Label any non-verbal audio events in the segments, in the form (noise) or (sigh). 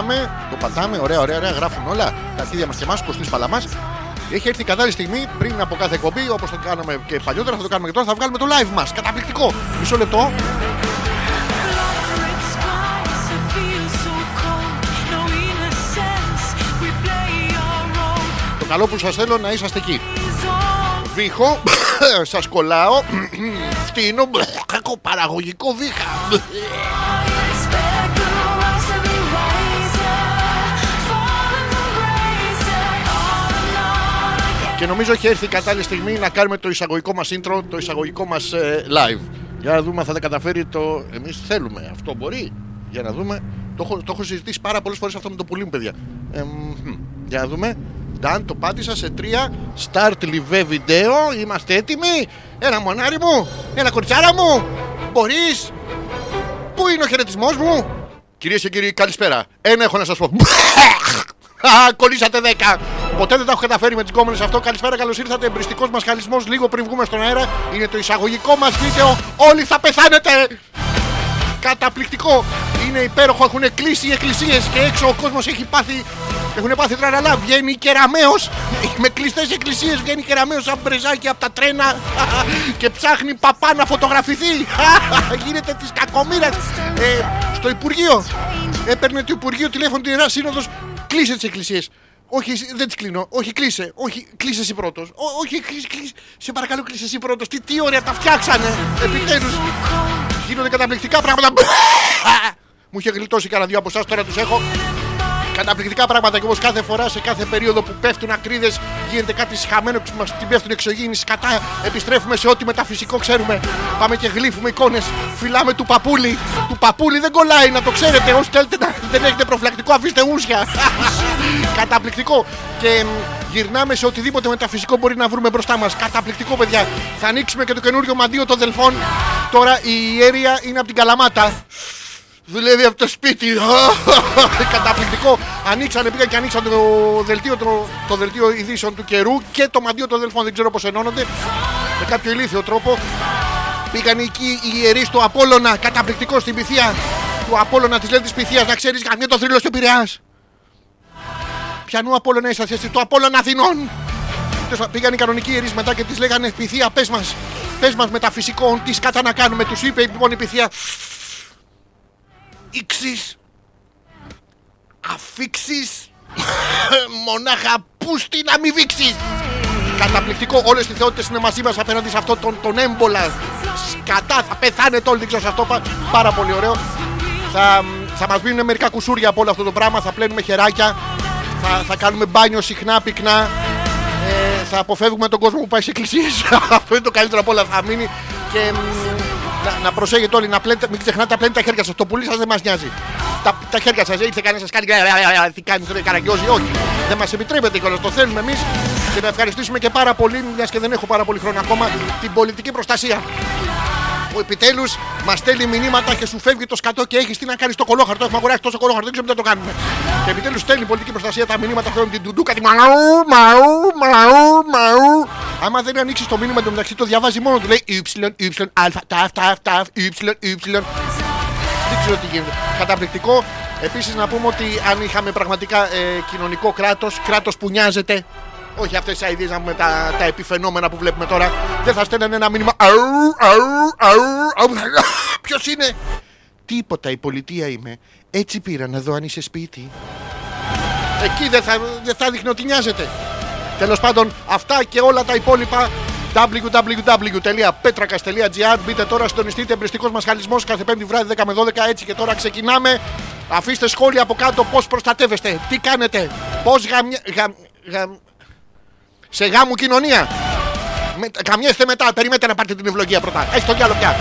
πατάμε, το πατάμε, ωραία, ωραία, ωραία, γράφουν όλα. Τα αρχίδια μας και εμάς, Κωστής Παλαμάς. Έχει έρθει η κατάλληλη στιγμή πριν από κάθε εκπομπή, όπως το κάναμε και παλιότερα, θα το κάνουμε και τώρα. Θα βγάλουμε το live μας. Καταπληκτικό. Μισό λεπτό. Το καλό που σας θέλω να είσαστε εκεί. Βήχω, (coughs) σας κολλάω, (coughs) φτύνω, (coughs) έχω παραγωγικό βήχα. Και νομίζω έχει έρθει η κατάλληλη στιγμή να κάνουμε το εισαγωγικό μας intro, το εισαγωγικό μας live. Για να δούμε αν θα τα καταφέρει το. Εμείς θέλουμε. Αυτό μπορεί. Για να δούμε. Το έχω, το έχω συζητήσει πάρα πολλές φορές αυτό με το πουλί μου, παιδιά. Ε, μ, για να δούμε. Dan, το πάτησα σε τρία. Start live video. Είμαστε έτοιμοι. Ένα μονάρι μου. Ένα κοριτσάρα μου. Μπορείς. Πού είναι ο χαιρετισμός μου; Κυρίες και κύριοι, καλησπέρα. Ένα έχω να σας πω. Α, κολλήσατε 10. Ποτέ δεν τα έχω καταφέρει με τις κόμενε αυτό. Καλησπέρα, καλώς ήρθατε. Εμπριστικός μας χαλισμός λίγο πριν βγούμε στον αέρα. Είναι το εισαγωγικό μας βίντεο. Όλοι θα πεθάνετε. Καταπληκτικό. Είναι υπέροχο. Έχουν κλείσει οι εκκλησίες και έξω ο κόσμος έχει πάθει. Έχουν πάθει τραναλά. Βγαίνει κεραμαίο. Με κλειστές εκκλησίες βγαίνει κεραμαίο σαν μπρεζάκι από τα τρένα (laughs) και ψάχνει παπά να φωτογραφηθεί. (laughs) Γίνεται της κακομήρα. Ε, στο Υπουργείο. Έπαιρνε το Υπουργείο τηλέφωνο την Ιερά Σύνοδος. Κλείσε τις εκκλησίες. Όχι, εσύ- δεν τις κλείνω. Όχι, κλείσε. Όχι, κλείσε εσύ πρώτος. Όχι, κλείσε, κλείσε. Σε παρακαλώ, κλείσε εσύ πρώτος. Τι, τι ωραία τα φτιάξανε. Επιτέλους. Γίνονται καταπληκτικά πράγματα. (laughs) Μου είχε γλιτώσει κανένα δύο από εσάς, τώρα τους έχω. Καταπληκτικά πράγματα και όπως κάθε φορά σε κάθε περίοδο που πέφτουν ακρίδες γίνεται κάτι σχαμένο και μα την πέφτουν εξωγήινοι σκατά. Επιστρέφουμε σε ό,τι μεταφυσικό ξέρουμε. Πάμε και γλύφουμε εικόνες. Φυλάμε του παπούλι. Του παπούλι δεν κολλάει, να το ξέρετε. Όσοι θέλετε να δεν έχετε προφυλακτικό, αφήστε ούσια. (laughs) Καταπληκτικό. Και μ, γυρνάμε σε οτιδήποτε μεταφυσικό μπορεί να βρούμε μπροστά μας. Καταπληκτικό, παιδιά. Θα ανοίξουμε και το καινούριο μαντίο των Δελφών. Τώρα η ιέρια είναι από την Καλαμάτα. Δουλεύει από το σπίτι. (laughs) Καταπληκτικό. Ανοίξανε, πήγαν και ανοίξαν το δελτίο, το, το δελτίο ειδήσεων του καιρού και το μαντίο των Δελφών. Δεν ξέρω πώς ενώνονται. Με κάποιο ηλίθιο τρόπο. Πήγαν εκεί οι ιερείς του Απόλλωνα. Καταπληκτικό στην πυθία του Απόλλωνα της Λέντη Πυθίας. Να ξέρεις, καμία το θρύλο του Πειραιά. Πιανού Απόλλωνα είσαστε εσύ, του Απόλλωνα Αθηνών. Τέλος πάντων, Πήγαν οι κανονικοί ιερείς μετά και τη λέγανε Πυθία, πες μας. Πες μας μεταφυσικών, τι κατά να κάνουμε. Τους είπε λοιπόν η Πυθία. Ήξεις Αφήξεις (laughs) Μονάχα πούστη να μην βήξεις Καταπληκτικό Όλες οι θεότητες είναι μαζί μας απέναντι σε αυτό τον, τον έμπολα. Σκατά θα πεθάνετε όλοι δεν ξέρω σε αυτό πα- Πάρα πολύ ωραίο. Θα, θα μας μείνουν μερικά κουσούρια από όλο αυτό το πράγμα Θα πλένουμε χεράκια Θα, θα κάνουμε μπάνιο συχνά πυκνά. Ε, θα αποφεύγουμε τον κόσμο που πάει σε εκκλησίες. (laughs) Αυτό είναι το καλύτερο από όλα Θα μείνει. Και μ, να, να προσέχετε όλοι να πλένετε, μην ξεχνάτε να πλένετε τα χέρια σας. Το πουλί σας δεν μας νοιάζει. Τα, τα χέρια σας ήρθε κανένα σας κάνει. Τι κάνει, τώρα καραγκιόζει. Όχι. Δεν μας επιτρέπεται κιόλας. Το θέλουμε εμείς και να ευχαριστήσουμε και πάρα πολύ, μιας και δεν έχω πάρα πολύ χρόνο ακόμα, την πολιτική προστασία. Που επιτέλους μας στέλνει μηνύματα και σου φεύγει το σκατό και έχεις τι να κάνεις το κολόχαρτο. Έχουμε αγοράσει τόσο κολόχαρτο, δεν ξέρουμε τι να το κάνουμε. Και επιτέλους στέλνει η πολιτική προστασία τα μηνύματα θέλουν την τουντούκα. Τη μαου, μαου, μαου, μαου. Άμα δεν ανοίξεις το μήνυμα εντωμεταξύ το διαβάζει μόνο του. Λέει Y, Y, Α, ταφ, ταφ, ταφ, Y, Y. Δεν ξέρω τι γίνεται. Καταπληκτικό. Επίσης να πούμε ότι αν είχαμε πραγματικά ε, κοινωνικό κράτος, κράτος που νοιάζεται, όχι αυτέ τι αειδίε να πούμε τα, τα επιφαινόμενα που βλέπουμε τώρα, δεν θα στέλνανε ένα μήνυμα. (coughs) Ποιος είναι, Τίποτα, η πολιτεία είμαι. Έτσι πήρα να δω αν είσαι σπίτι. Εκεί δεν θα, δεν θα δείχνει ότι νοιάζεται. Τέλος πάντων, αυτά και όλα τα υπόλοιπα www.petrakas.gr Μπείτε τώρα, συντονιστείτε εμπριστικό μας χαλισμός κάθε πέμπτη βράδυ 10 με 12. Έτσι και τώρα ξεκινάμε. Αφήστε σχόλια από κάτω πώς προστατεύεστε, τι κάνετε, πώς γαμια... γαμ... γαμ... σε γάμου κοινωνία. Με... Καμιέστε μετά, περιμένετε να πάρετε την ευλογία πρώτα. Έχει το διάλογο πια.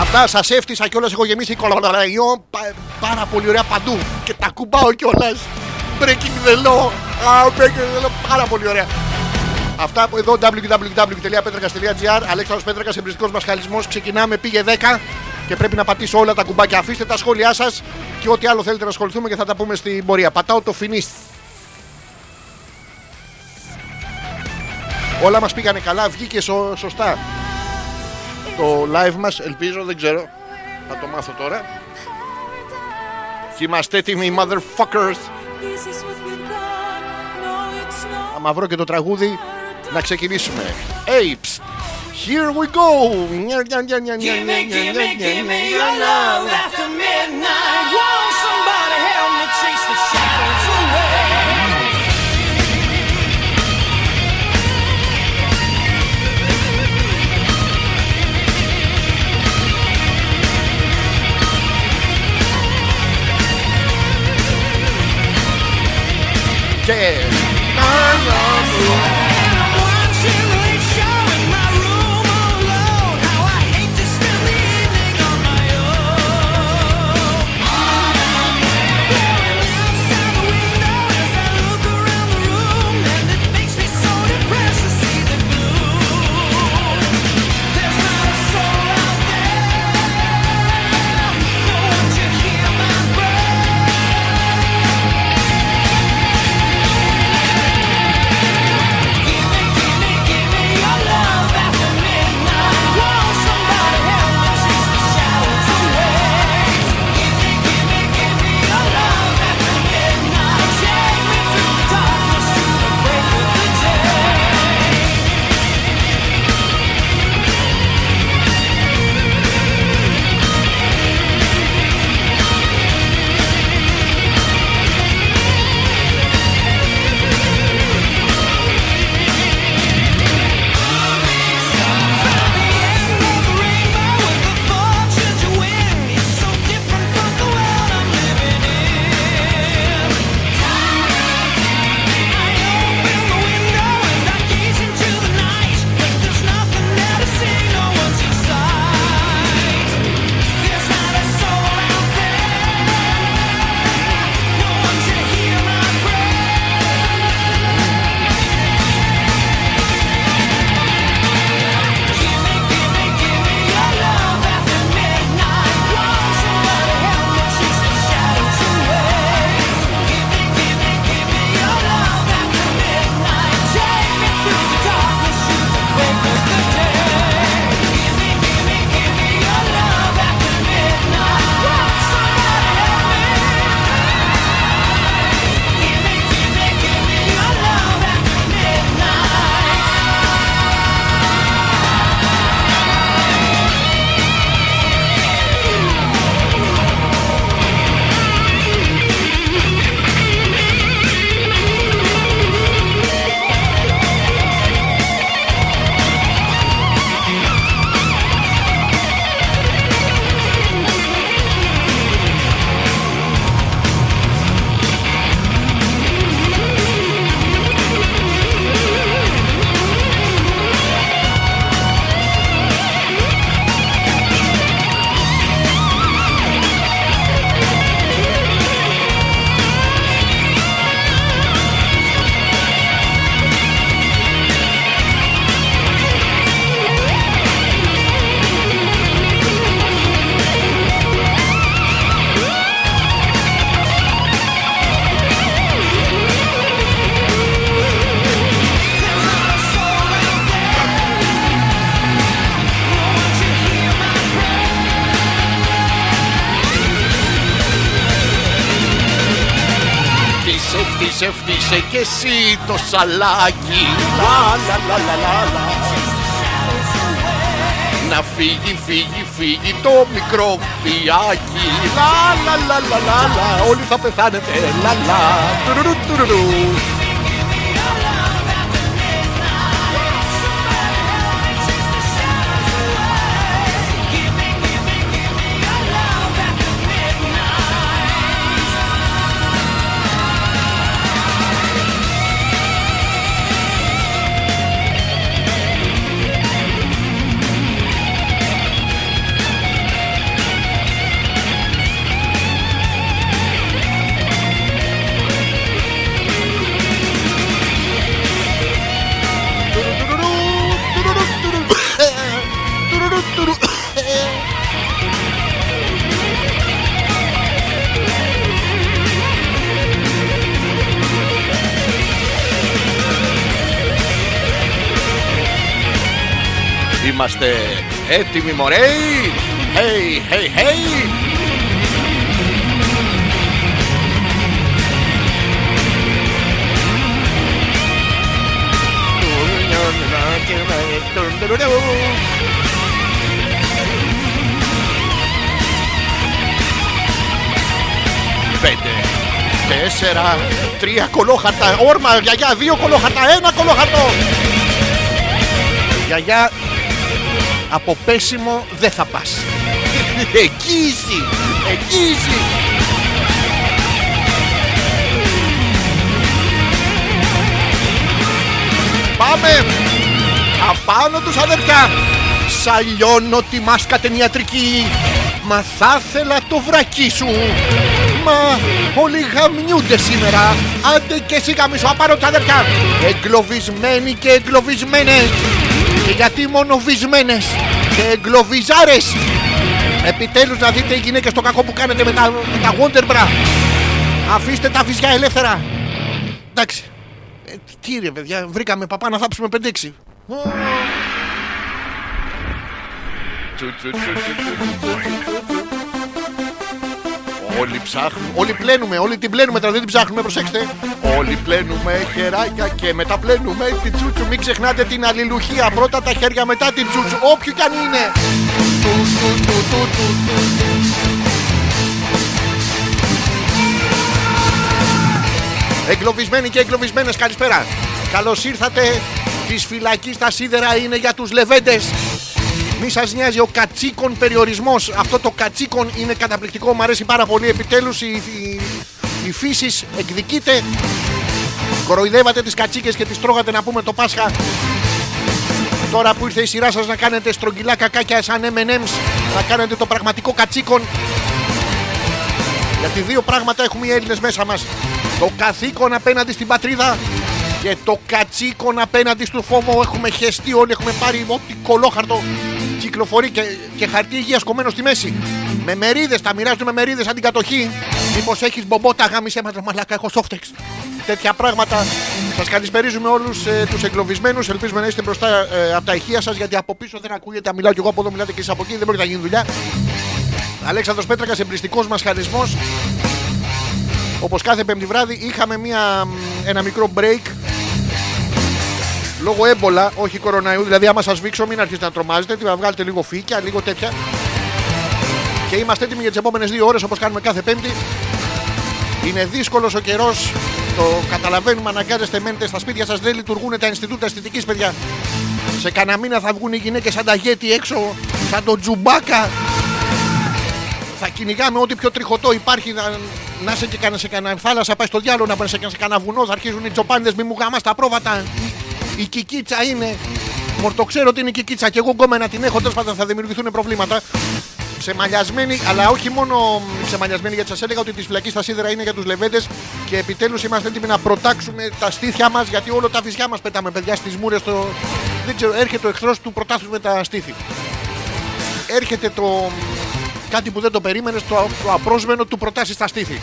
Αυτά σας έφτιασα κιόλας. Έχω γεμίσει κολοναραϊό πα, πάρα πολύ ωραία παντού. Και τα κουμπάω κιόλας. Breaking the law. Α, breaking the law. Πάρα πολύ ωραία. Αυτά από εδώ www.petrakas.gr Αλέξανδρος Πέτρακας, εμπριστικός μας χαλισμός Ξεκινάμε, πήγε 10 και πρέπει να πατήσω όλα τα κουμπάκια Αφήστε τα σχόλιά σας και ό,τι άλλο θέλετε να ασχοληθούμε και θα τα πούμε στην πορεία Πατάω το φινίς Όλα μας πήγανε καλά, βγήκε σωστά το live μας, ελπίζω, δεν ξέρω. Θα το μάθω τώρα. Και είμαστε έτοιμοι, motherfuckers. Άμα βρω και το τραγούδι, να ξεκινήσουμε. Apes, here we go! podcast. Φτύσε, φτύσε και εσύ το σαλάκι Λα, λα, λα, λα, λα, λα. Να φύγει, φύγει, φύγει το μικρό φιάκι Λα, λα, λα, λα, λα, λα. Όλοι θα πεθάνετε Λα, λα, τουρουρου, τουρουρου. Τουρουρου, temas de eh, Timmy Morey. ¡Hey, hey, hey! Vete. ¿Qué será? Orma, ya ya, dio kolojata, ena kolojata. Ya ya, από πέσιμο δεν θα πας. (laughs) Εγγύηση, εγγύηση. Πάμε! Απάνω τους αδερφιά! Σαλιώνω τη μάσκα την ιατρική Μα θα ήθελα το βρακί σου Μα όλοι γαμιούνται σήμερα Άντε και εσύ γαμίσου απάνω τους αδερφιά Εγκλωβισμένοι και εγκλωβισμένες Και γιατί μόνο βυσμένες Και εγκλωβιζάρες. Επιτέλους να δείτε οι γυναίκες το κακό που κάνετε με τα, με τα Wonder Bra. Αφήστε τα βυζιά ελεύθερα. Εντάξει. Ε, τι ρε παιδιά, βρήκαμε παπά να θάψουμε 5-6. Όλοι ψάχνουν, όλοι πλένουμε, όλοι την πλένουμε τώρα, δεν την ψάχνουμε, προσέξτε. Όλοι πλένουμε χεράκια και μετά πλένουμε την τσούτσου. Μην ξεχνάτε την αλληλουχία. Πρώτα τα χέρια, μετά την τσούτσου. Όποιο κι αν είναι. Εγκλωβισμένοι και εγκλωβισμένες καλησπέρα. Καλώς ήρθατε. Της φυλακής τα σίδερα είναι για τους λεβέντες. Μη σας νοιάζει ο κατσίκον περιορισμός. Αυτό το κατσίκον είναι καταπληκτικό. Μου αρέσει πάρα πολύ. Επιτέλους η, η, η φύσης εκδικείται. Κοροϊδεύατε τις κατσίκες και τις τρώγατε να πούμε το Πάσχα. Τώρα που ήρθε η σειρά σας να κάνετε στρογγυλά κακάκια σαν M&M's, να κάνετε το πραγματικό κατσίκον. Γιατί δύο πράγματα έχουμε οι Έλληνες μέσα μας. Το καθήκον απέναντι στην πατρίδα και το κατσίκον απέναντι στο φόβο. Έχουμε χεστεί όλοι, έχουμε πάρει ό,τι κολόχαρτο κυκλοφορεί και, και χαρτί υγείας κομμένο στη μέση. Με μερίδες, τα μοιράζονται με μερίδες σαν την κατοχή. Μήπως έχεις μπομπότα, γάμισε μα μαλάκα, έχω σόφτεξ. Τέτοια πράγματα. Σας καλησπερίζουμε όλους ε, τους εγκλωβισμένους. Ελπίζουμε να είστε μπροστά ε, από τα ηχεία σας γιατί από πίσω δεν ακούγεται. Μιλάω κι εγώ από εδώ, μιλάτε και εσείς από εκεί. Δεν μπορεί να γίνει δουλειά. Αλέξανδρος Πέτρακας, εμπριστικός μας χαρισμός. Όπως κάθε πέμπτη βράδυ είχαμε μια, ένα μικρό break λόγω έμπολα, όχι κοροναϊού. Δηλαδή, άμα σας βήξω, μην αρχίσετε να τρομάζετε. Τι να βγάλετε λίγο φύκια, λίγο τέτοια. Και είμαστε έτοιμοι για τις επόμενες δύο ώρες όπως κάνουμε κάθε Πέμπτη. Είναι δύσκολος ο καιρός. Το καταλαβαίνουμε, αναγκάζεστε, μένετε στα σπίτια σας. Δεν λειτουργούν τα Ινστιτούτα Αισθητικής, παιδιά. Σε κανένα μήνα θα βγουν οι γυναίκες σαν τα γέτη έξω, σαν τον τζουμπάκα. Θα κυνηγάμε ό,τι πιο τριχωτό υπάρχει. Να, να σε και κανένα σε κανένα θάλασσα, πάει στο διάλογο, να πάει σε κανένα βουνό. Θα αρχίζουν οι τσοπάνιδε, μη μου γάμα στα πρόβατα. Η κικίτσα είναι. Μορτοξέρω ότι είναι η κικίτσα και εγώ γκόμενα την έχω. Τέλος πάντων θα δημιουργηθούν προβλήματα. Ξεμαλιασμένοι, αλλά όχι μόνο ξεμαλιασμένοι, γιατί σας έλεγα ότι της φυλακής στα σίδερα είναι για τους λεβέντες και επιτέλους είμαστε έτοιμοι να προτάξουμε τα στήθια μας γιατί όλο τα βυζιά μας πετάμε παιδιά στις μούρες. Το... Δεν ξέρω, έρχεται ο εχθρός του προτάσουμε τα στήθη. Έρχεται το. Κάτι που δεν το περίμενες, το, το απρόσμενο του προτάσει στα στήθη.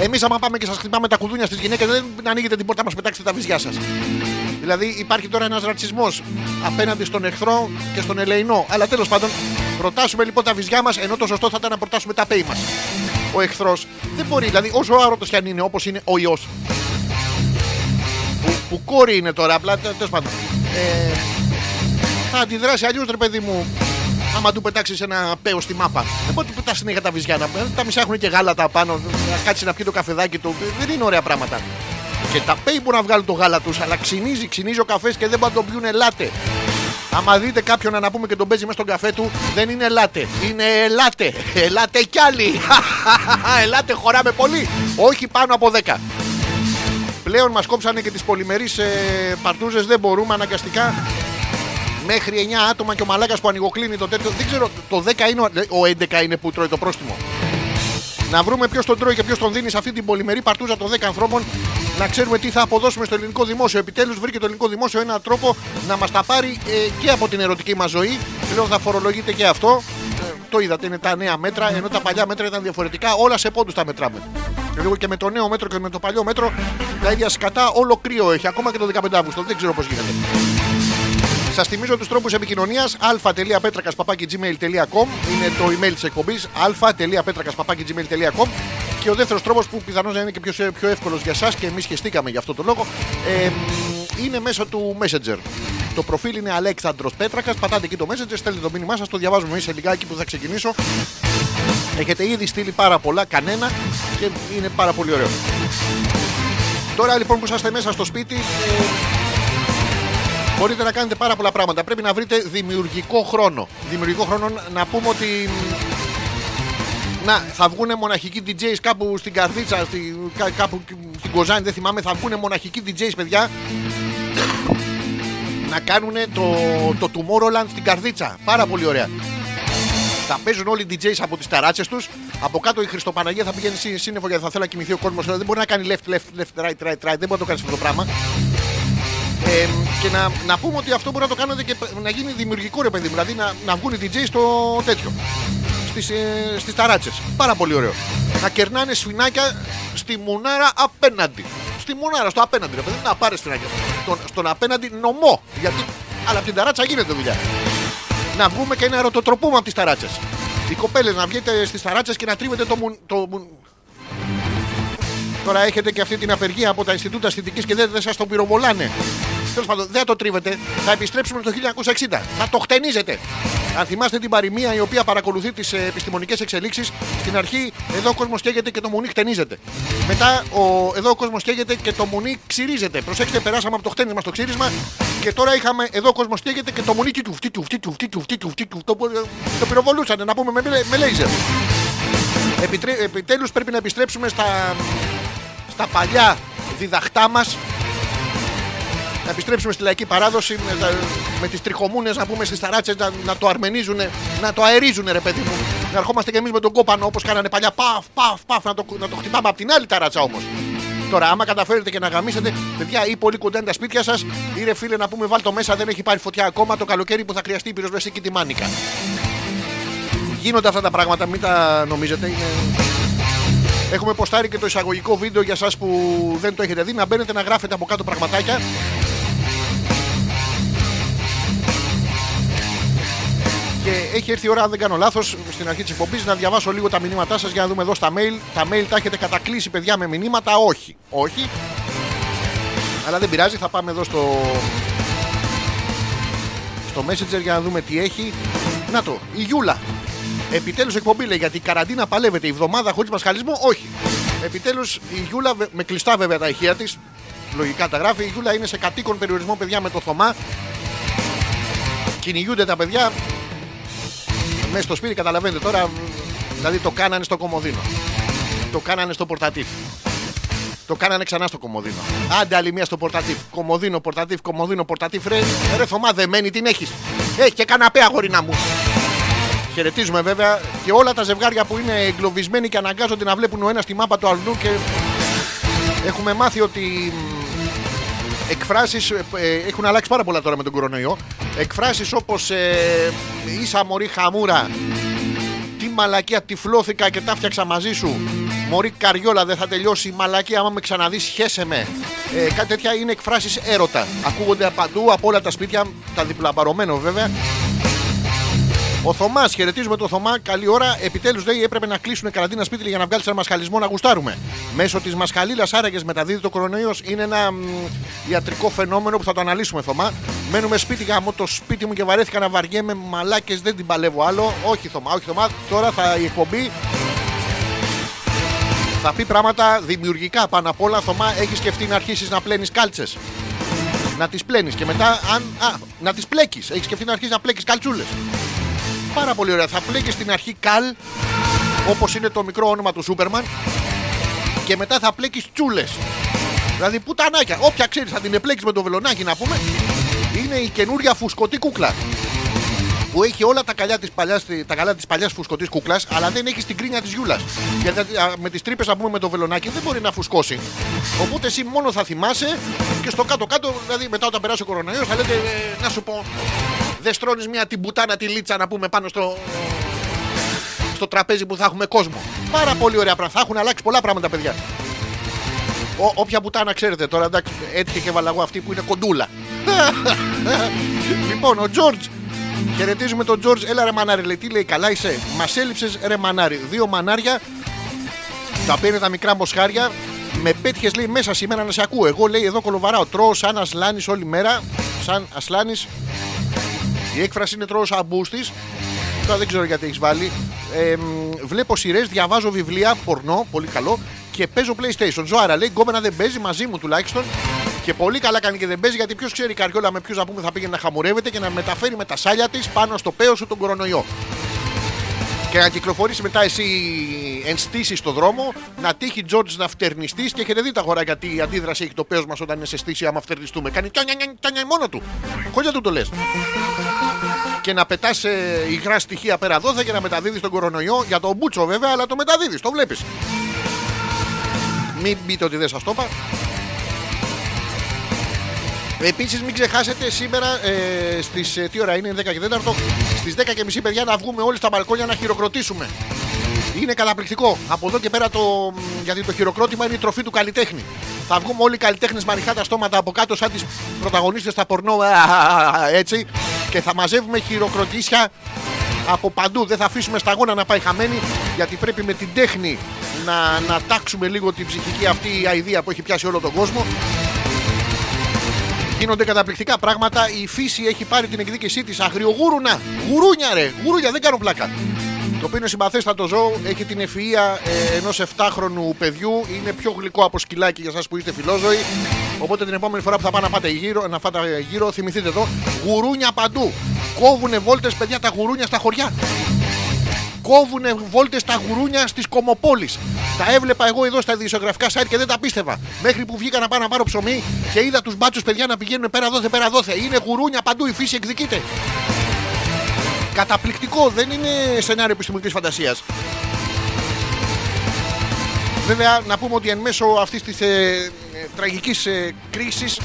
Εμείς, άμα πάμε και σας χτυπάμε τα κουδούνια στις γυναίκες, δεν ανοίγετε την πόρτα μας πετάξετε τα βυζιά σας. Δηλαδή υπάρχει τώρα ένας ρατσισμός απέναντι στον εχθρό και στον ελεηνό. Αλλά τέλος πάντων, προτάσουμε λοιπόν τα βυζιά μας, ενώ το σωστό θα ήταν να προτάσουμε τα πέη μας. Ο εχθρός δεν μπορεί, δηλαδή όσο άρωτο κι αν είναι, όπως είναι ο ιός. Που, που κόρη είναι τώρα, απλά τέλος πάντων. Ε, θα αντιδράσει αλλιώς, ρε παιδί μου, άμα του πετάξεις ένα πέο στη μάπα. Δεν μπορεί να του πετάς συνέχεια τα βυζιά. Να, τα μισά έχουν και γάλατα πάνω, να κάτσεις να πιει το καφεδάκι του. Δεν είναι ωραία πράγματα. Και τα πέι που να βγάλουν το γάλα τους, αλλά ξυνίζει, ξυνίζει ο καφές και δεν πάνε να τον πιούν ελάτε. Άμα δείτε κάποιον να πούμε και τον παίζει μέσα στον καφέ του, δεν είναι ελάτε. Είναι ελάτε. Ελάτε κι άλλοι. (laughs) ελάτε, χωράμε πολύ. Όχι πάνω από 10. Πλέον μας κόψανε και τις πολυμερείς ε, παρτούζες. Δεν μπορούμε αναγκαστικά μέχρι 9 άτομα και ο μαλάκας που ανοιγοκλίνει το τέτοιο. Δεν ξέρω, το 10 είναι ο 11 είναι που τρώει το πρόστιμο. Να βρούμε ποιος τον τρώει και ποιος τον δίνει σε αυτή την πολυμερή παρτούζα των 10 ανθρώπων. Να ξέρουμε τι θα αποδώσουμε στο ελληνικό δημόσιο. Επιτέλους βρήκε το ελληνικό δημόσιο έναν τρόπο να μας τα πάρει ε, και από την ερωτική μας ζωή. Πλέον θα φορολογείται και αυτό. Ε, το είδατε, είναι τα νέα μέτρα. Ενώ τα παλιά μέτρα ήταν διαφορετικά. Όλα σε πόντους τα μετράμε. Λίγο και με το νέο μέτρο και με το παλιό μέτρο τα ίδια σκατά όλο κρύο έχει. Ακόμα και το 15 Αύγουστο. Δεν ξέρω πώς γίνεται. Σας θυμίζω τους τρόπους επικοινωνίας α.πέτρακα.gmail.com είναι το email της εκπομπής α.πέτρακα.gmail.com και ο δεύτερος τρόπος που πιθανώς να είναι και πιο, πιο εύκολος για εσά και εμείς χεστήκαμε για αυτό το λόγο ε, είναι μέσω του Messenger. Το προφίλ είναι Αλέξανδρος Πέτρακας. Πατάτε εκεί το Messenger, στέλνετε το μήνυμά σας, το διαβάζουμε εμείς σε λιγάκι που θα ξεκινήσω. Έχετε ήδη στείλει πάρα πολλά, κανένα και είναι πάρα πολύ ωραίο. Τώρα λοιπόν που είσαστε μέσα στο σπίτι, ε, μπορείτε να κάνετε πάρα πολλά πράγματα. Πρέπει να βρείτε δημιουργικό χρόνο. Δημιουργικό χρόνο να πούμε ότι. Να, θα βγουν μοναχικοί DJs κάπου στην Καρδίτσα, στη, κά- κάπου στην Κοζάνη, δεν θυμάμαι. Θα βγουν μοναχικοί DJs, παιδιά, να κάνουν το, το Tomorrowland στην Καρδίτσα. Πάρα πολύ ωραία. Θα παίζουν όλοι οι DJs από τις ταράτσες τους. Από κάτω η Χριστοπαναγία θα πηγαίνει σύ- σύννεφο γιατί θα θέλει να κοιμηθεί ο κόσμος. Δεν μπορεί να κάνει left, left, left, right, right, right. Δεν μπορεί να το κάνει αυτό το πράγμα. Ε, και να, να πούμε ότι αυτό μπορεί να το κάνετε και να γίνει δημιουργικό ρε παιδί μου. Δηλαδή να, να βγουν οι DJs στο τέτοιο. Στις, ε, στις ταράτσες. Πάρα πολύ ωραίο. Να κερνάνε σφινάκια στη μουνάρα απέναντι. Στη μουνάρα, στο απέναντι. Ρε παιδί, μου, να πάρει σφινάκια. Στον, στον απέναντι νομό. Γιατί, αλλά από την ταράτσα γίνεται δουλειά. Να βγούμε και να ρωτοτροπούμε από τις ταράτσες. Οι κοπέλες να βγείτε στις ταράτσες και να τρίβετε το, μουν, το μουν- Τώρα έχετε και αυτή την απεργία από τα Ινστιτούτα Αισθητικής και δεν, δεν σας το πυροβολάνε. Τέλος πάντων, δεν θα το τρίβετε. Θα επιστρέψουμε το 1960. Θα το χτενίζετε. Αν θυμάστε την παροιμία η οποία παρακολουθεί τις επιστημονικές εξελίξεις, στην αρχή εδώ ο κόσμος καίγεται και το μουνί χτενίζεται. Μετά ο, εδώ ο κόσμος καίγεται και το μουνί ξυρίζεται. Προσέξτε, περάσαμε από το χτένισμα στο ξύρισμα και τώρα είχαμε εδώ ο κόσμος καίγεται και το μουνί τιτουφ, τιτουφ, τιτουφ, τιτουφ, τιτουφ, τιτουφ. Το, το πυροβολούσαν να πούμε με, με λέιζερ. Επιτρέ- Επιτέλους πρέπει να επιστρέψουμε στα, στα παλιά διδαχτά μας να επιστρέψουμε στη λαϊκή παράδοση με, τα- με τις τριχομούνες να πούμε στις ταράτσες να, να το αρμενίζουν, να το αερίζουν ρε παιδί μου να ερχόμαστε και εμείς με τον κόπανο όπως κάνανε παλιά παφ παφ παφ να το, να το χτυπάμε από την άλλη ταράτσα όμως Τώρα, άμα καταφέρετε και να γαμίσετε, παιδιά, ή πολύ κοντά είναι τα σπίτια σας, ή ρε φίλε να πούμε, βάλτε το μέσα, δεν έχει πάρει φωτιά ακόμα το καλοκαίρι που θα χρειαστεί η πυροσβεστική τη μάνικα. Γίνονται αυτά τα πράγματα, μην τα νομίζετε. Είναι... Έχουμε ποστάρει και το εισαγωγικό βίντεο για σας που δεν το έχετε δει. Να μπαίνετε να γράφετε από κάτω πραγματάκια. Και έχει έρθει η ώρα, αν δεν κάνω λάθος, στην αρχή της εκπομπής να διαβάσω λίγο τα μηνύματά σας για να δούμε εδώ στα mail. Τα mail τα έχετε κατακλείσει, παιδιά, με μηνύματα; Όχι. Όχι. Αλλά δεν πειράζει, θα πάμε εδώ στο. στο Messenger για να δούμε τι έχει. Να το, η Γιούλα. Επιτέλους εκπομπή λέει γιατί η καραντίνα παλεύεται. Η εβδομάδα χωρίς μασχαλισμό, όχι. Επιτέλους η Γιούλα, βε- με κλειστά βέβαια τα ηχεία της, λογικά τα γράφει. Η Γιούλα είναι σε κατοίκον περιορισμό, παιδιά, με το Θωμά. Κυνηγούνται τα παιδιά. Μέσα στο σπίτι, καταλαβαίνετε τώρα. μ, Δηλαδή το κάνανε στο κομμωδίνο. Το κάνανε στο πορτατίφ. Το κάνανε ξανά στο κομμωδίνο. Άντε άλλη μία στο πορτατίφ. Κομμωδίνο, πορτατίφ, κομμωδίνο, πορτατίφ. Ρε, ρε Θωμά, δεμένη την έχεις. Έχει και καναπέ, αγορίνα μου. Χαιρετίζουμε βέβαια και όλα τα ζευγάρια που είναι εγκλωβισμένοι και αναγκάζονται να βλέπουν ο ένας τη μάπα του αλλού και έχουμε μάθει ότι μ, εκφράσεις ε, ε, έχουν αλλάξει πάρα πολλά τώρα με τον κορονοϊό. Εκφράσεις όπως ε, ίσα μωρή χαμούρα, τι μαλακία τυφλώθηκα και τα φτιάξα μαζί σου. Μωρή καριόλα δεν θα τελειώσει η μαλακία άμα με ξαναδείς χέσε με. Ε, κάτι τέτοια είναι εκφράσεις έρωτα. Ακούγονται παντού από όλα τα σπίτια, τα διπλαπαρωμένο βέβαια. Ο Θωμάς, χαιρετίζουμε τον Θωμά. Καλή ώρα. Επιτέλους λέει έπρεπε να κλείσουν καραντίνα σπίτι για να βγάλει ένα μασχαλισμό να γουστάρουμε. Μέσω της μασχαλίλας άραγες μεταδίδει το κορονοϊός. Είναι ένα μ, ιατρικό φαινόμενο που θα το αναλύσουμε, Θωμά. Μένουμε σπίτι γάμο το σπίτι μου και βαρέθηκα να βαριέμαι μαλάκες. Δεν την παλεύω άλλο. Όχι, Θωμά, όχι, Θωμά. Τώρα θα η εκπομπή θα πει πράγματα δημιουργικά πάνω απ' όλα. Θωμά, έχεις σκεφτεί να αρχίσεις να πλένεις κάλτσες. Να τις πλένεις και μετά αν, α, να τις πλέκεις. Έχεις σκεφτεί να αρχίσεις να πλέκεις καλτσούλε. Πάρα πολύ ωραία. Θα πλέκει στην αρχή καλ, όπως είναι το μικρό όνομα του Σούπερμαν, και μετά θα πλέκει τσούλες. Δηλαδή πουτανάκια. Όποια ξέρεις θα την επλέξεις με το βελονάκι να πούμε. Είναι η καινούρια φουσκωτή κούκλα. Που έχει όλα τα, καλιά της παλιάς, τα καλά της παλιάς φουσκωτής κούκλας, αλλά δεν έχει την κρίνια της γιούλας. Γιατί α, με τις τρύπες να πούμε με το βελονάκι δεν μπορεί να φουσκώσει. Οπότε εσύ μόνο θα θυμάσαι και στο κάτω-κάτω, δηλαδή μετά όταν περάσει ο κορονοϊός, θα λέτε ε, να σου πω, δεν στρώνεις μια την πουτάνα τη λίτσα να πούμε πάνω στο, στο τραπέζι που θα έχουμε κόσμο. Πάρα πολύ ωραία πράγματα. Θα έχουν αλλάξει πολλά πράγματα, παιδιά. Ό, όποια πουτάνα ξέρετε τώρα, εντάξει, έτυχε και έβαλα εγώ αυτή που είναι κοντούλα. (laughs) λοιπόν, ο Τζόρτζ. Χαιρετίζουμε τον Τζόρτζ. Έλα ρε μανάρι, λέει, τι λέει, καλά είσαι; Μας έλειψες ρε μανάρι. Δύο μανάρια, τα οποία είναι τα μικρά μοσχάρια. Με πέτυχες λέει μέσα σήμερα να σε ακούω. Εγώ λέει εδώ κολοβαράω. Τρώω σαν να σλάνει όλη μέρα. Χασάν Ασλάνης. Η έκφραση είναι τρώω σαν μπούστης. Τώρα δεν ξέρω γιατί έχεις βάλει. Ε, μ, βλέπω σειρές, διαβάζω βιβλία, πορνό, πολύ καλό. Και παίζω PlayStation. Ζωάρα λέει: Γκόμενα δεν παίζει μαζί μου τουλάχιστον. Και πολύ καλά κάνει και δεν παίζει γιατί ποιος ξέρει η καριόλα με ποιους να πούμε θα πήγαινε να χαμουρεύεται και να μεταφέρει με τα σάλια της πάνω στο παίο σου τον κορονοϊό. Και να κυκλοφορήσει μετά εσύ ενστήσεις στο δρόμο, να τύχει Τζόρτζ να φτερνιστεί και έχετε δει τα αγοράκια τι η αντίδραση έχει το παίο μας όταν είναι σε στήση άμα φτερνιστούμε. Κάνει τιάνια, τιάνια, τιάνια μόνο του. Χωρί να του το λες. Και να πετάς υγρά στοιχεία πέρα δόθε και να μεταδίδεις τον κορονοϊό για τον μπούτσο βέβαια, αλλά το μεταδίδεις, το βλέπεις. Μην πείτε ότι δεν σας το είπα. Επίσης, μην ξεχάσετε σήμερα ε, στις. Ε, τι ώρα είναι, 10 και 4. Στις 10 και μισή, παιδιά, να βγούμε όλοι στα μπαλκόνια να χειροκροτήσουμε. Είναι καταπληκτικό. Από εδώ και πέρα το. Γιατί το χειροκρότημα είναι η τροφή του καλλιτέχνη. Θα βγούμε όλοι οι καλλιτέχνες με ανοιχτά τα στόματα από κάτω, σαν τις πρωταγωνίστες στα πορνό. α, α, α, Έτσι. Και θα μαζεύουμε χειροκροτήσια από παντού. Δεν θα αφήσουμε σταγόνα να πάει χαμένη, γιατί πρέπει με την τέχνη να, να τάξουμε λίγο την ψυχική αυτή αηδία που έχει πιάσει όλο τον κόσμο. Γίνονται καταπληκτικά πράγματα. Η φύση έχει πάρει την εκδίκησή της. Αγριογούρουνα. Γουρούνια, ρε. Γουρούνια, δεν κάνω πλάκα. Το οποίο είναι συμπαθέστατο ζώο. Έχει την ευφυα ε, ενός 7χρονου παιδιού. Είναι πιο γλυκό από σκυλάκι για εσά που είστε φιλόζωοι. Οπότε την επόμενη φορά που θα πάτε να πάτε γύρω, να φάτε γύρω θυμηθείτε εδώ. Γουρούνια παντού. Κόβουνε βόλτες, παιδιά, τα γουρούνια στα χωριά κόβουνε βόλτες στα γουρούνια στις κομοπόλεις. Τα έβλεπα εγώ εδώ στα ειδησιογραφικά site και δεν τα πίστευα. Μέχρι που βγήκα να πάω να πάρω ψωμί και είδα τους μπάτσους παιδιά να πηγαίνουν πέρα δόθε, πέρα δόθε. Είναι γουρούνια παντού, η φύση εκδικείται. Καταπληκτικό, δεν είναι σενάριο επιστημονικής φαντασίας. Βέβαια, να πούμε ότι εν μέσω αυτής της ε, ε, τραγικής ε, κρίσης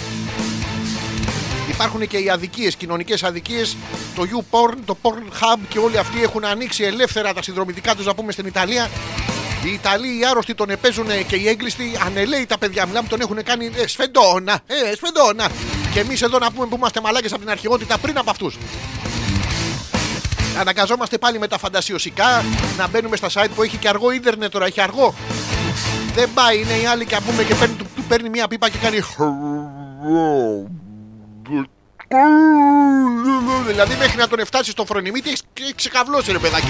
Υπάρχουν και οι αδικίες, κοινωνικές αδικίες. Το YouPorn, το Pornhub και όλοι αυτοί έχουν ανοίξει ελεύθερα τα συνδρομητικά τους, να πούμε στην Ιταλία. Οι Ιταλοί, οι άρρωστοι τον επέζουν και οι έγκλειστοι ανελαίοι τα παιδιά. Μιλάμε, τον έχουν κάνει ε, σφεντόνα, ε, σφεντόνα. Και εμείς εδώ να πούμε που είμαστε μαλάκες από την αρχαιότητα πριν από αυτούς. Αναγκαζόμαστε πάλι με τα φαντασιωσικά να μπαίνουμε στα site που έχει και αργό ίντερνετ τώρα. Έχει αργό. Δεν πάει, είναι οι άλλοι και πούμε και παίρνει, του, του παίρνει μία πίπα και κάνει. Δηλαδή μέχρι να τον εφτάσει στο φρονιμίτι έχει ξεκαβλώσει ρε παιδάκι.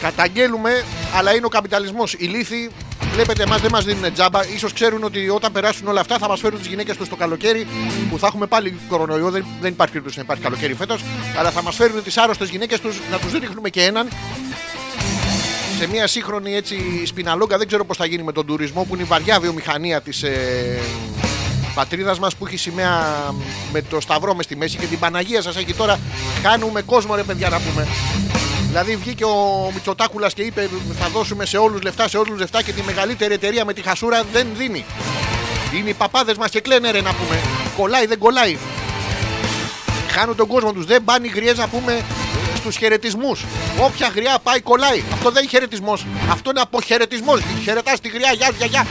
Καταγγέλουμε, αλλά είναι ο καπιταλισμός. Οι λύθοι, βλέπετε, εμάς δεν μας δίνουν τζάμπα. σω ξέρουν ότι όταν περάσουν όλα αυτά θα μας φέρουν τις γυναίκες τους το καλοκαίρι που θα έχουμε πάλι κορονοϊό. Δεν, δεν υπάρχει περίπτωση να υπάρχει καλοκαίρι φέτος. Αλλά θα μας φέρουν τις άρρωστες γυναίκες τους να τους ρίχνουμε και έναν. Σε μια σύγχρονη έτσι σπιναλόγκα, δεν ξέρω πώς θα γίνει με τον τουρισμό που είναι η βαριά βιομηχανία της ε, πατρίδας μας που έχει σημαία με το σταυρό μες στη μέση και την Παναγία σας έχει τώρα. Χάνουμε κόσμο, ρε παιδιά, να πούμε. Δηλαδή βγήκε ο Μητσοτάκουλας και είπε θα δώσουμε σε όλους λεφτά, σε όλους λεφτά και τη μεγαλύτερη εταιρεία με τη χασούρα δεν δίνει. Είναι οι παπάδες μας και κλαίνε ρε να πούμε. Κολλάει, δεν κολλάει. Χάνουν τον κόσμο τους. Δεν πάνε οι γριές να πούμε στους χαιρετισμούς. Όποια γριά πάει, κολλάει. Αυτό δεν είναι χαιρετισμός. Αυτό είναι αποχαιρετισμός. Χαιρετάς τη γριά, γεια, γεια, γεια.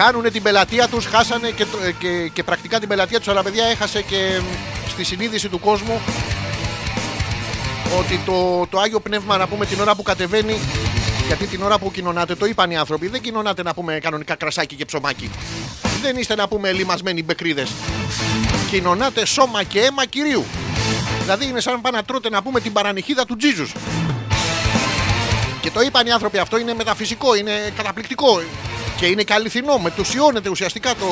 Χάνουν την πελατεία τους, χάσανε και, και, και πρακτικά την πελατεία τους, αλλά παιδιά έχασε και στη συνείδηση του κόσμου ότι το, το Άγιο Πνεύμα να πούμε την ώρα που κατεβαίνει γιατί την ώρα που κοινωνάτε, το είπαν οι άνθρωποι, δεν κοινωνάτε να πούμε κανονικά κρασάκι και ψωμάκι. Δεν είστε να πούμε λιμασμένοι μπεκρίδες. Κοινωνάτε σώμα και αίμα κυρίου. Δηλαδή είναι σαν να πάνε να τρώτε να πούμε την παρανυχίδα του Τζίζους. Και το είπαν οι άνθρωποι αυτό, είναι μεταφυσικό, είναι καταπληκτικό. Και είναι και αληθινό, μετουσιώνεται ουσιαστικά το,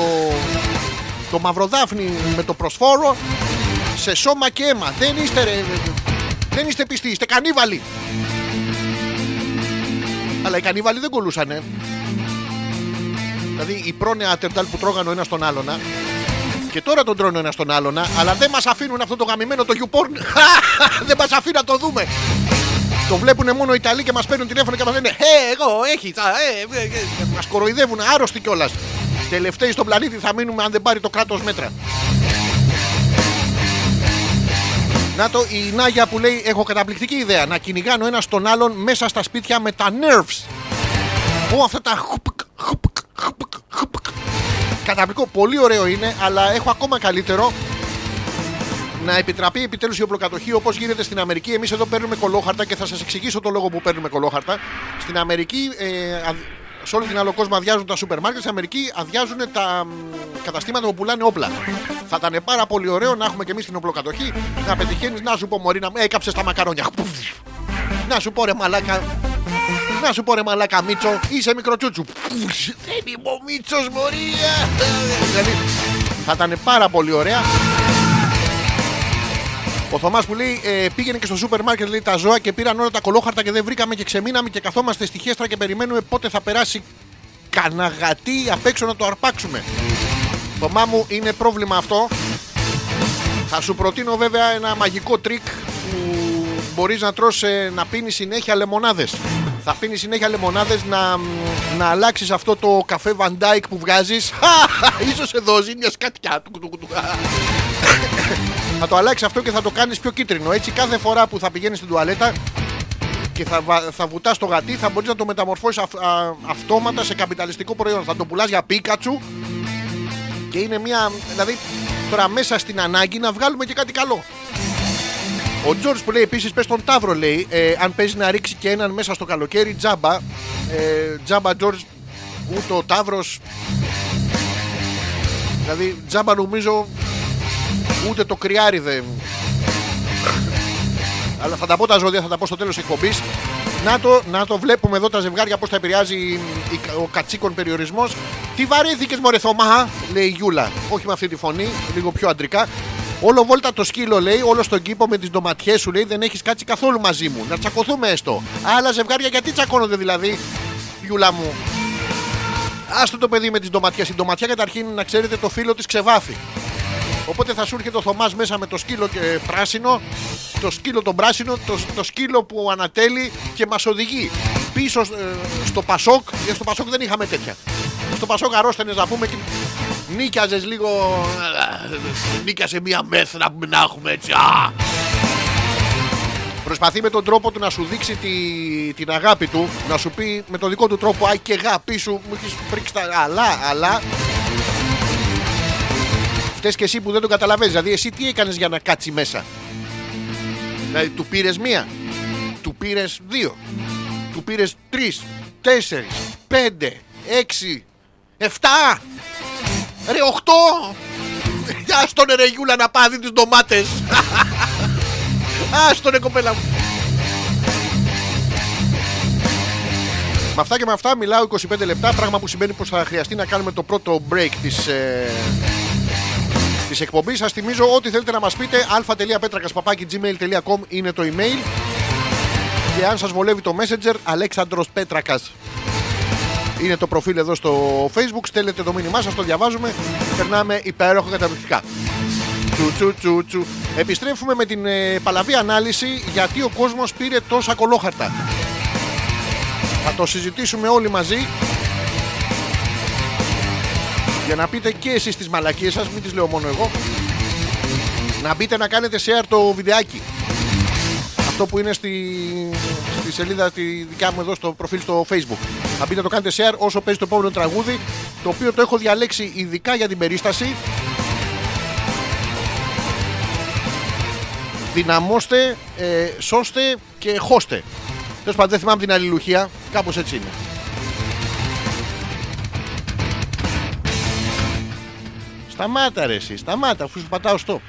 το μαυροδάφνη με το προσφόρο σε σώμα και αίμα. Δεν είστε, ρε, δεν είστε πιστοί, είστε κανίβαλοι. Αλλά οι κανίβαλοι δεν κολούσανε. Δηλαδή οι πρόνεα τερτάλ που τρώγανε ο ένας τον άλλον και τώρα τον τρώνε ο ένας τον άλλον αλλά δεν μας αφήνουν αυτό το γαμημένο το YouPorn. (laughs) δεν μας αφήνουν να το δούμε. Το βλέπουν μόνο οι Ιταλοί και μας παίρνουν τηλέφωνο και μας λένε Ε, εγώ, έχεις. Ε, ε, ε, μας κοροϊδεύουν άρρωστοι κιόλας. Τελευταίοι στον πλανήτη θα μείνουμε αν δεν πάρει το κράτος μέτρα. Να το, η Νάγια που λέει: Έχω καταπληκτική ιδέα να κυνηγάνε ο ένα τον άλλον μέσα στα σπίτια με τα nerves. Ω, αυτά τα χουπκ, χουπκ, χουπκ, χουπκ. Καταπληκτικό, πολύ ωραίο είναι, αλλά έχω ακόμα καλύτερο να επιτραπεί επιτέλου η οπλοκατοχή όπω γίνεται στην Αμερική. Εμεί εδώ παίρνουμε κολόχαρτα και θα σα εξηγήσω το λόγο που παίρνουμε κολόχαρτα. Στην Αμερική ε, σε όλη την άλλο κόσμο αδειάζουν τα σούπερ μάρκετ, στην Αμερική αδειάζουν τα μ, καταστήματα που πουλάνε όπλα. Θα ήταν πάρα πολύ ωραίο να έχουμε και εμεί την οπλοκατοχή, να πετυχαίνει, να σου πω Μωρή, να έκαψε τα μακαρόνια. Πουφ. Να σου πω ρε μαλάκα. Να σου πω ρε μαλάκα Μίτσο, είσαι μικροτσούτσου. Πουφ. Δεν είμαι ο Μίτσος Μωρία. Δηλαδή, θα ήταν πάρα πολύ ωραία. Ο Θωμάς που λέει ε, πήγαινε και στο σούπερ μάρκετ λέει, τα ζώα και πήραν όλα τα κολόχαρτα και δεν βρήκαμε και ξεμείναμε και καθόμαστε στη χέστρα και περιμένουμε πότε θα περάσει καναγατή απ' έξω να το αρπάξουμε. Θωμά μου είναι πρόβλημα αυτό. Θα σου προτείνω βέβαια ένα μαγικό τρίκ που μπορείς να τρως ε, να πίνεις συνέχεια λεμονάδες. Θα πίνεις συνέχεια λεμονάδες να, να αλλάξεις αυτό το καφέ Van Dyke που βγάζεις. (laughs) Ίσως σε δώσει μια σκατιά. Τουκ, τουκ, τουκ. θα το αλλάξει αυτό και θα το κάνεις πιο κίτρινο. Έτσι κάθε φορά που θα πηγαίνεις στην τουαλέτα και θα, βα- θα βουτάς το γατί θα μπορείς να το μεταμορφώσεις αυ- α- αυτόματα σε καπιταλιστικό προϊόν. Θα το πουλάς για πίκατσου και είναι μια. Δηλαδή, τώρα μέσα στην ανάγκη να βγάλουμε και κάτι καλό. Ο Τζόρτζ που λέει επίσης: Πες τον Ταύρο, λέει, ε, αν παίζει να ρίξει και έναν μέσα στο καλοκαίρι, τζάμπα. Ε, τζάμπα, Τζόρτζ, ούτε ο Ταύρος. Δηλαδή, τζάμπα νομίζω ούτε το κρυάρι δεν. Αλλά θα τα πω τα ζώδια, θα τα πω στο τέλος της εκπομπής. Να το, να το βλέπουμε εδώ τα ζευγάρια πώς τα επηρεάζει η- ο κατσίκον περιορισμός. Τι βαρέθηκες, Μωρέ Θωμά, λέει η Γιούλα. Όχι με αυτή τη φωνή, λίγο πιο αντρικά. Όλο βόλτα το σκύλο λέει, όλο στον κήπο με τις ντοματιές σου λέει δεν έχεις κάτσει καθόλου μαζί μου. Να τσακωθούμε έστω. Άλλα ζευγάρια γιατί τσακώνονται δηλαδή, Γιούλα μου; Άστο το παιδί με τις ντοματιές. Η ντοματιά καταρχήν να ξέρετε το φίλο της ξεβάφει. Οπότε θα σου έρχεται ο Θωμάς μέσα με το σκύλο και πράσινο, το σκύλο τον πράσινο, το, το σκύλο που ανατέλει και μας οδηγεί πίσω ε, στο Πασόκ. Γιατί στο Πασόκ δεν είχαμε τέτοια. Στο Πασόκ αρρώστενες να πούμε και νίκιαζες λίγο. ε, Νίκιασε μία μέθρα που να έχουμε έτσι. Α! Προσπαθεί με τον τρόπο του να σου δείξει τη, την αγάπη του, να σου πει με τον δικό του τρόπο, Ай και αγάπη σου, μου έχεις πρίξει τα. Αλλά, αλλά. Φταίει και εσύ που δεν το καταλαβαίνεις. Δηλαδή, εσύ τι έκανες για να κάτσει μέσα; Δηλαδή, του πήρες μία, του πήρες δύο, του πήρες τρεις, τέσσερις, πέντε, έξι, εφτά, ρε οχτώ. Άστον ρε Γιούλα να πάθει τις ντομάτες (laughs) Άστον ρε κοπέλα μου Με αυτά και με αυτά μιλάω 25 λεπτά Πράγμα που σημαίνει πως θα χρειαστεί να κάνουμε το πρώτο break της, ε, της εκπομπής Σας θυμίζω ό,τι θέλετε να μας πείτε αλφα.πέτρακας.gmail.com είναι το email Και αν σας βολεύει το messenger Αλέξανδρος Πέτρακας είναι το προφίλ εδώ στο facebook. Στέλνετε το μήνυμά σας, το διαβάζουμε. Περνάμε υπέροχα καταπληκτικά. Τσου, τσου, τσου, τσου. Επιστρέφουμε με την ε, παλαβή ανάλυση γιατί ο κόσμος πήρε τόσα κολόχαρτα. Θα το συζητήσουμε όλοι μαζί για να πείτε και εσείς τις μαλακίες σας, μην τις λέω μόνο εγώ. Να μπείτε να κάνετε share το βιντεάκι. Αυτό που είναι στη, στη σελίδα τη δικιά μου εδώ στο προφίλ στο facebook. Θα μπείτε να το κάνετε share όσο παίζει το επόμενο τραγούδι, το οποίο το έχω διαλέξει ειδικά για την περίσταση. Δυναμώστε, ε, σώστε και χώστε. Τέλος πάντων, δεν θυμάμαι την αλληλουχία. Κάπως έτσι είναι. Σταμάτα ρε εσύ, σταμάτα αφού σου πατάω στο.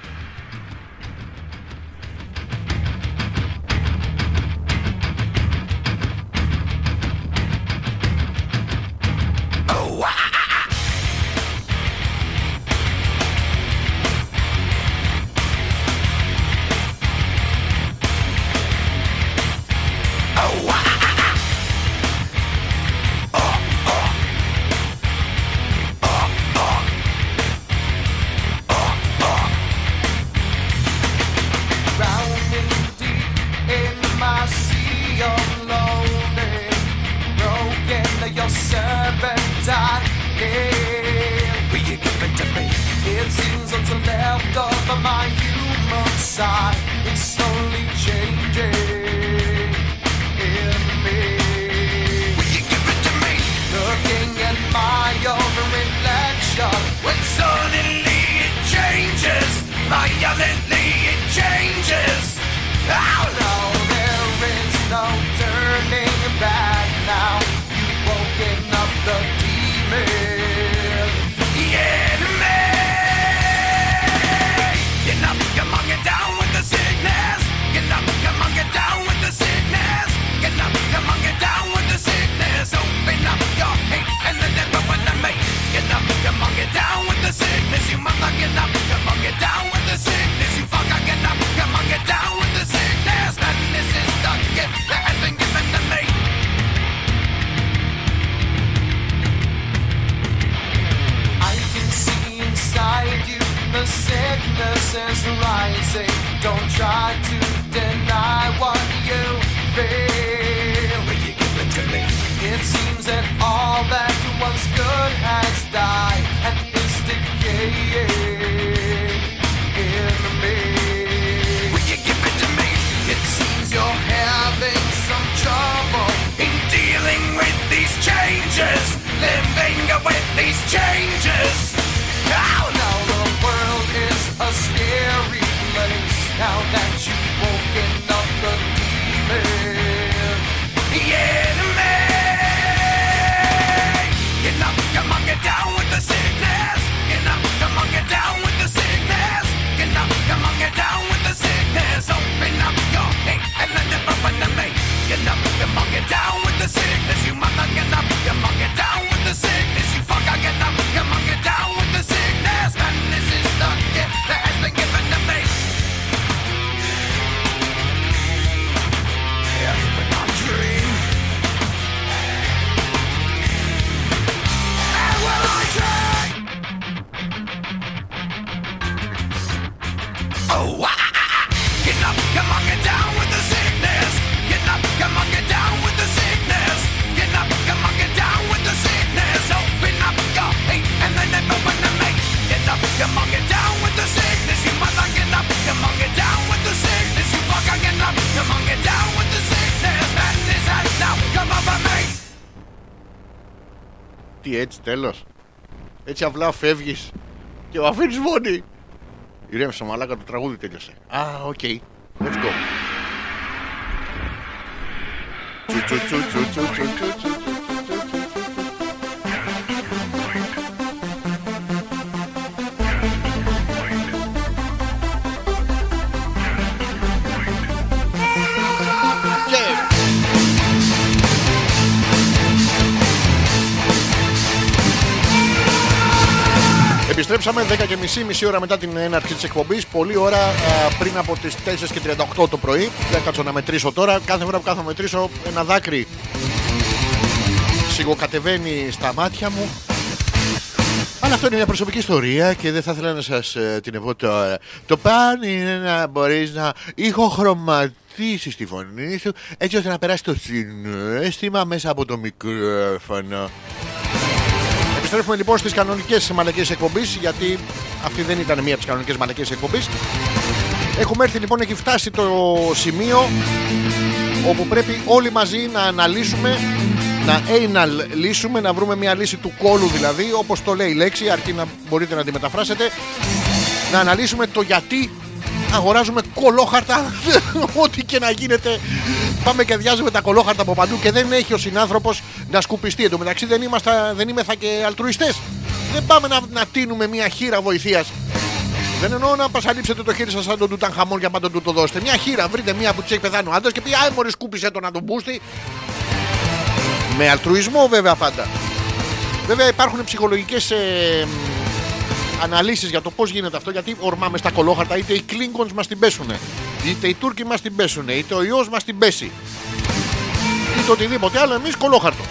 τέλος. Έτσι απλά φεύγεις και με αφήνεις μόνη. Ηρέμησε μαλάκα το τραγούδι τέλειωσε. Α, οκ. Okay. Let's go. Επιστρέψαμε 10 και μισή, μισή ώρα μετά την έναρξη της εκπομπής. Πολύ ώρα α, πριν από τις 4 και 38 το πρωί. Δεν κάτσω να μετρήσω τώρα. Κάθε φορά που κάθομαι να μετρήσω, ένα δάκρυ σιγοκατεβαίνει στα μάτια μου. Αλλά αυτό είναι μια προσωπική ιστορία και δεν θα ήθελα να σας την ευώ τώρα. Το παν είναι να μπορείς να ηχοχρωματίσεις τη φωνή σου έτσι ώστε να περάσει το συνέστημα μέσα από το μικρόφωνο. Επιστρέφουμε λοιπόν στις κανονικές μαλακές εκπομπής, γιατί αυτή δεν ήταν μία από τις κανονικές μαλακές εκπομπής. Έχουμε έρθει λοιπόν, έχει φτάσει το σημείο όπου πρέπει όλοι μαζί να αναλύσουμε, να αναλύσουμε, να βρούμε μια λύση του κόλου δηλαδή, όπως το λέει η λέξη, αρκεί να μπορείτε να τη μεταφράσετε, να αναλύσουμε το γιατί αγοράζουμε κολόχαρτα, (laughs) ό,τι και να γίνεται. Πάμε και αδειάζουμε τα κολόχαρτα από παντού και δεν έχει ο συνάνθρωπος να σκουπιστεί. Εν τω μεταξύ δεν, είμαστε, δεν είμεθα και αλτρουιστές. Δεν πάμε να, να τίνουμε μια χείρα βοηθείας. Δεν εννοώ να πασαλείψετε το χέρι σας σαν τον Τούταν Χαμόν και να πάτε του το δώσετε. Μια χείρα, βρείτε μια που τη έχει πεθάνει ο άντρας και πει Άι, μωρή, σκούπισε το να τον μπούστη. Με αλτρουισμό βέβαια πάντα. Βέβαια υπάρχουν ψυχολογικές ε, αναλύσεις για το πώς γίνεται αυτό γιατί ορμάμε στα κολόχαρτα είτε οι Klingons μας την πέσουν είτε οι Τούρκοι μας την πέσουν είτε ο ιός μας την πέσει. Είτε οτιδήποτε άλλο εμείς κολόχαρτο.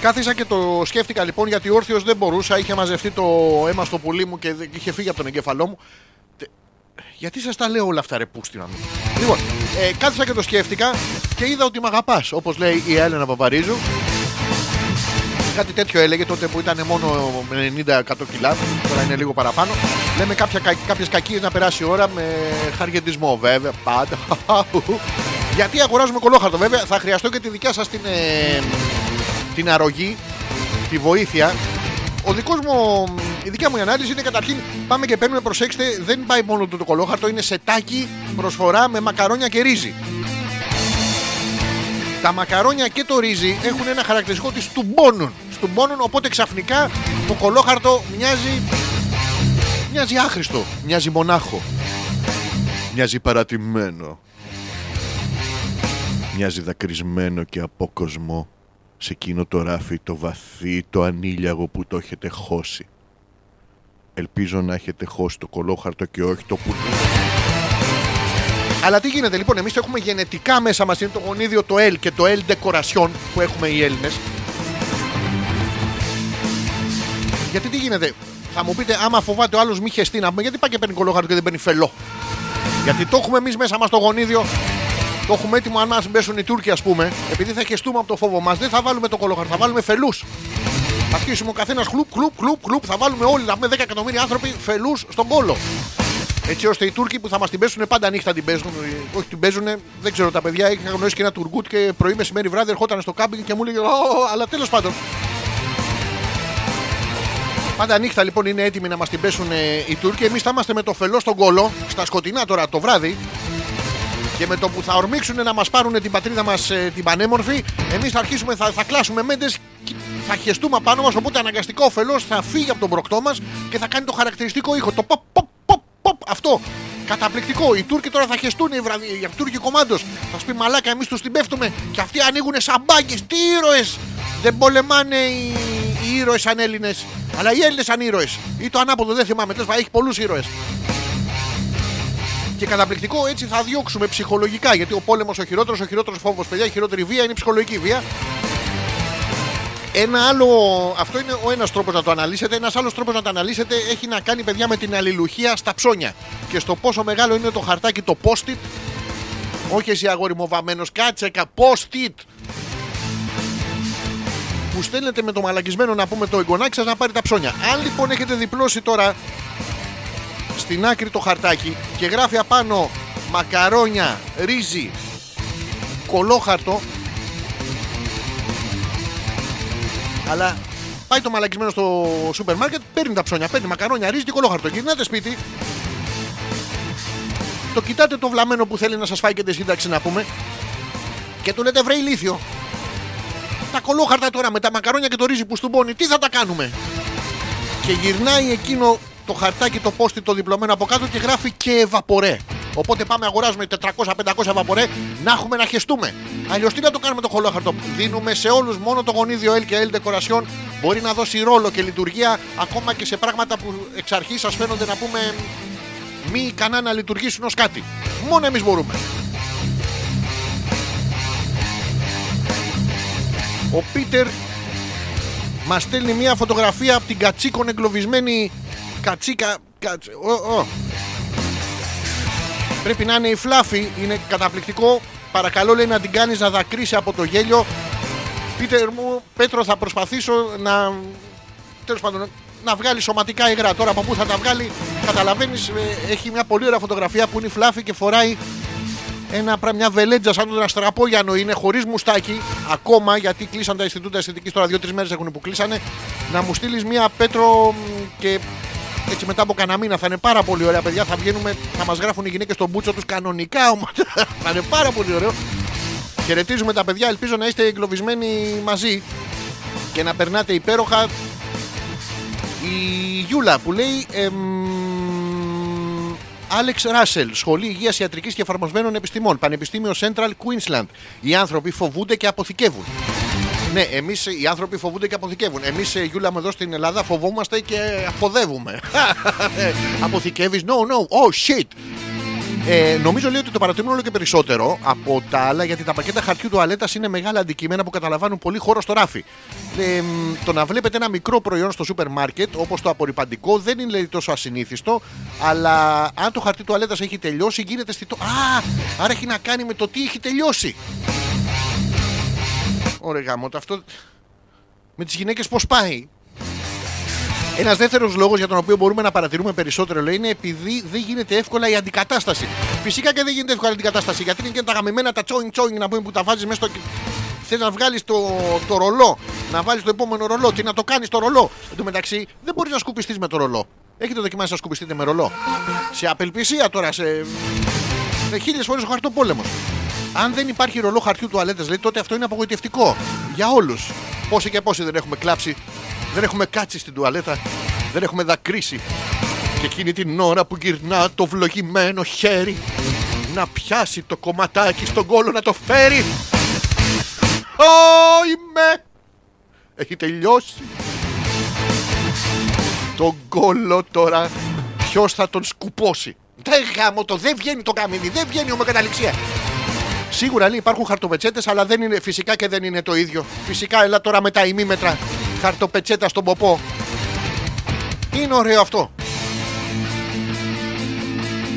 Κάθισα και το σκέφτηκα λοιπόν γιατί όρθιος δεν μπορούσα είχε μαζευτεί το αίμα στο πουλί μου και δεν- είχε φύγει από τον εγκέφαλό μου. Τε- γιατί σας τα λέω όλα αυτά ρε πούστινα μου; Λοιπόν, ε, κάθισα και το σκέφτηκα και είδα ότι με αγαπάς όπως λέει η Έλενα Παπαρίζου Κάτι τέτοιο έλεγε τότε που ήταν μόνο με 90-100 κιλά. Τώρα είναι λίγο παραπάνω. Λέμε κάποια, κάποιες κακίες να περάσει η ώρα με χαργεντισμό βέβαια. Πάντα. (laughs) Γιατί αγοράζουμε κολόχαρτο βέβαια. Θα χρειαστώ και τη δικιά σας την, ε, την αρρωγή, τη βοήθεια. Ο δικός μου, η δικιά μου η ανάλυση είναι καταρχήν πάμε και παίρνουμε, προσέξτε, δεν πάει μόνο το, το κολόχαρτο, είναι σετάκι προσφορά με μακαρόνια και ρύζι. Τα μακαρόνια και το ρύζι έχουν ένα χαρακτηριστικό ότι στουμπώνουν. Στουμπώνουν, οπότε ξαφνικά το κολόχαρτο μοιάζει. μοιάζει άχρηστο. Μοιάζει μονάχο. Μοιάζει παρατημένο. Μοιάζει δακρυσμένο και απόκοσμο σε εκείνο το ράφι το βαθύ, το ανήλιαγο που το έχετε χώσει. Ελπίζω να έχετε χώσει το κολόχαρτο και όχι το πουλί. Αλλά τι γίνεται λοιπόν, εμείς το έχουμε γενετικά μέσα μας. Είναι το γονίδιο το L και το L decoration που έχουμε οι Έλληνες. Γιατί τι γίνεται, Θα μου πείτε, άμα φοβάται ο άλλος μη χεστεί να πούμε, γιατί πάει και παίρνει κολόχαρτο και δεν παίρνει φελό. Γιατί το έχουμε εμείς μέσα μας το γονίδιο. Το έχουμε έτοιμο αν μα μπέσουν οι Τούρκοι, ας πούμε. Επειδή θα χεστούμε από το φόβο μας, δεν θα βάλουμε το κολόχαρτο, θα βάλουμε φελούς. Θα αρχίσουμε ο καθένας χλουπ, χλουπ, χλουπ, χλουπ. Θα βάλουμε όλοι, να πούμε 10 εκατομμύρια άνθρωποι φελούς στον κόλο. Έτσι ώστε οι Τούρκοι που θα μας την πέσουν πάντα νύχτα την παίζουν. ε, Όχι την παίζουν, δεν ξέρω τα παιδιά. Είχα γνωρίσει και ένα Τουρκούτ και πρωί μεσημέρι βράδυ ερχόταν στο κάμπινγκ και μου λέγε «Ω, Αλλά τέλος πάντων. Πάντα νύχτα λοιπόν είναι έτοιμοι να μας την πέσουν ε, οι Τούρκοι. Εμείς θα είμαστε με το φελό στον κόλο, στα σκοτεινά τώρα το βράδυ. Και με το που θα ορμήξουν να μας πάρουν την πατρίδα μας την πανέμορφη, εμείς θα αρχίσουμε, θα, θα κλάσουμε μέντες, θα χεστούμε απάνω μας. Οπότε αναγκαστικά ο φελός θα φύγει από τον προκτό μας και θα κάνει το χαρακτηριστικό ήχο. Το ποπ, ποπ, ποπ, ποπ. Αυτό. Καταπληκτικό. Οι Τούρκοι τώρα θα χεστούν, οι, βραδι... οι Τούρκοι κομμάντο. Θα σου πει μαλάκα, εμείς τους την πέφτουμε. Και αυτοί ανοίγουν σαν μπάγκες. Τι ήρωες! Δεν πολεμάνε οι, οι ήρωες σαν Έλληνες. Αλλά οι Έλληνες σαν ήρωες. Ή το ανάποδο, δεν θυμάμαι. Τέλος πάντων, έχει πολλούς ήρωες. Και καταπληκτικό έτσι θα διώξουμε ψυχολογικά. Γιατί ο πόλεμος ο χειρότερος, ο χειρότερος φόβος, παιδιά, η χειρότερη βία είναι η ψυχολογική βία. Ένα άλλο, αυτό είναι ο ένας τρόπος να το αναλύσετε. Ένας άλλος τρόπος να το αναλύσετε έχει να κάνει, παιδιά, με την αλληλουχία στα ψώνια. Και στο πόσο μεγάλο είναι το χαρτάκι το post-it. Όχι εσύ αγόρι μου βαμμένος, κάτσε κα post-it. Που στέλνετε με το μαλακισμένο να πούμε το εγγονάκι σας να πάρει τα ψώνια. Αν λοιπόν έχετε διπλώσει τώρα στην άκρη το χαρτάκι και γράφει απάνω μακαρόνια, ρύζι, κολόχαρτο. Αλλά πάει το μαλακισμένο στο σούπερ μάρκετ, παίρνει τα ψώνια, παίρνει μακαρόνια, ρύζι και κολόχαρτο. Γυρνάτε σπίτι, το κοιτάτε το βλαμμένο που θέλει να σας φάει και τη σύνταξη να πούμε και του λέτε βρε ηλίθιο. Τα κολόχαρτα τώρα με τα μακαρόνια και το ρύζι που στουμπώνει, τι θα τα κάνουμε; Και γυρνάει εκείνο το χαρτάκι το πόστι το διπλωμένο από κάτω και γράφει και ευαπορέ. Οπότε πάμε αγοράζουμε 400-500 ευαπορέ να έχουμε να χεστούμε. Αλλιώς τι να το κάνουμε το κολόχαρτο. Δίνουμε σε όλους μόνο το γονίδιο L και L Decoration. Μπορεί να δώσει ρόλο και λειτουργία ακόμα και σε πράγματα που εξ αρχής σας φαίνονται να πούμε μη ικανά να λειτουργήσουν ως κάτι. Μόνο εμείς μπορούμε. Ο Πίτερ μας στέλνει μια φωτογραφία από την κατσίκον εγκλωβισμένη κατσίκα. κατσ- ο, ο. Πρέπει να είναι η φλάφη, είναι καταπληκτικό. Παρακαλώ λέει να την κάνεις να δακρύσει από το γέλιο. Πίτερ μου, Πέτρο, θα προσπαθήσω να. Τέλος πάντων, να βγάλει σωματικά υγρά. Τώρα από πού θα τα βγάλει, καταλαβαίνεις. Έχει μια πολύ ωραία φωτογραφία που είναι η φλάφη και φοράει ένα, πρά- μια βελέτζα σαν τον Αστραπόγιανο είναι χωρίς μουστάκι ακόμα γιατί κλείσαν τα Ινστιτούτα Αισθητικής τώρα δύο-τρεις μέρες έχουν που κλείσανε. Να μου στείλεις μια πέτρο μ, και έτσι μετά από κανένα μήνα θα είναι πάρα πολύ ωραία παιδιά. Θα βγαίνουμε, θα μας γράφουν οι γυναίκες στον μπούτσο τους κανονικά όμως. (laughs) θα είναι πάρα πολύ ωραίο. Χαιρετίζουμε τα παιδιά, ελπίζω να είστε εγκλωβισμένοι μαζί και να περνάτε υπέροχα. Η Γιούλα που λέει εμ, Άλεξ Ράσελ, Σχολή Υγείας Ιατρικής και Εφαρμοσμένων Επιστημών, Πανεπιστήμιο Central Queensland. Οι άνθρωποι φοβούνται και αποθηκεύουν. Ναι, εμείς οι άνθρωποι φοβούνται και αποθηκεύουν. Εμείς, Γιούλα, μου εδώ στην Ελλάδα φοβόμαστε και αποδεύουμε. (laughs) Αποθηκεύεις, no, no, oh shit. Ε, νομίζω λέει ότι το παρατηρούν όλο και περισσότερο από τα άλλα γιατί τα πακέτα χαρτιού τουαλέτας είναι μεγάλα αντικείμενα που καταλαμβάνουν πολύ χώρο στο ράφι. Ε, μ, το να βλέπετε ένα μικρό προϊόν στο σούπερ μάρκετ όπως το απορριπαντικό δεν είναι λέει, τόσο ασυνήθιστο, αλλά αν το χαρτί τουαλέτας έχει τελειώσει γίνεται αισθητό. Α, άρα έχει να κάνει με το τι έχει τελειώσει. Ωραία, γάμο, το αυτό με τις γυναίκες πώς πάει; Ένας δεύτερος λόγος για τον οποίο μπορούμε να παρατηρούμε περισσότερο λέει, είναι επειδή δεν γίνεται εύκολα η αντικατάσταση. Φυσικά και δεν γίνεται εύκολα η αντικατάσταση γιατί είναι και τα γαμημένα τα τσόινγκ τσόινγκ να πούμε που τα βάζεις μέσα στο. Θες να βγάλεις το, το ρολό, να βάλεις το επόμενο ρολό, τι να το κάνεις το ρολό. Εν τω μεταξύ δεν μπορείς να σκουπιστείς με το ρολό. Έχετε δοκιμάσει να σκουπιστείτε με ρολό; Σε απελπισία τώρα, σε. σε χίλιες φορές ο χαρτοπόλεμος. Αν δεν υπάρχει ρολό χαρτιού τουαλέτε, λέει, τότε αυτό είναι απογοητευτικό για όλους. Πόσοι και πόσοι δεν έχουμε κλάψει, δεν έχουμε κάτσει στην τουαλέτα, δεν έχουμε δακρύσει. Και εκείνη την ώρα που γυρνά το βλογημένο χέρι να πιάσει το κομματάκι στον κόλο να το φέρει. Ω, είμαι! Έχει τελειώσει. Τον κόλο τώρα ποιος θα τον σκουπώσει; Δεν γάμο το, δεν βγαίνει το καμίνι, δεν βγαίνει ομοκαταληξία. Σίγουρα λέει υπάρχουν χαρτοπετσέτες, αλλά δεν είναι φυσικά και δεν είναι το ίδιο. Φυσικά, έλα τώρα με τα ημίμετρα χαρτοπετσέτα στον ποπό. Είναι ωραίο αυτό.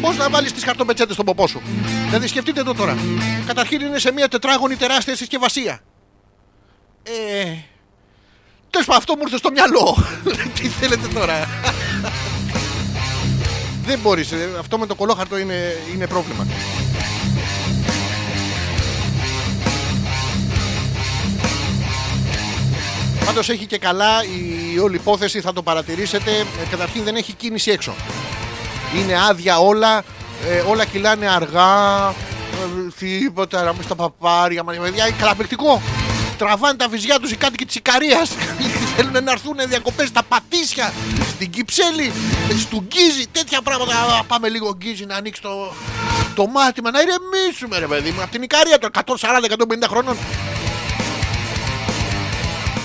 Πώς να βάλεις τις χαρτοπετσέτες στον ποπό σου; Δηλαδή σκεφτείτε το τώρα. Καταρχήν είναι σε μια τετράγωνη τεράστια συσκευασία. Ε. Τέλος πάντων, αυτό μου ήρθε στο μυαλό. (laughs) Τι θέλετε τώρα; (laughs) Δεν μπορείς. Αυτό με το κολόχαρτο είναι, είναι πρόβλημα. Πάντως έχει και καλά η όλη υπόθεση, θα το παρατηρήσετε. Ε, Καταρχήν δεν έχει κίνηση έξω. Είναι άδεια όλα, ε, όλα κυλάνε αργά. ε, Τίποτα, να μην στα παπάρια. μα, Παιδιά, είναι καταπληκτικό. Τραβάνε τα βυζιά τους οι κάτοικοι της Ικαρίας. (laughs) Θέλουν να έρθουν διακοπές στα Πατήσια, στην Κυψέλη, στον Γκίζι. Τέτοια πράγματα. Α, Πάμε λίγο Γκίζι να ανοίξει το, το μάτι μας να ηρεμήσουμε, ρε παιδί μου. Από την Ικαρία των 140-150 χρόνων.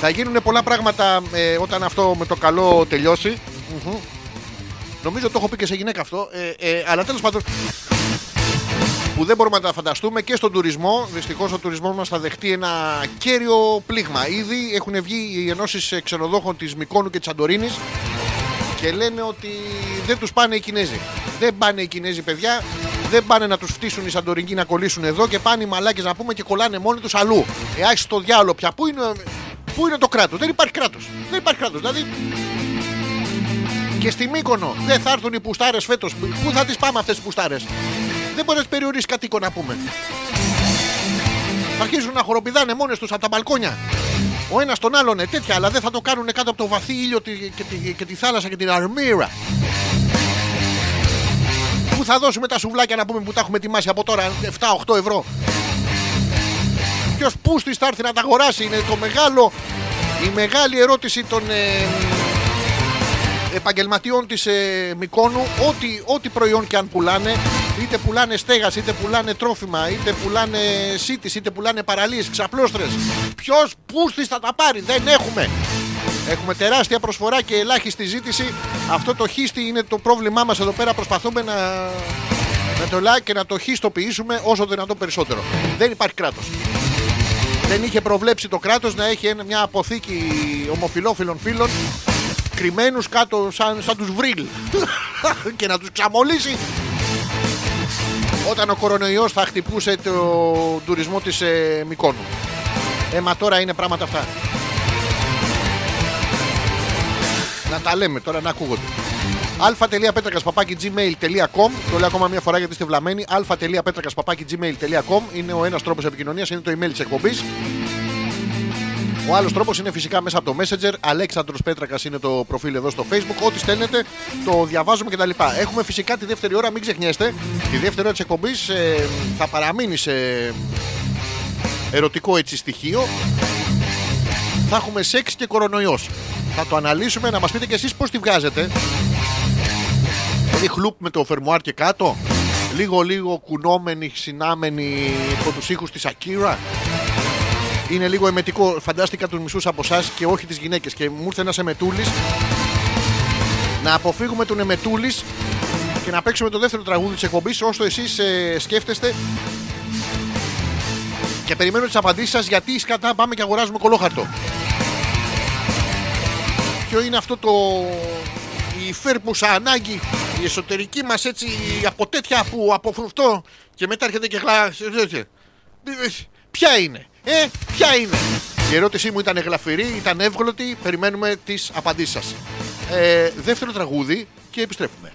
Θα γίνουν πολλά πράγματα ε, όταν αυτό με το καλό τελειώσει. Μμμ. Νομίζω το έχω πει και σε γυναίκα αυτό. Ε, ε, αλλά τέλος πάντων. Που δεν μπορούμε να τα φανταστούμε και στον τουρισμό. Δυστυχώς ο τουρισμός μας θα δεχτεί ένα κέριο πλήγμα. Ήδη έχουν βγει οι ενώσεις ξενοδόχων της Μικόνου και της Σαντορίνη και λένε ότι δεν τους πάνε οι Κινέζοι. Δεν πάνε οι Κινέζοι, παιδιά. Δεν πάνε να τους φτύσουν οι Σαντορινοί να κολλήσουν εδώ και πάνε οι μαλάκες να πούμε και κολλάνε μόνοι τους αλλού. Ε, άχι στο διάλογο πια. Πού είναι, πού είναι το κράτος; Δεν υπάρχει κράτος. Δεν υπάρχει κράτος. Δηλαδή και στη Μύκονο δεν θα έρθουν οι πουστάρες φέτος. Πού θα τις πάμε αυτές τι πουστάρες; Δεν μπορείς να τις περιορίσει κατοίκο να πούμε. Θα αρχίσουν να χοροπηδάνε μόνες τους από τα μπαλκόνια. Ο ένας τον άλλον ε, τέτοια, αλλά δεν θα το κάνουν κάτω από το βαθύ ήλιο τη- και, τη, και τη θάλασσα και την αρμύρα. Πού θα δώσουμε τα σουβλάκια να πούμε που τα έχουμε ετοιμάσει από τώρα. 7-8 ευρώ. Ποιος πούστη θα έρθει να τα αγοράσει, είναι το μεγάλο, η μεγάλη ερώτηση των ε, επαγγελματιών της ε, Μικόνου. Ό,τι, ό,τι προϊόν και αν πουλάνε είτε πουλάνε στέγας, είτε πουλάνε τρόφιμα είτε πουλάνε σίτης, είτε πουλάνε παραλίες, ξαπλώστρες ποιος πούστης θα τα πάρει, δεν έχουμε Έχουμε τεράστια προσφορά και ελάχιστη ζήτηση. Αυτό το χίστη είναι το πρόβλημά μας εδώ πέρα. Προσπαθούμε να, να το λά και να το χιστοποιήσουμε όσο δυνατόν περισσότερο. Δεν υπάρχει κράτος. Δεν είχε προβλέψει το κράτος να έχει ένα- μια αποθήκη ομοφιλόφιλων φίλων κρυμμένους κάτω σαν, σαν τους βρύλ (laughs) και να τους ξαμολύσει όταν ο κορονοϊός θα χτυπούσε το τουρισμό της ε, Μικόνου. Ε, μα τώρα είναι πράγματα αυτά. Να τα λέμε τώρα να ακούγονται. α.πέτρακα.gmail.com Το λέω ακόμα μια φορά γιατί είστε βλαμμένοι. α.πέτρακα.gmail.com Είναι ο ένας τρόπος επικοινωνίας, είναι το email της εκπομπής. Ο άλλος τρόπος είναι φυσικά μέσα από το Messenger. Αλέξανδρος Πέτρακας είναι το προφίλ εδώ στο Facebook. Ό,τι στέλνετε το διαβάζουμε κτλ. Έχουμε φυσικά τη δεύτερη ώρα, μην ξεχνιέστε. Τη δεύτερη ώρα της εκπομπής θα παραμείνει σε ερωτικό έτσι στοιχείο. Θα έχουμε σεξ και κορονοϊός. Θα το αναλύσουμε να μας πείτε και εσείς πώς τη βγάζετε. Δηλαδή χλουπ με το φερμουάρ και κάτω. Λίγο λίγο κουνόμενοι, συνάμενοι από τους ήχους της Ακύρα. Είναι λίγο εμετικό. Φαντάστηκα τους μισούς από εσάς και όχι τις γυναίκες. Και μου ήρθε ένας εμετούλης. Να αποφύγουμε τον εμετούλης και να παίξουμε το δεύτερο τραγούδι της εκπομπής όσο εσείς ε, σκέφτεστε και περιμένω τις απαντήσεις σας γιατί σκατά πάμε και αγοράζουμε κολόχαρτο. Ποιο είναι αυτό το... η φέρπουσα ανάγκη, η εσωτερική μας έτσι από τέτοια που από αυτό και μετά έρχεται και γλά... Ποια είναι, ε, ποια είναι. Η ερώτησή μου ήταν γλαφυρή, ήταν εύγλωτη, περιμένουμε τις απαντήσεις σας. Ε, δεύτερο τραγούδι και επιστρέφουμε.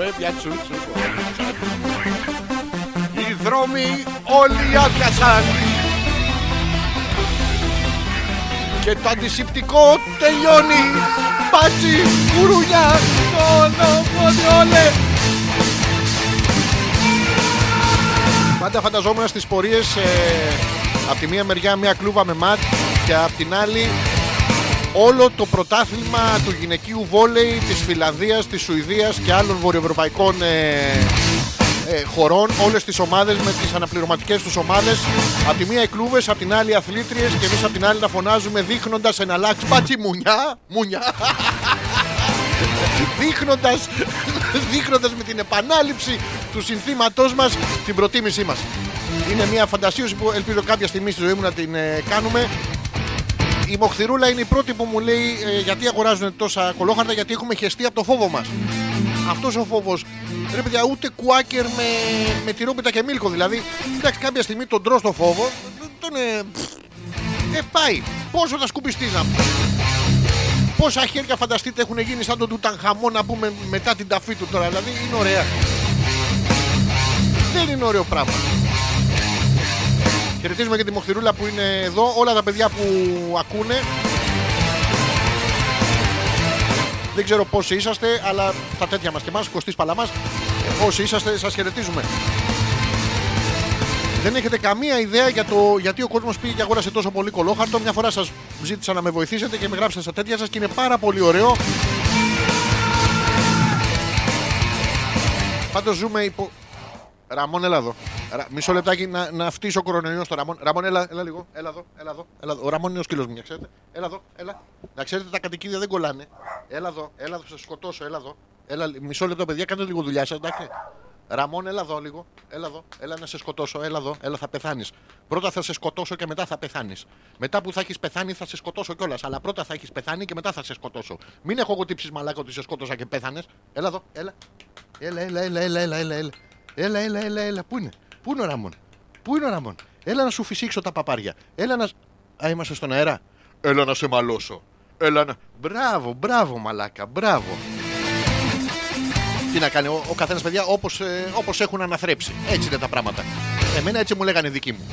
Όλοι ψάχνουμε μια τσούτσου. Όλοι ψάχνουμε. Οι δρόμοι όλοι άδειασαν. Και το αντισηπτικό τελειώνει. Πάτσι, κουρούνια, το όλε. Πάντα φανταζόμουν στις πορείες ε, από τη μία μεριά μια κλούβα με ματ και από την άλλη όλο το πρωτάθλημα του γυναικείου βόλεϊ της Φιλανδίας, της Σουηδίας και άλλων βορειοευρωπαϊκών ε, ε, χωρών, όλες τις ομάδες με τις αναπληρωματικές τους ομάδες. Από τη μία οι κλούβες, από την άλλη οι αθλήτριες και εμείς από την άλλη να φωνάζουμε δείχνοντας ένα λάξ πάτσι μουνιά, μουνιά. (laughs) δείχνοντας, δείχνοντας με την επανάληψη του συνθήματός μας την προτίμησή μας. Είναι μια φαντασίωση που ελπίζω κάποια στιγμή στη ζωή μου να την ε, κάνουμε η Μοχθηρούλα είναι η πρώτη που μου λέει ε, γιατί αγοράζουν τόσα κολόχαρτα, γιατί έχουμε χεστεί από το φόβο μας. Αυτός ο φόβος. Ρε παιδιά, ούτε κουάκερ με, με τυρόπιτα και μίλκο. Δηλαδή, εντάξει, κάποια στιγμή τον τρώ στο φόβο. Τον. Ε, ε, πάει. Πόσο θα σκουπιστεί να πούμε. Πόσα χέρια φανταστείτε έχουν γίνει σαν τον Τουταγχαμό να πούμε μετά την ταφή του τώρα. Δηλαδή είναι ωραία. Δεν είναι ωραίο πράγμα. Χαιρετίζουμε και τη Μοχθηρούλα που είναι εδώ. Όλα τα παιδιά που ακούνε. Δεν ξέρω πόσοι είσαστε, αλλά τα τέτοια μας και εμάς, Κωστής Παλαμάς, όσοι είσαστε, σας χαιρετίζουμε. Δεν έχετε καμία ιδέα για το γιατί ο κόσμος πήγε και αγόρασε τόσο πολύ κολόχαρτο. Μια φορά σας ζήτησα να με βοηθήσετε και με γράψατε στα τέτοια σας και είναι πάρα πολύ ωραίο. Πάντως ζούμε υπό... Ραμόν, έλα εδώ. Ρα- Μισό λεπτάκι να, να φτύσω κορονοϊό στο Ραμόν. Ραμόν, έλα, έλα λίγο. Έλα εδώ, έλα εδώ. Έλα εδώ. Ο Ραμόν είναι ο σκύλος μου, για ξέρετε. Έλα εδώ, έλα. Να ξέρετε τα κατοικίδια δεν κολλάνε. Έλα εδώ, έλα εδώ, θα σε σκοτώσω, έλα εδώ. Έλα, μισό λεπτό, παιδιά, κάντε λίγο δουλειά σας, εντάξει. Ραμόν, έλα εδώ λίγο. Έλα εδώ, έλα να σε σκοτώσω, έλα εδώ, έλα θα πεθάνεις. Πρώτα θα σε σκοτώσω και μετά θα πεθάνεις. Μετά που θα έχεις πεθάνει θα σε σκοτώσω κιόλας. Αλλά πρώτα θα έχεις πεθάνει και μετά θα σε σκοτώσω. Μην έχω εγώ τύψεις μαλάκα ότι σε σκότωσα και πέθανες. Έλα εδώ, έλα. Έλα, έλα, έλα, έλα, έλα, έλα, έλα. Έλα, έλα, έλα, έλα. Πού είναι, πού είναι ο Ραμόν, πού είναι ο Ραμόν; Έλα να σου φυσήξω τα παπάρια. Έλα να. Α, είμαστε στον αέρα. Έλα να σε μαλώσω. Έλα να. Μπράβο, μπράβο, μαλάκα, μπράβο. Τι να κάνει, ο, ο καθένας παιδιά όπως όπως έχουν αναθρέψει. Έτσι είναι τα πράγματα. Εμένα έτσι μου λέγανε οι δικοί μου.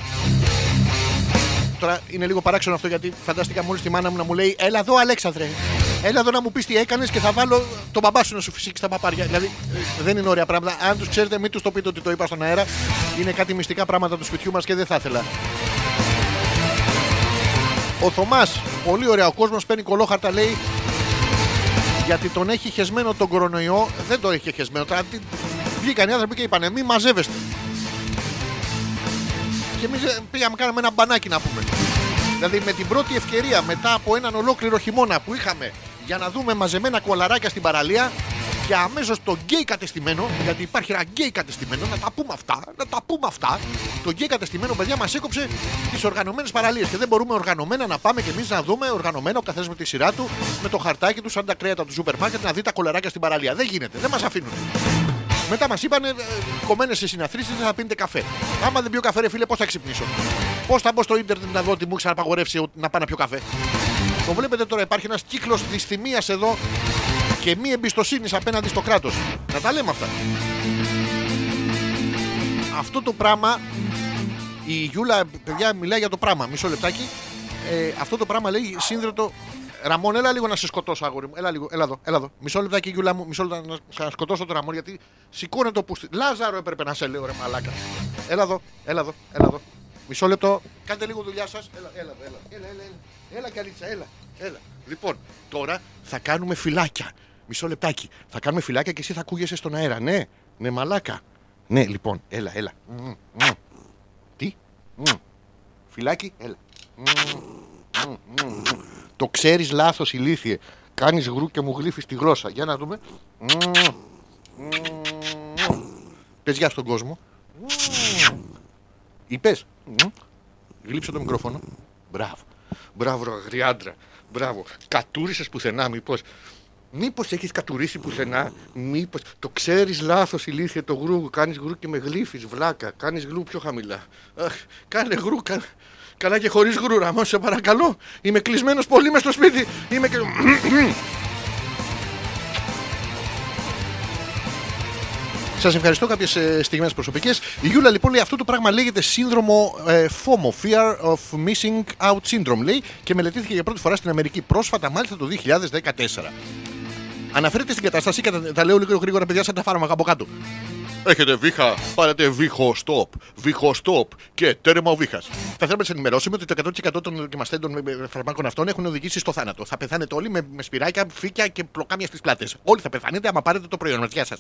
Τώρα είναι λίγο παράξενο αυτό γιατί φαντάστηκα μόλις τη μάνα μου να μου λέει Έλα εδώ, Αλέξανδρε. Έλα εδώ να μου πεις τι έκανες και θα βάλω τον μπαμπά σου να σου φυσήξει τα παπάρια. Δηλαδή ε, δεν είναι ωραία πράγματα. Αν τους ξέρετε, μην τους το πείτε ότι το είπα στον αέρα. Είναι κάτι μυστικά πράγματα του σπιτιού μας και δεν θα ήθελα. Ο Θωμάς, πολύ ωραία. Ο κόσμος παίρνει κολόχαρτα, λέει γιατί τον έχει χεσμένο τον κορονοϊό. Δεν το έχει χεσμένο. Τώρα τι- βγήκαν οι άνθρωποι και είπανε μη μαζεύεστε. Και εμείς πήγαμε, κάναμε ένα μπανάκι να πούμε. Δηλαδή με την πρώτη ευκαιρία μετά από έναν ολόκληρο χειμώνα που είχαμε για να δούμε μαζεμένα κολαράκια στην παραλία και αμέσως το γκέι κατεστημένο, γιατί υπάρχει ένα γκέι κατεστημένο, να τα πούμε αυτά, να τα πούμε αυτά. Το γκέι κατεστημένο, παιδιά, μας έκοψε τις οργανωμένες παραλίες και δεν μπορούμε οργανωμένα να πάμε και εμείς να δούμε οργανωμένα ο καθένα με τη σειρά του, με το χαρτάκι του, σαν τα κρέατα του σούπερ μάρκετ, να δει τα κολαράκια στην παραλία. Δεν γίνεται, δεν μας αφήνουν. Μετά μας είπαν κομμένες σε συναθροίσεις θα πίνετε καφέ. Άμα δεν πιω καφέ, ρε φίλε, πώς θα ξυπνήσω; Πώς θα μπω στο ίντερνετ να δω ότι μου έχει απαγορεύσει να πάω να πιω καφέ; Το βλέπετε τώρα, υπάρχει ένας κύκλος δυσθυμία εδώ και μη εμπιστοσύνης απέναντι στο κράτος. Να τα λέμε αυτά. Αυτό το πράγμα. Η Γιούλα, παιδιά, μιλάει για το πράγμα. Μισό λεπτάκι. Ε, αυτό το πράγμα λέει σύνδετο. Ραμόν, έλα λίγο να σε σκοτώσω, αγόρι μου. Έλα λίγο, έλα εδώ, έλα εδώ. Μισό λεπτάκι, Γιούλα μου, μισό λεπτό να σε σκοτώσω τον Ραμόν γιατί σηκώνεται το πούστη. Λάζαρο έπρεπε να σε λέω, ρε μαλάκα. Έλα εδώ, έλα εδώ, έλα εδώ. Μισό λεπτό. Κάντε λίγο δουλειά σας. Έλα, έλα, έλα. Έλα, έλα, έλα. Έλα, καλίτσα, έλα. έλα. Λοιπόν, τώρα θα κάνουμε φυλάκια. Μισό λεπτάκι. Θα κάνουμε φυλάκια και εσύ θα ακούγεσαι στον αέρα. Ναι, ναι, μαλάκα. Ναι, λοιπόν, έλα, έλα. Μμ, μμ. Τι; Μμ. Φυλάκι, έλα. Μμ, μμ, μμ, μμ. Το ξέρεις λάθος ηλίθιε. Κάνεις γρου και μου γλύφεις τη γλώσσα. Για να δούμε. Μμ, μμ. Πες γεια στον κόσμο. Μμ. Είπες. Μμ. Γλύψε το μικρόφωνο. Μπράβο. Μπράβο, ρε αγριάντρα. Μπράβο. Κατούρισες πουθενά, μήπως. Μήπως έχεις κατουρίσει πουθενά. Μήπως. Το ξέρεις λάθος ηλίθιε το γρου. Κάνεις γρου και με γλύφεις, βλάκα. Κάνεις γρου πιο χαμηλά. Αχ, κάνε γρου. Κα... Καλά και χωρίς γρου, Ραμό, σε παρακαλώ. Είμαι κλεισμένος πολύ μες στο σπίτι. Είμαι και... Σας ευχαριστώ κάποιες ε, στιγμές προσωπικές. Η Γιούλα λοιπόν λέει αυτό το πράγμα λέγεται σύνδρομο ε, FOMO, Fear of Missing Out Syndrome λέει και μελετήθηκε για πρώτη φορά στην Αμερική πρόσφατα, μάλιστα το 2014. Αναφέρεται στην κατάσταση και τα, τα λέω λίγο γρήγορα, παιδιά, σαν τα φάρμακα από κάτω. Έχετε βήχα, πάρετε βήχο stop, βήχο stop και τέρμα ο βήχας. Θα θέλαμε να σα ενημερώσουμε ότι το 100% των δοκιμαστέντων με- με φαρμάκων αυτών έχουν οδηγήσει στο θάνατο. Θα πεθάνετε όλοι με, με σπυράκια, φύκια και πλοκάμια στις πλάτες. Όλοι θα πεθάνετε άμα πάρετε το προϊόν μας. Γεια σας.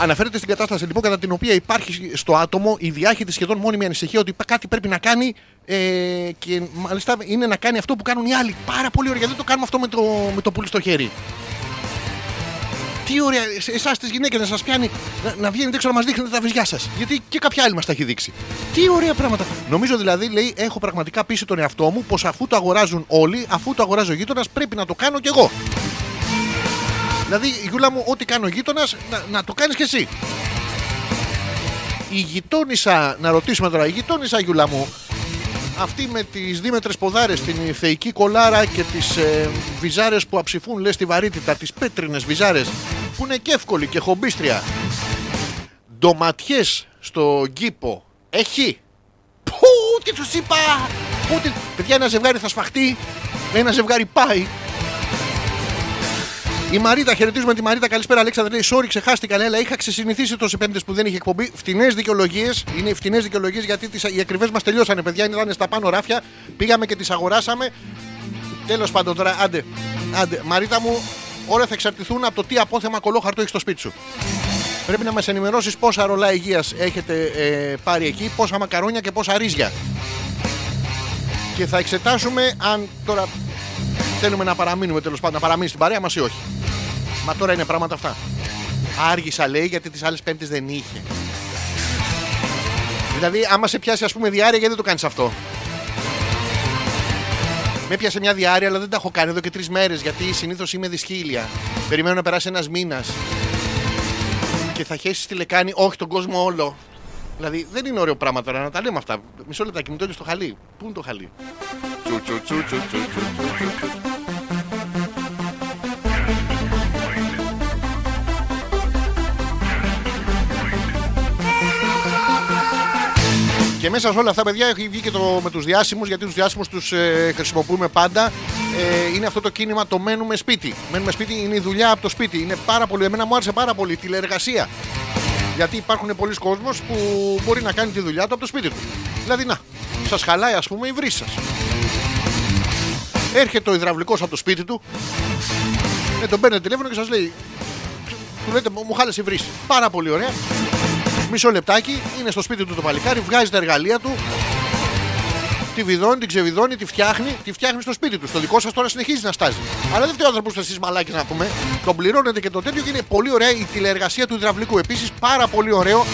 Αναφέρεται στην κατάσταση λοιπόν κατά την οποία υπάρχει στο άτομο η διάχυτη σχεδόν μόνιμη ανησυχία ότι κάτι πρέπει να κάνει ε, και μάλιστα είναι να κάνει αυτό που κάνουν οι άλλοι. Πάρα πολύ ωραία. Γιατί δεν το κάνουμε αυτό με το, με το πουλί στο χέρι. Τι ωραία, εσάς τις γυναίκες να σας πιάνει να, να βγαίνετε έξω να μας δείχνετε τα βυζιά σας. Γιατί και κάποια άλλη μας τα έχει δείξει. Τι ωραία πράγματα. Νομίζω δηλαδή, λέει, έχω πραγματικά πείσει τον εαυτό μου πως αφού το αγοράζουν όλοι, αφού το αγοράζει ο γείτονας, πρέπει να το κάνω κι εγώ. Δηλαδή, Γιούλα μου, ό,τι κάνει ο γείτονας, να, να το κάνεις κι εσύ. Η γειτόνισσα, να ρωτήσουμε τώρα, η γειτόνισσα, Γιούλα μου, αυτή με τις δίμετρες ποδάρες, την θεϊκή κολάρα και τις ε, βυζάρες που αψηφούν, λες, τη βαρύτητα, τις πέτρινες βυζάρες, που είναι και εύκολη και χομπίστρια. Ντοματιές στο γκίπο. Έχει. Πού, τι τους είπα. Πού, τι... Παιδιά, ένα ζευγάρι θα σφαχτεί, ένα ζευγάρι πάει. Η Μαρίτα, χαιρετίζουμε τη Μαρίτα. Καλησπέρα, Αλέξανδρα. Λέει: Sorry, ξεχάστηκα. Λέει, αλλά είχα ξεσυνηθίσει τόσε πέμπτες που δεν είχε εκπομπή. Φτηνές δικαιολογίες. Είναι φτηνές δικαιολογίες γιατί τις, οι ακριβές μας τελειώσανε, παιδιά. Ήταν στα πάνω ράφια. Πήγαμε και τις αγοράσαμε. Τέλος πάντων τώρα, άντε. άντε. Μαρίτα μου, όλα θα εξαρτηθούν από το τι απόθεμα κολόχαρτο έχεις στο σπίτι σου. Πρέπει να μας ενημερώσεις πόσα ρολά υγείας έχετε ε, πάρει εκεί, πόσα μακαρόνια και πόσα ρύζια. Και θα εξετάσουμε αν τώρα θέλουμε να παραμείνουμε τέλος πάντων, να παραμείνει στην παρέα μας ή όχι; Μα τώρα είναι πράγματα αυτά. Άργησα λέει γιατί τις άλλες πέμπτε δεν είχε. Δηλαδή, άμα σε πιάσει, ας πούμε, διάρκεια, γιατί δεν το κάνεις αυτό; Με πιάσε μια διάρκεια, αλλά δεν τα έχω κάνει εδώ και τρεις μέρες γιατί συνήθως είμαι δυσχύλια. Περιμένω να περάσει ένας μήνας. Και θα χέσεις τη λεκάνη, όχι τον κόσμο όλο. Δηλαδή, δεν είναι ωραίο πράγμα τώρα να τα λέμε αυτά. Μισό λεπτάκι, μου το στο χαλί. Πού είναι το χαλί; Τσου, τσου, τσου, τσου, τσου, τσου, τσου, τσου. Και μέσα σε όλα αυτά, παιδιά, έχει βγει και το με τους διάσημους, γιατί τους διάσημους τους ε, χρησιμοποιούμε πάντα. Ε, είναι αυτό το κίνημα το μένουμε σπίτι. Μένουμε σπίτι είναι η δουλειά από το σπίτι. Είναι πάρα πολύ, εμένα μου άρεσε πάρα πολύ η τηλεεργασία. Γιατί υπάρχουν πολλοί κόσμος που μπορεί να κάνει τη δουλειά του από το σπίτι του. Δηλαδή, να, σας χαλάει, ας πούμε, η βρύση σας. Έρχεται ο υδραυλικός από το σπίτι του, ε, τον παίρνει τηλέφωνο και σας λέει, του λέτε, μου χάλασε η βρύση. Πάρα πολύ ωραία. Μισό λεπτάκι, είναι στο σπίτι του το παλικάρι, βγάζει τα εργαλεία του, τη βιδώνει, την ξεβιδώνει, τη φτιάχνει, τη φτιάχνει στο σπίτι του. Στο δικό σας τώρα συνεχίζει να στάζει. Αλλά δεν φταίει ο άνθρωπος εσείς μαλάκι να πούμε. Τον πληρώνετε και το τέτοιο και είναι πολύ ωραία η τηλεεργασία του υδραυλικού. Επίσης πάρα πολύ ωραίο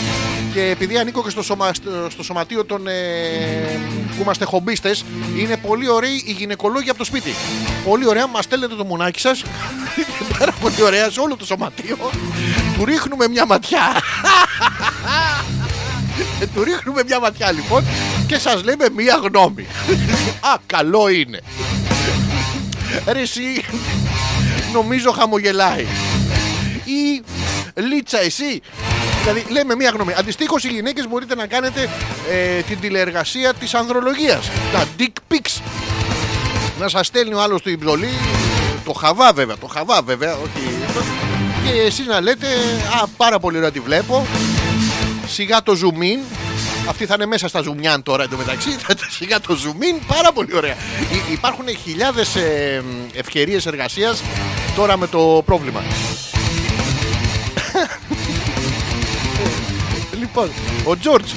και επειδή ανήκω και στο, σωμα, στο, στο σωματείο των ε, που είμαστε χομπίστες, είναι πολύ ωραίοι οι γυναικολόγοι από το σπίτι. Πολύ ωραία, μας στέλνετε το μουνάκι σας. (laughs) πάρα πολύ ωραία σε όλο το σωματείο. Του ρίχνουμε μια ματιά. Ε, (laughs) του ρίχνουμε μια ματιά λοιπόν και σας λέμε μια γνώμη. (laughs) Α, καλό είναι. Ρε εσύ, νομίζω χαμογελάει. Ή λίτσα εσύ. Δηλαδή λέμε μια γνώμη. Αντιστοίχως οι γυναίκες μπορείτε να κάνετε ε, την τηλεεργασία της ανδρολογίας. Τα dick pics. Να σας στέλνει ο άλλος το υψολή. Το χαβά βέβαια, το χαβά βέβαια, όχι. Και εσείς να λέτε, α, πάρα πολύ ωραία τη βλέπω. Σιγά το zoom in. Αυτή θα είναι μέσα στα ζουμιάν τώρα εντωμεταξύ. Θα τα σιγά το zoom in. Πάρα πολύ ωραία. Υ- Υπάρχουν χιλιάδες ευκαιρίες εργασίας τώρα με το πρόβλημα. (laughs) λοιπόν, ο Τζόρτζ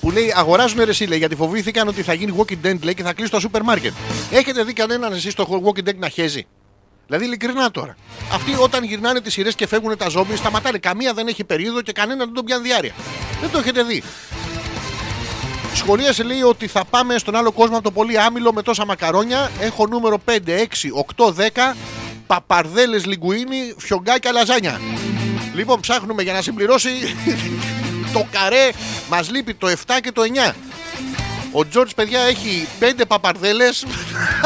που λέει αγοράζουν ρε εσύ, λέει, γιατί φοβήθηκαν ότι θα γίνει Walking Dead λέει, και θα κλείσει το σούπερ μάρκετ. Έχετε δει κανέναν εσείς στο Walking Dead να χέζει; Δηλαδή ειλικρινά τώρα. Αυτοί όταν γυρνάνε τις σειρές και φεύγουν τα ζόμπι, σταματάνε. Καμία δεν έχει περίοδο και κανένα δεν τον πιάνει διάρκεια. Δεν το έχετε δει. Σχολίασε λέει ότι θα πάμε στον άλλο κόσμο από το πολύ άμυλο με τόσα μακαρόνια. Έχω νούμερο 5, 6, 8, 10. Παπαρδέλες λιγκουίνι, φιωγκάκια λαζάνια. Λοιπόν, ψάχνουμε για να συμπληρώσει (laughs) το καρέ. Μας λείπει το 7 και το 9. Ο Τζόρτζ, παιδιά, έχει 5 παπαρδέλες.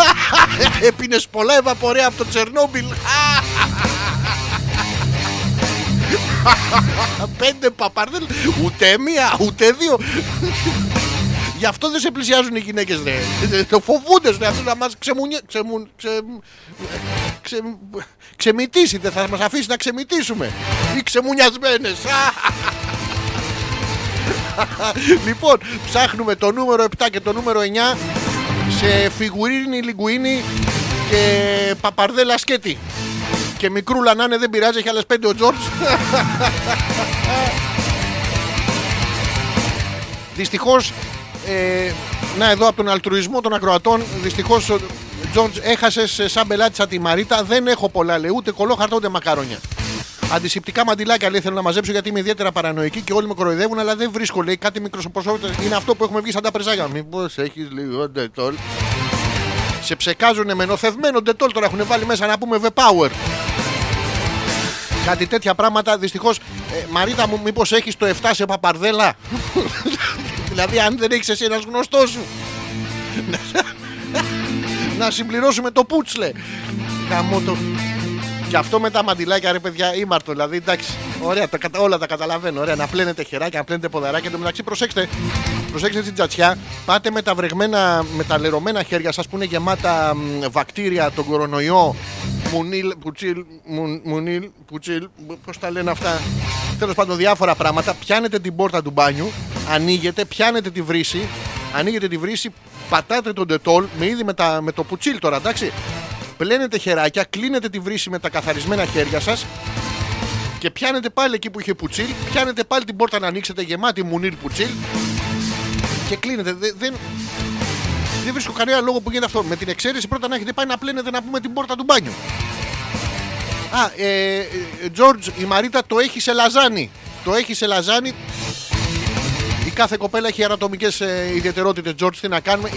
(laughs) Έπινε πολλά ευαπορέα από το Τσερνόμπιλ. (laughs) Πέντε παπαρδέλε. Ούτε μία, ούτε δύο. Γι' αυτό δεν σε πλησιάζουν οι γυναίκες, ρε. Το φοβούνται, ρε. Αυτό να μας ξεμουνιέ. Ξεμουν, ξε, ξε, ξεμητήσει, δεν θα μας αφήσει να ξεμητήσουμε. Οι ξεμουνιασμένες. (laughs) λοιπόν, ψάχνουμε το νούμερο 7 και το νούμερο 9 σε φιγουρίνι, λιγκουίνι και παπαρδέλα σκέτη. Και μικρούλα να είναι, δεν πειράζει, έχει άλλες πέντε ο Τζόρτζ. (laughs) Δυστυχώς, ε, να εδώ από τον αλτρουισμό των ακροατών, δυστυχώς ο Τζόρτζ έχασε σαν πελάτη τη Μαρίτα. Δεν έχω πολλά, λέει, ούτε κολόχαρτα ούτε μακαρόνια. Αντισηπτικά μαντιλάκια λέει θέλω να μαζέψω γιατί είμαι ιδιαίτερα παρανοϊκή και όλοι με κοροϊδεύουν, αλλά δεν βρίσκω λέει κάτι μικροσωποσότητα. Είναι αυτό που έχουμε βγει σαν τα πρεζάγια. Μήπως έχεις λίγο ντετόλ. Σε ψεκάζουν με νοθευμένο ντετόλ τώρα έχουν βάλει μέσα να πούμε V-Power. Κάτι τέτοια πράγματα δυστυχώς. Ε, Μαρίτα μου, μήπως έχεις το 7 σε παπαρδέλα; (laughs) δηλαδή, αν δεν έχεις εσύ ένας γνωστός σου. (laughs) να συμπληρώσουμε το πούτσλε. Καμώ το. Και αυτό με τα μαντιλάκια, ρε παιδιά, ήμαρτο. Δηλαδή, εντάξει, ωραία, τα, κατα- όλα τα καταλαβαίνω. Ωραία, να πλένετε χεράκια, να πλένετε ποδαράκια. Εν τω μεταξύ, προσέξτε, προσέξτε την τζατσιά. Πάτε με τα βρεγμένα, με τα λερωμένα χέρια σας που είναι γεμάτα μ, βακτήρια, τον κορονοϊό. Μουνίλ, πουτσίλ, μουν- μουνίλ, πουτσίλ, πώς τα λένε αυτά. Τέλος πάντων, διάφορα πράγματα. Πιάνετε την πόρτα του μπάνιου, ανοίγετε, πιάνετε τη βρύση, ανοίγετε τη βρύση, πατάτε τον ντετόλ με ήδη με, τα, με το πουτσίλ τώρα, εντάξει. Πλένετε χεράκια, κλείνετε τη βρύση με τα καθαρισμένα χέρια σας και πιάνετε πάλι εκεί που είχε πουτσίλ, πιάνετε πάλι την πόρτα να ανοίξετε γεμάτη μουνίλ πουτσίλ και κλείνετε. Δεν, δεν, δεν βρίσκω κανένα λόγο που γίνεται αυτό. Με την εξαίρεση πρώτα να έχετε πάει να πλένετε να πούμε την πόρτα του μπάνιου. Α, ε, ε, George, η Μαρίτα το έχει σε λαζάνι. Το έχει σε λαζάνι. Η κάθε κοπέλα έχει ανατομικές ε, ιδιαιτερότητες, George. Τι να κάνουμε;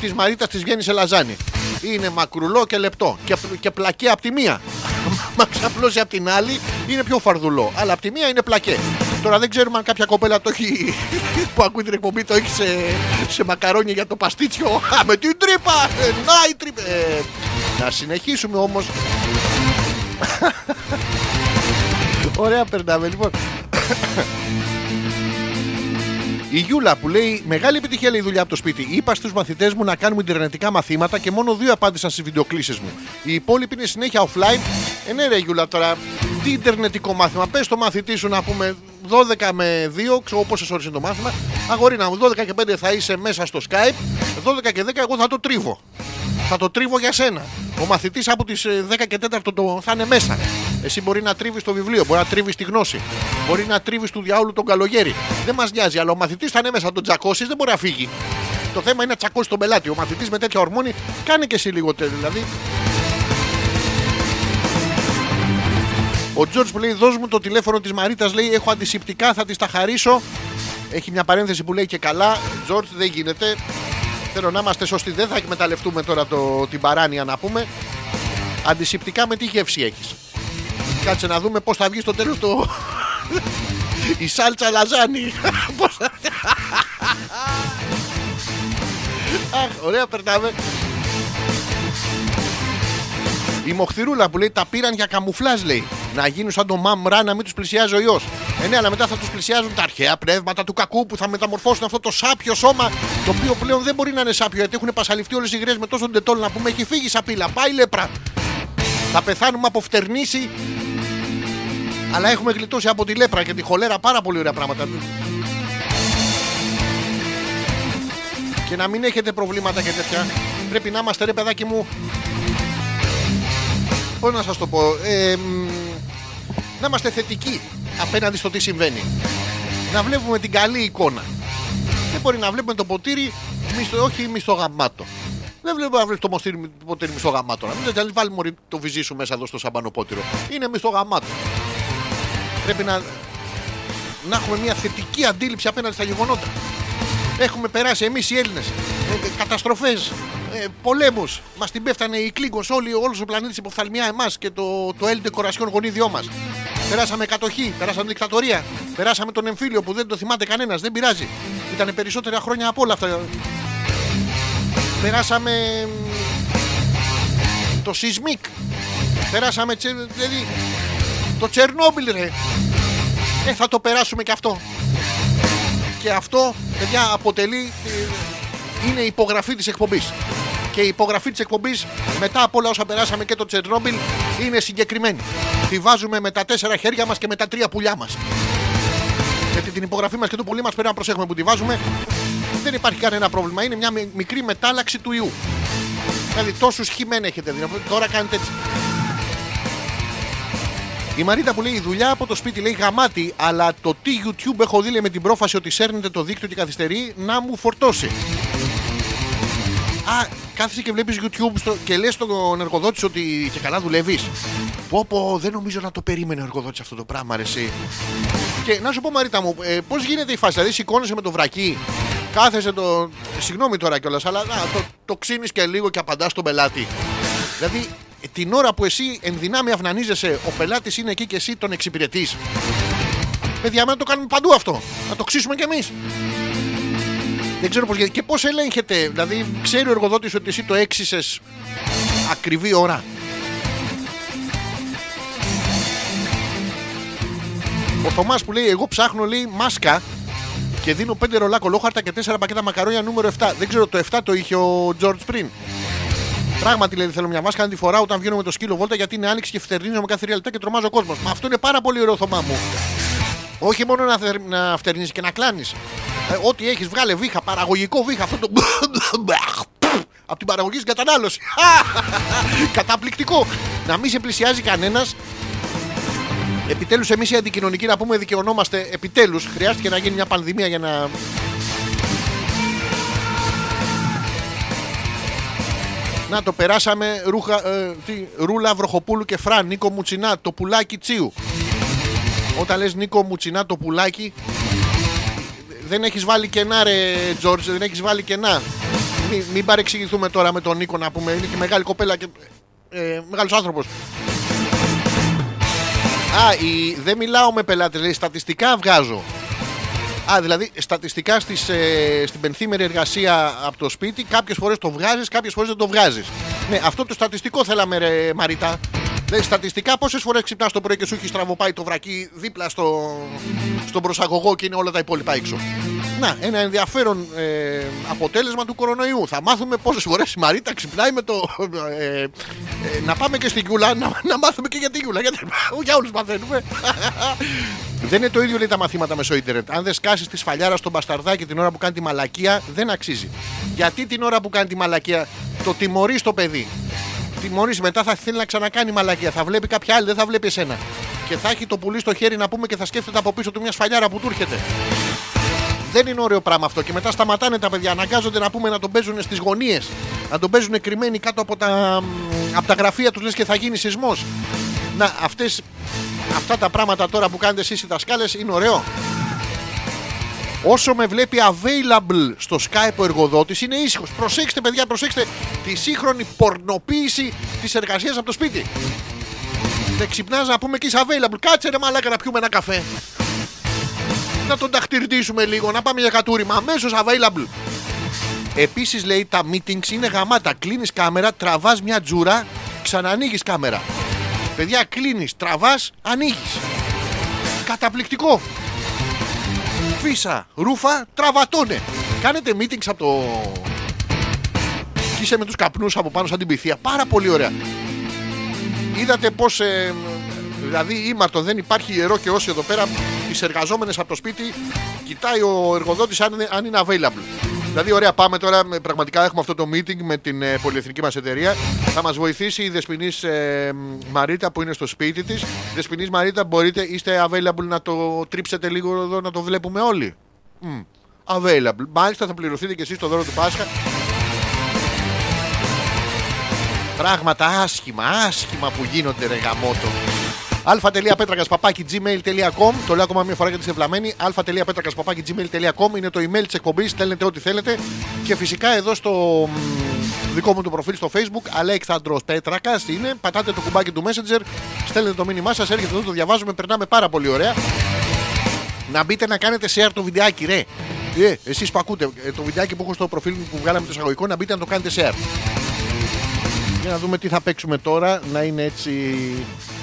Της Μαρίτας της βγαίνει σε λαζάνι. Είναι μακρουλό και λεπτό. Και, και πλακέ από τη μία. (laughs) Μα ξαπλώσει από την άλλη είναι πιο φαρδουλό. Αλλά από τη μία είναι πλακέ. Τώρα δεν ξέρουμε αν κάποια κοπέλα το έχει. (laughs) που ακούει την εκπομπή το έχει σε, σε μακαρόνια για το παστίτσιο. Α, με την τρύπα! Ε, να η τρύπα! Ε, να συνεχίσουμε όμως (laughs) Ωραία περνάμε λοιπόν. Η Γιούλα που λέει Μεγάλη επιτυχία λέει η δουλειά από το σπίτι. Είπα στους μαθητές μου να κάνουμε ιντερνετικά μαθήματα και μόνο δύο απάντησαν στις βιντεοκλήσεις μου. Οι υπόλοιποι είναι συνέχεια offline. Ε, ναι, ρε Γιούλα τώρα. Τι ιντερνετικό μάθημα. Πες το μαθητή σου να πούμε 12 με 2, ξέρω πόσες ώρες είναι το μάθημα. Αγορίνα μου, 12 και 5 θα είσαι μέσα στο Skype. 12 και 10 εγώ θα το τρίβω. Θα το τρίβω για σένα. Ο μαθητής από τις 10 και 4 το, θα είναι μέσα. Εσύ μπορεί να τρίβεις το βιβλίο, μπορεί να τρίβεις τη γνώση. Μπορεί να τρίβεις του διάολου τον καλογέρι. Δεν μας νοιάζει, αλλά ο μαθητής θα είναι μέσα. Θα τον τσακώσεις, δεν μπορεί να φύγει. Το θέμα είναι να τσακώσει τον πελάτη. Ο μαθητής με τέτοια ορμόνη κάνει και εσύ λίγο τέλειο. Δηλαδή. Ο Τζορτζ που λέει: Δώσ' μου το τηλέφωνο της Μαρίτας, λέει: Έχω αντισηπτικά, θα της τα χαρίσω. Έχει μια παρένθεση που λέει και καλά. Τζορτζ δεν γίνεται. Θέλω να είμαστε σωστοί. Δεν θα εκμεταλλευτούμε τώρα το, την παράνοια να πούμε. Αντισηπτικά με τι γεύση έχεις. Κάτσε να δούμε πώς θα βγει στο τέλος το. (laughs) Η σάλτσα λαζάνι. (laughs) Πώς θα- (laughs) Αχ, ωραία, περνάμε. Η Μοχθηρούλα που λέει τα πήραν για καμουφλάζ, λέει. Να γίνουν σαν το μαμρά να μην τους πλησιάζει ο ιό. Ε, ναι, αλλά μετά θα τους πλησιάζουν τα αρχαία πνεύματα του κακού που θα μεταμορφώσουν αυτό το σάπιο σώμα, το οποίο πλέον δεν μπορεί να είναι σάπιο, γιατί έχουν πασαληφθεί όλες οι γρέ με τόσο ντετόλ να πούμε έχει φύγει σαπίλα. Πάει λέπρα. Θα πεθάνουμε από φτερνήσει. Αλλά έχουμε γλιτώσει από τη λέπρα και τη χολέρα πάρα πολύ ωραία πράγματα. Και να μην έχετε προβλήματα και τέτοια. Πρέπει να είμαστε ρε παιδάκι μου Πώ να σας το πω. Ε, μ, να είμαστε θετικοί απέναντι στο τι συμβαίνει. Να βλέπουμε την καλή εικόνα. Δεν μπορεί να βλέπουμε το ποτήρι μισθο, όχι μισθογαμμάτο. Δεν βλέπω να βλέπεις το μοστήρι, το ποτήρι μισθογαμμάτο. Να μην λες, βάλει μωρή το βυζί σου μέσα εδώ στο σαμπανοπότηρο. Είναι μισθογαμμάτο. Πρέπει να, να έχουμε μια θετική αντίληψη απέναντι στα γεγονότα. Έχουμε περάσει εμείς οι Έλληνες καταστροφές, ε, πολέμους. Μας την πέφτανε οι Κλίγκο, όλοι, όλος ο πλανήτης υποφθαλμιά εμάς και το, το Έλληνο κορασιόν γονίδιό μας. Περάσαμε κατοχή, περάσαμε δικτατορία, περάσαμε τον εμφύλιο που δεν το θυμάται κανένας, δεν πειράζει. Ήταν περισσότερα χρόνια από όλα αυτά. Περάσαμε μ, το σεισμικ. Περάσαμε τσε- δηλαδή, το Τσερνόμπιλ ρε. Ε, θα το περάσουμε και αυτό. Και αυτό, παιδιά, αποτελεί. ε, είναι η υπογραφή της εκπομπής. Και η υπογραφή της εκπομπής, μετά από όλα όσα περάσαμε και το Τσερνόμπιλ, είναι συγκεκριμένη. Τη βάζουμε με τα τέσσερα χέρια μας και με τα τρία πουλιά μας. Γιατί την υπογραφή μας και το πουλί μας πρέπει να προσέχουμε που τη βάζουμε. Δεν υπάρχει κανένα πρόβλημα. Είναι μια μι- μικρή μετάλλαξη του ιού. Δηλαδή, τόσους χειμέν έχετε. Δηλαδή, τώρα κάνετε έτσι. Η Μαρίτα που λέει: Η δουλειά από το σπίτι λέει γαμάτι, αλλά το τι YouTube έχω δει λέει, με την πρόφαση ότι σέρνεται το δίκτυο και καθυστερεί να μου φορτώσει. Α, κάθεσαι και βλέπεις YouTube στο, και λες στον εργοδότης σου ότι και καλά δουλεύεις. Πω, πω, δεν νομίζω να το περίμενε ο εργοδότης αυτό το πράγμα, ρε, εσύ. Και να σου πω, Μαρίτα μου, ε, πώς γίνεται η φάση. Δηλαδή, σηκώνεσαι με το βρακί, κάθεσαι το. Συγγνώμη τώρα κιόλας, αλλά να, το, το ξύνεις και λίγο και απαντάς στον πελάτη. Δηλαδή, ε, την ώρα που εσύ εν δυνάμει αυνανίζεσαι, ο πελάτης είναι εκεί και εσύ τον εξυπηρετείς. Παιδιά, να το κάνουμε παντού αυτό. Να το ξύσουμε κι εμείς. Δεν ξέρω πώς γίνεται. Και πώς ελέγχεται, δηλαδή, ξέρει ο εργοδότης ότι εσύ το έξισες ακριβή ώρα; Ο Θωμάς που λέει: Εγώ ψάχνω λέει μάσκα και δίνω 5 ρολά κολόχαρτα και 4 πακέτα μακαρόνια νούμερο 7. Δεν ξέρω, το 7 το είχε ο Τζορτ πριν. Πράγματι λέει: Θέλω μια μάσκα να τη φοράω όταν βγαίνω με το σκύλο βόλτα γιατί είναι άνοιξη και φτερνίζω με κάθε τρία λεπτά και τρομάζω ο κόσμος. Μα αυτό είναι πάρα πολύ ωραίο, Θωμά μου. Όχι μόνο να, θερ- να φτερνίζεις και να κλάνεις. ό,τι έχεις, βγάλε βήχα, παραγωγικό βήχα. Αυτό το. (laughs) Από την παραγωγή στην κατανάλωση. (laughs) Καταπληκτικό. Να μην σε πλησιάζει κανένας. Επιτέλους, εμείς οι αντικοινωνικοί να πούμε δικαιωνόμαστε. Επιτέλους, χρειάστηκε να γίνει μια πανδημία για να. Να το περάσαμε ρούχα, ε, τι, Ρούλα Βροχοπούλου και Φραν, Νίκο Μουτσινά, το πουλάκι Τσίου. Όταν λες Νίκο Μουτσινά το πουλάκι, δεν έχεις βάλει κενά ρε Τζόρτζ, δεν έχεις βάλει κενά. Μην, μην παρεξηγηθούμε τώρα με τον Νίκο να πούμε, είναι και μεγάλη κοπέλα και ε, μεγάλος άνθρωπος. Α, η, δεν μιλάω με πελάτες, λέει, στατιστικά βγάζω. Α, δηλαδή στατιστικά στις, ε, στην πενθήμερη εργασία από το σπίτι, κάποιες φορές το βγάζεις, κάποιες φορές δεν το βγάζεις. Ναι, αυτό το στατιστικό θέλαμε, ρε Μαρίτα. Δηλαδή, στατιστικά πόσες φορές ξυπνάς το πρωί και σου έχει στραβοπάει το βρακί δίπλα στο, στον προσαγωγό και είναι όλα τα υπόλοιπα έξω; Να, ένα ενδιαφέρον ε, αποτέλεσμα του κορονοϊού. Θα μάθουμε πόσες φορές η Μαρίτα ξυπνάει με το. Ε, ε, να πάμε και στην Γιούλα, να, να μάθουμε και για την Γιούλα. Γιατί, (laughs) για όλους μαθαίνουμε. (laughs) Δεν είναι το ίδιο λέει τα μαθήματα μέσω ίντερνετ. Αν δεν σκάσεις τη σφαλιάρα στον μπασταρδάκι την ώρα που κάνει τη μαλακία, δεν αξίζει. Γιατί την ώρα που κάνει τη μαλακία το τιμωρείς το παιδί. Τιμωρεί μετά θα θέλει να ξανακάνει μαλακία. Θα βλέπει κάποια άλλη, δεν θα βλέπει εσένα. Και θα έχει το πουλί στο χέρι να πούμε και θα σκέφτεται από πίσω του μια σφαλιάρα που του έρχεται. Δεν είναι ωραίο πράγμα αυτό. Και μετά σταματάνε τα παιδιά. Αναγκάζονται να πούμε να τον παίζουν στις γωνίες. Να τον παίζουν κρυμμένοι κάτω από τα, από τα γραφεία τους, λες και θα γίνει σεισμός. Να, αυτές, αυτά τα πράγματα τώρα που κάνετε εσείς οι δασκάλες είναι ωραίο. Όσο με βλέπει available στο Skype ο εργοδότης, είναι ήσυχος. Προσέξτε, παιδιά, προσέξτε τη σύγχρονη πορνοποίηση της εργασίας από το σπίτι. Δεν ξυπνάς να πούμε και είσαι available. Κάτσε ρε μαλάκα να πιούμε ένα καφέ. Να τον ταχτυρτήσουμε λίγο, να πάμε για κατούριμα. Αμέσως available. Επίσης λέει τα meetings είναι γαμάτα. Κλείνεις κάμερα, τραβάς μια τζούρα, ξανανοίγεις κάμερα. Παιδιά, κλείνεις, τραβάς, ανοίγεις. Καταπληκτικό. Φίσα, ρούφα, τραβατώνε. Κάνετε meetings από το. Και είσαι με τους καπνούς από πάνω σαν την πυθία. Πάρα πολύ ωραία. Είδατε πώς. Ε, δηλαδή, ήμαρτο δεν υπάρχει ιερό και όσοι εδώ πέρα, τις εργαζόμενες από το σπίτι, κοιτάει ο εργοδότης αν, είναι- αν είναι available. Δηλαδή, ωραία, πάμε τώρα. με- Πραγματικά έχουμε αυτό το meeting με την ε, πολυεθνική μας εταιρεία. Θα μας βοηθήσει η Δεσπινή ε, Μαρίτα που είναι στο σπίτι της. Δεσπινή Μαρίτα, μπορείτε, είστε available να το τρίψετε λίγο εδώ να το βλέπουμε όλοι; Μμ, Available. Μάλιστα θα πληρωθείτε και εσείς το δώρο του Πάσχα. Πράγματα άσχημα, άσχημα που γίνονται ρε γαμότο. αλφα.πέτρακα παπάκι gmail.com Το λέω ακόμα μια φορά γιατί είστε βλαμμένοι. αλφα.πέτρακα παπάκι gmail.com είναι το email της εκπομπής. Στέλνετε ό,τι θέλετε. Και φυσικά εδώ στο μ, δικό μου το προφίλ στο facebook Αλέξανδρος Πέτρακας είναι. Πατάτε το κουμπάκι του Messenger. Στέλνετε το μήνυμά σας. Έρχεται εδώ, το διαβάζουμε. Περνάμε πάρα πολύ ωραία. Να μπείτε να κάνετε share το βιντεάκι, ρε. Ε, εσείς που ακούτε ε, το βιντεάκι που έχω στο προφίλ μου που βγάλαμε το εισαγωγικό, να μπείτε να το κάνετε share. Για να δούμε τι θα παίξουμε τώρα, να είναι έτσι.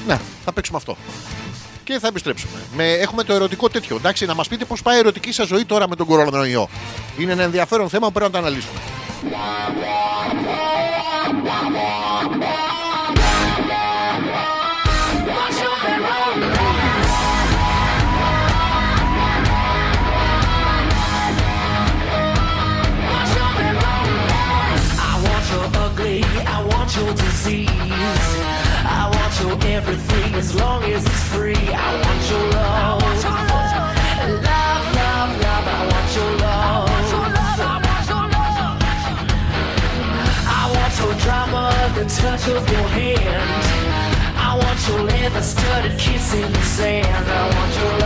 Να, θα παίξουμε αυτό. Και θα επιστρέψουμε. Με, έχουμε το ερωτικό τέτοιο. Εντάξει, να μας πείτε πώς πάει η ερωτική σας ζωή τώρα με τον κορονοϊό. Είναι ένα ενδιαφέρον θέμα που πρέπει να το αναλύσουμε. In the sand. I want your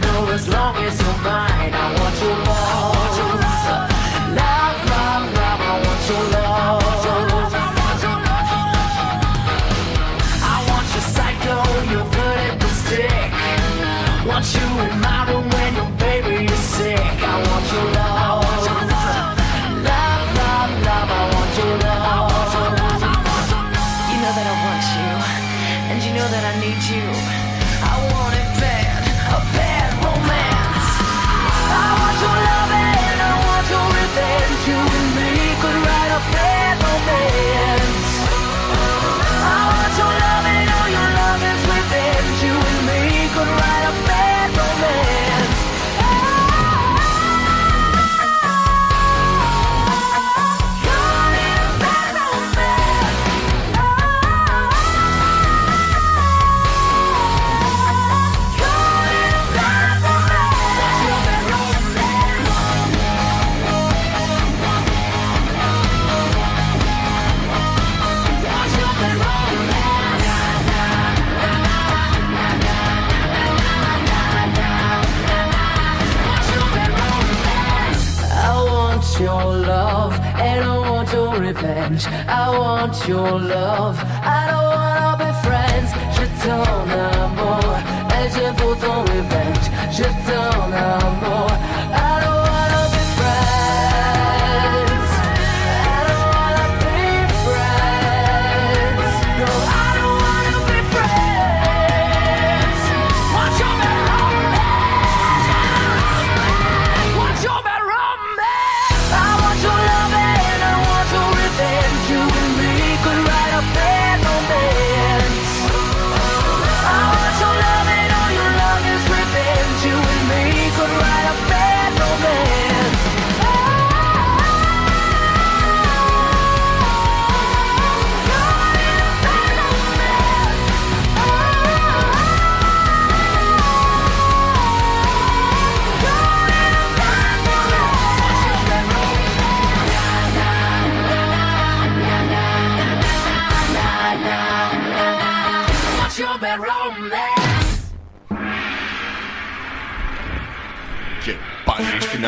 criminal as long as you're mine. I want your your love.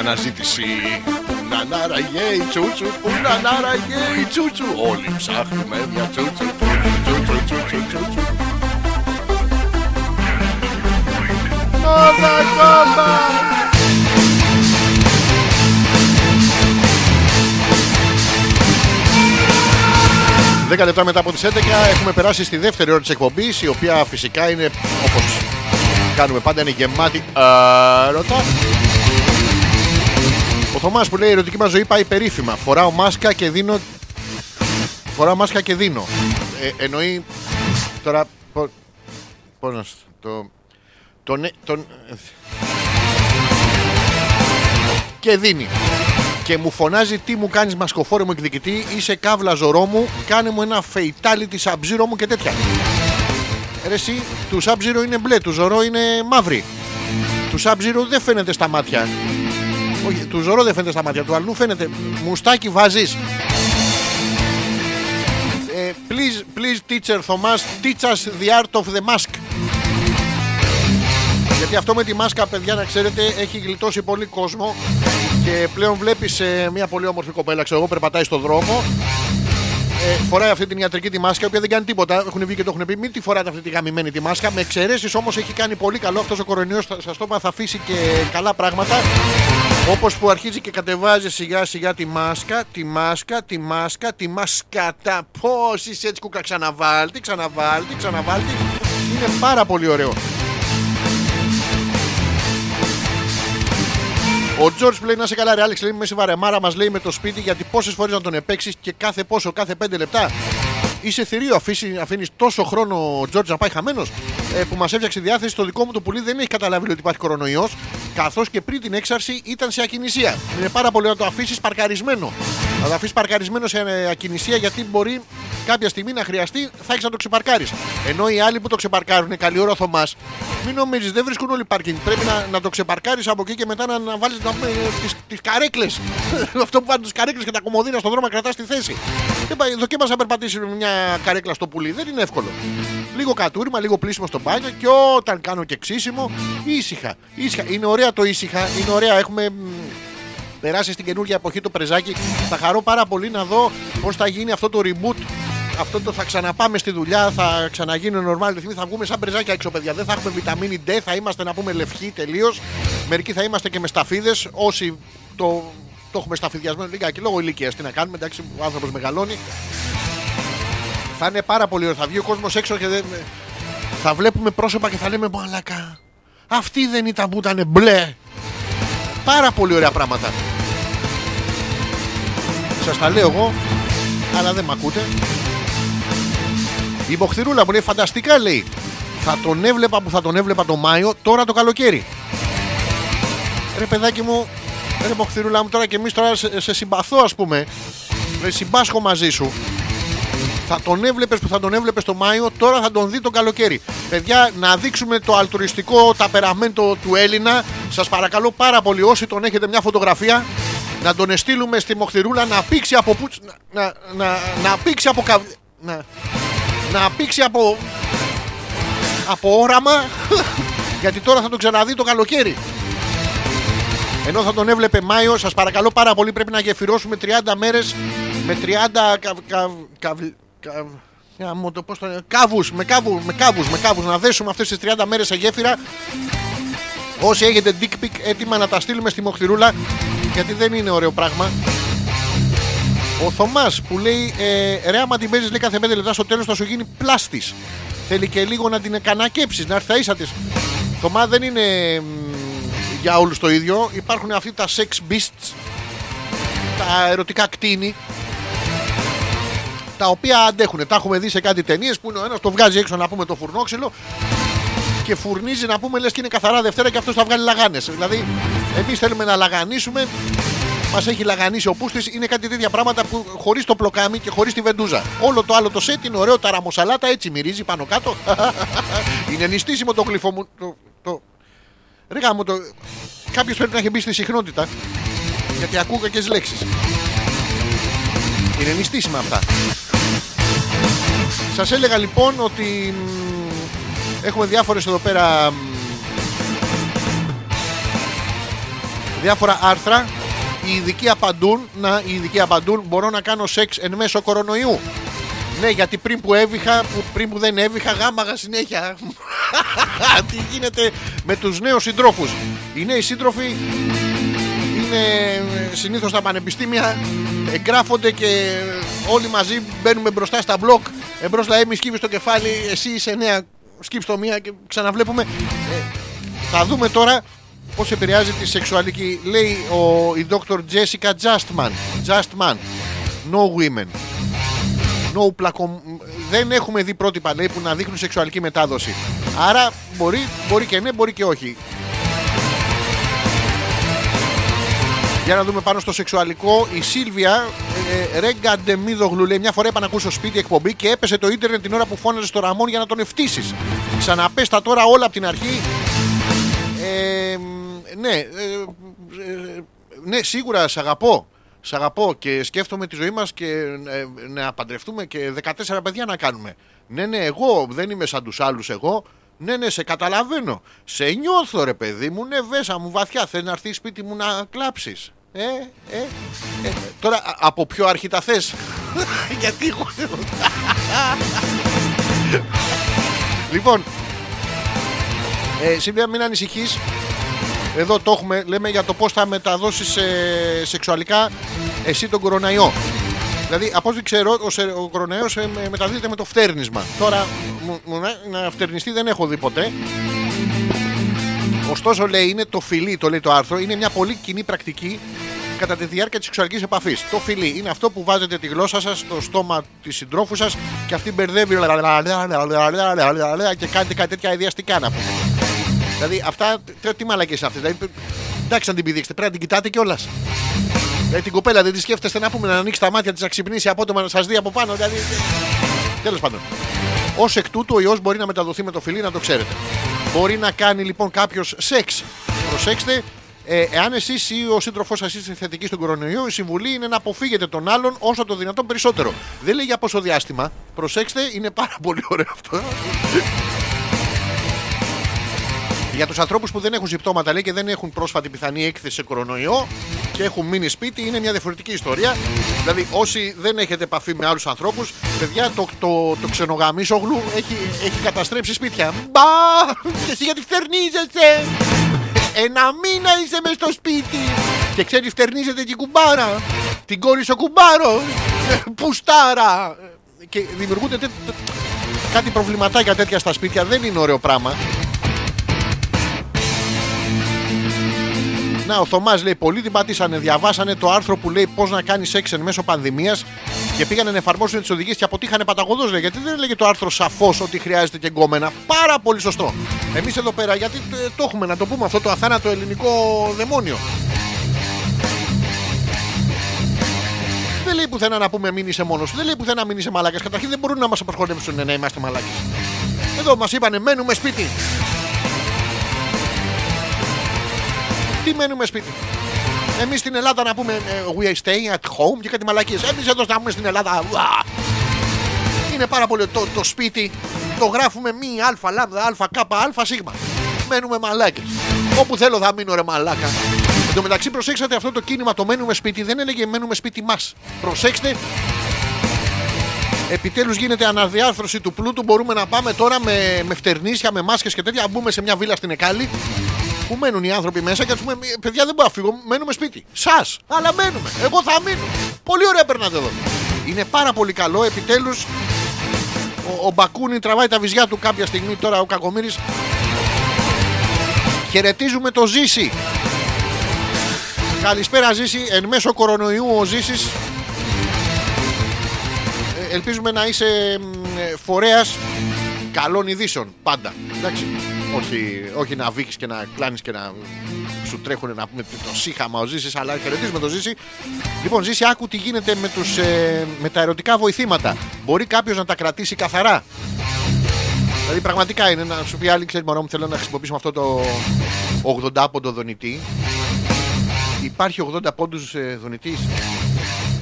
Αναζήτηση. Πού να άραγε η τσούτσου Πού να άραγε η τσούτσου. Όλοι ψάχνουμε μια τσούτσου Τσούτσου τσούτσου τσούτσου. Κόμμα κόμμα Δέκα λεπτά μετά από τις 11 έχουμε περάσει στη δεύτερη ώρα της εκπομπής η οποία φυσικά είναι όπως κάνουμε πάντα είναι γεμάτη έρωτα. Ο Θωμάς που λέει η ερωτική μας ζωή πάει περίφημα. Φοράω μάσκα και δίνω Φοράω μάσκα και δίνω. Ε, εννοεί τώρα πο- πώς να σου το τον, ε- τον, και δίνει. Και μου φωνάζει τι μου κάνεις μασκοφόρο μου εκδικητή, είσαι καύλα ζωρό μου, κάνε μου ένα fatality σαμπζίρο μου και τέτοια. Ρε εσύ, του σαμπζίρο είναι μπλε, του ζωρό είναι μαύρη. Του σαμπζίρο δεν φαίνεται στα μάτια. Όχι, του ζωρό δεν φαίνεται στα μάτια, του αλλού φαίνεται. Μουστάκι βάζεις. Ε, please, please teacher Thomas, teach us the art of the mask. Γιατί αυτό με τη μάσκα, παιδιά, να ξέρετε, έχει γλιτώσει πολύ κόσμο και πλέον βλέπεις μια πολύ όμορφη κοπέλα, ξέρω εγώ, περπατάει στον δρόμο. Ε, φοράει αυτή την ιατρική τη μάσκα, η οποία δεν κάνει τίποτα. Έχουν βγει και το έχουν πει: Μην τη φοράτε αυτή τη γαμημένη τη μάσκα. Με εξαιρέσεις όμως έχει κάνει πολύ καλό αυτός ο κορονοϊός. Σας το είπα, θα αφήσει και καλά πράγματα. Όπως που αρχίζει και κατεβάζει σιγά σιγά τη μάσκα, τη μάσκα, τη μάσκα, τη μασκάτα. Πώς είσαι έτσι κούκα, ξαναβάλτη, ξαναβάλτη, ξαναβάλτη. Είναι πάρα πολύ ωραίο. Ο Τζορτ λέει να σε καλά, ρε Άλεξ, λέει με σε βαρεμάρα μας λέει με το σπίτι γιατί πόσες φορές να τον επέξεις και κάθε πόσο, κάθε πέντε λεπτά. Είσαι θηρίο, αφήνεις τόσο χρόνο ο Τζορτ να πάει χαμένος. Ε, που μας έφτιαξε διάθεση στο δικό μου το πουλί δεν έχει καταλάβει λέει, ότι υπάρχει κορονοϊός. Καθώς και πριν την έξαρση ήταν σε ακινησία. Είναι πάρα πολύ να το αφήσεις παρκαρισμένο. Να το αφήσεις παρκαρισμένο σε ε, ακινησία γιατί μπορεί κάποια στιγμή να χρειαστεί, θα έχεις να το ξεπαρκάρεις. Ενώ οι άλλοι που το ξεπαρκάρουν, καλή ώρα Θωμάς, μην νομίζεις, δεν βρίσκουν όλοι πάρκινγκ. Πρέπει να, να το ξεπαρκάρεις από εκεί και μετά να, να βάλεις τις καρέκλες. (laughs) Αυτό που βάλει τι καρέκλες και τα κομμωδίνα στον δρόμο να κρατάς τη θέση. Και πάει, δοκίμασα να περπατήσει με μια καρέκλα στο πουλί. Δεν είναι εύκολο. Λίγο κατούρημα, λίγο πλήσιμο στο μπάνιο και όταν κάνω και ξύσιμο, ήσυχα. ήσυχα. Είναι ωραία το ήσυχα, είναι ωραία. Έχουμε μ, περάσει στην καινούργια εποχή το πρεζάκι. Θα χαρώ πάρα πολύ να δω πώς θα γίνει αυτό το reboot. Αυτό το θα ξαναπάμε στη δουλειά, θα ξαναγίνει normal ρυθμοί, θα βγούμε σαν πρεζάκια έξω, παιδιά. Δεν θα έχουμε βιταμίνη D, θα είμαστε να πούμε λευκοί τελείως. Μερικοί θα είμαστε και με σταφίδες. Όσοι το, το έχουμε σταφιδιασμένο λιγάκι λόγω ηλικίας. Τι να κάνουμε, εντάξει, ο άνθρωπος μεγαλώνει. Θα είναι πάρα πολύ ωραίο. Θα βγει ο κόσμος έξω και δεν. Θα βλέπουμε πρόσωπα και θα λέμε Μαλακά. Αυτή δεν ήταν που ήταν μπλε. Πάρα πολύ ωραία πράγματα. Σας τα λέω εγώ, αλλά δεν με ακούτε. Η Μποχθηρούλα μου λέει φανταστικά λέει. Θα τον έβλεπα που θα τον έβλεπα το Μάιο, τώρα το καλοκαίρι. Ρε παιδάκι μου, ρε Μποχθηρούλα μου τώρα και εμείς τώρα σε, σε συμπαθώ ας πούμε. Ρε συμπάσχω μαζί σου. Θα τον έβλεπες που θα τον έβλεπες το Μάιο, τώρα θα τον δει το καλοκαίρι. Παιδιά, να δείξουμε το αλτουριστικό ταπεραμέντο του Έλληνα. Σας παρακαλώ πάρα πολύ, όσοι τον έχετε μια φωτογραφία, να τον στείλουμε στη Μοχθηρούλα να πήξει από πούτς, να, να, να, να πήξει από καβ... να, να πήξει από από όραμα (laughs) γιατί τώρα θα τον ξαναδεί το καλοκαίρι ενώ θα τον έβλεπε Μάιο σας παρακαλώ πάρα πολύ πρέπει να γεφυρώσουμε 30 μέρες με 30 καβ, καβ, καβ, καβ, γάμο το πώς το λένε, κάβους, με κάβους, με κάβους, με κάβους να δέσουμε αυτές τις 30 μέρες σε γέφυρα Όσοι έχετε dick pic έτοιμα να τα στείλουμε στη Μοχθηρούλα γιατί δεν είναι ωραίο πράγμα. Ο Θωμάς που λέει ε, ρε, άμα την παίζεις λέει κάθε 5 λεπτά στο τέλος θα σου γίνει πλάστης. Θέλει και λίγο να την κανακέψει, να έρθει τα ίσα τη. Θωμά δεν είναι μ, για όλους το ίδιο. Υπάρχουν αυτοί τα sex beasts, τα ερωτικά κτίνη, τα οποία αντέχουν. Τα έχουμε δει σε κάτι ταινίες που είναι ο ένας το βγάζει έξω να πούμε το φουρνόξυλο και φουρνίζει να πούμε λες και είναι καθαρά Δευτέρα και αυτός θα βγάλει λαγάνες. Δηλαδή, εμείς θέλουμε να λαγανίσουμε. Μας έχει λαγανίσει ο πούστης. Είναι κάτι τέτοια πράγματα που χωρίς το πλοκάμι και χωρίς τη βεντούζα. Όλο το άλλο το σετ είναι ωραίο. Τα ραμοσαλάτα έτσι μυρίζει πάνω κάτω. (laughs) είναι νηστίσιμο το γλυφό μου. Το, το... Ρε γάμο, το... Κάποιος πρέπει να έχει μπει στη συχνότητα. Γιατί ακούω κακές λέξεις. Είναι νηστίσιμα αυτά. Σας έλεγα λοιπόν ότι μ, έχουμε διάφορες εδώ πέρα μ, διάφορα άρθρα. Οι ειδικοί απαντούν, να, οι ειδικοί απαντούν, μπορώ να κάνω σεξ εν μέσω κορονοϊού. Ναι, γιατί πριν που έβηχα, που, πριν που δεν έβηχα, γάμαγα συνέχεια. (laughs) Τι γίνεται με τους νέους συντρόφους; Οι νέοι σύντροφοι είναι συνήθως στα πανεπιστήμια, εγγράφονται και όλοι μαζί μπαίνουμε μπροστά στα μπλοκ. Εμπρός λέει, μη σκύβεις το κεφάλι, εσύ είσαι νέα, σκύψ το μία και ξαναβλέπουμε. Ε, θα δούμε τώρα πώς επηρεάζει τη σεξουαλική. Λέει ο, η Dr. Jessica Justman. Justman. No women. No πλακο... Δεν έχουμε δει πρότυπα λέει, που να δείχνουν σεξουαλική μετάδοση. Άρα μπορεί, μπορεί και ναι, μπορεί και όχι. Για να δούμε πάνω στο σεξουαλικό. Η Σίλβια ε, Ρέγκα Ντεμίδογλου λέει: Μια φορά είπα να ακούσω σπίτι εκπομπή και έπεσε το ίντερνετ την ώρα που φώναζε στο Ραμόν για να τον ευτύσεις. Ξαναπέστα τώρα όλα από την αρχή. Ε, ναι, ε, ε, ναι, σίγουρα σε αγαπώ. Σ' αγαπώ και σκέφτομαι τη ζωή μας και ε, να παντρευτούμε και 14 παιδιά να κάνουμε. Ναι, ναι, εγώ δεν είμαι σαν τους άλλους εγώ. Ναι, ναι, σε καταλαβαίνω. Σε νιώθω ρε παιδί μου, ναι, βέσα μου βαθιά. Θέλει να έρθεις σπίτι μου να κλάψεις. Ε, ε, ε. Τώρα α- από ποιο αρχή τα θες; (laughs) Γιατί εγώ... λοιπόν, ε, Σίλβια, μην ανησυχείς. Εδώ το έχουμε, λέμε για το πώς θα μεταδώσεις ε, σεξουαλικά εσύ τον κοροναϊό. Δηλαδή, από όσο ξέρω, ο, σε- ο κοροναϊός ε, με- μεταδίδεται με το φτέρνισμα. Τώρα, μου- μου- να- να φτερνιστεί δεν έχω δει ποτέ. Ωστόσο, λέει, είναι το φιλί, το λέει το άρθρο, είναι μια πολύ κοινή πρακτική κατά τη διάρκεια της σεξουαλικής επαφής. Το φιλί είναι αυτό που βάζετε τη γλώσσα σας στο στόμα της συντρόφου σας και αυτή μπερδεύει και κάνετε κάτι τέτοια ιδιαστικά να πούμε. Δηλαδή, αυτά τε- τι μαλακές είναι αυτές. Δηλαδή, εντάξει, να την πηδήξετε, πρέπει να την κοιτάτε κιόλας. Δηλαδή, την κοπέλα δεν τη σκέφτεστε να πούμε να ανοίξει τα μάτια της, να ξυπνήσει απότομα να σας δει από πάνω. Δηλαδή, Τέλος πάντων. Ω εκ τούτου, ο ιός μπορεί να μεταδοθεί με το φιλί, να το ξέρετε. Μπορεί να κάνει λοιπόν κάποιος σεξ. Προσέξτε, ε, εάν εσείς ή ο σύντροφός σας είστε θετικοί στον κορονοϊό, η συμβουλή είναι να αποφύγετε τον άλλον όσο το δυνατόν περισσότερο. Δεν λέει για πόσο διάστημα. Προσέξτε, είναι πάρα πολύ ωραίο αυτό. Για τους ανθρώπους που δεν έχουν συμπτώματα λέει, και δεν έχουν πρόσφατη πιθανή έκθεση σε κορονοϊό και έχουν μείνει σπίτι, είναι μια διαφορετική ιστορία. Δηλαδή, όσοι δεν έχετε επαφή με άλλους ανθρώπους, παιδιά, το, το, το ξενογαμίσογλου έχει, έχει καταστρέψει σπίτια. Μπα! Και εσύ γιατί φτερνίζεσαι! Ένα μήνα είσαι μες στο σπίτι! Και ξέρεις, φτερνίζεται και η κουμπάρα! Την κόρη ο κουμπάρο! Πουστάρα! Και δημιουργούνται τέ- τέ- κάτι προβληματάκια τέτοια στα σπίτια. Δεν είναι ωραίο πράγμα. Να, ο Θωμάς λέει: Πολλοί την πατήσανε, διαβάσανε το άρθρο που λέει πώς να κάνεις σεξ εν μέσω πανδημίας και πήγανε να εφαρμόσουν τις οδηγίες και αποτύχανε παταγωδός. Λέει, γιατί δεν έλεγε το άρθρο σαφώς ότι χρειάζεται και γκόμενα. Πάρα πολύ σωστό. Εμείς εδώ πέρα, γιατί ε, το έχουμε να το πούμε αυτό το αθάνατο ελληνικό δαιμόνιο. Δεν λέει πουθενά να πούμε μην είσαι μόνος σου. Δεν λέει πουθενά μην είσαι μαλάκα. Καταρχήν δεν μπορούν να μας απασχολήσουν να είμαστε μαλάκες. Εδώ μας είπανε μένουμε σπίτι. Τι μένουμε σπίτι. Εμείς στην Ελλάδα να πούμε ε, We are staying at home και κάτι μαλακίες. Εμείς εδώ να πούμε στην Ελλάδα. ουα. Είναι πάρα πολύ το, το σπίτι. Το γράφουμε μη αλφα λάμδα αλφα κάπα αλφα σίγμα. Μένουμε μαλάκες. Όπου θέλω θα μείνω ρε μαλάκα. Εν τω μεταξύ προσέξατε αυτό το κίνημα το μένουμε σπίτι δεν έλεγε μένουμε σπίτι μας. Προσέξτε. Επιτέλους γίνεται αναδιάρθρωση του πλούτου. Μπορούμε να πάμε τώρα με, με φτερνίσια, με μάσκες και τέτοια. Να μπούμε σε μια βίλα στην Εκάλη που μένουν οι άνθρωποι μέσα και ας πούμε, παιδιά δεν μπορώ να φύγω, μένουμε σπίτι. Σας, αλλά μένουμε. Εγώ θα μείνω. Πολύ ωραία περνάτε εδώ. Είναι πάρα πολύ καλό, επιτέλους. Ο, ο Μπακούνι τραβάει τα βυζιά του κάποια στιγμή τώρα ο Κακομήρη. Χαιρετίζουμε το Ζήση. Καλησπέρα Ζήση, εν μέσω κορονοϊού ο Ζήσης Ε, Ελπίζουμε να είσαι μ, ε, φορέας καλών ειδήσεων πάντα. Εντάξει. Όχι, όχι να βήχεις και να κλάνεις και να σου τρέχουν να πούμε το σύχαμα ο Ζήσης, αλλά χαιρετίζουμε το Ζήση. Λοιπόν, Ζήση, άκου τι γίνεται με, τους, ε, με τα ερωτικά βοηθήματα. Μπορεί κάποιος να τα κρατήσει καθαρά; Δηλαδή, πραγματικά είναι να σου πει άλλη, ξέρεις, μωρό μου, θέλω να χρησιμοποιήσουμε αυτό το 80 πόντο δονητή. Υπάρχει 80 πόντους ε, δονητής;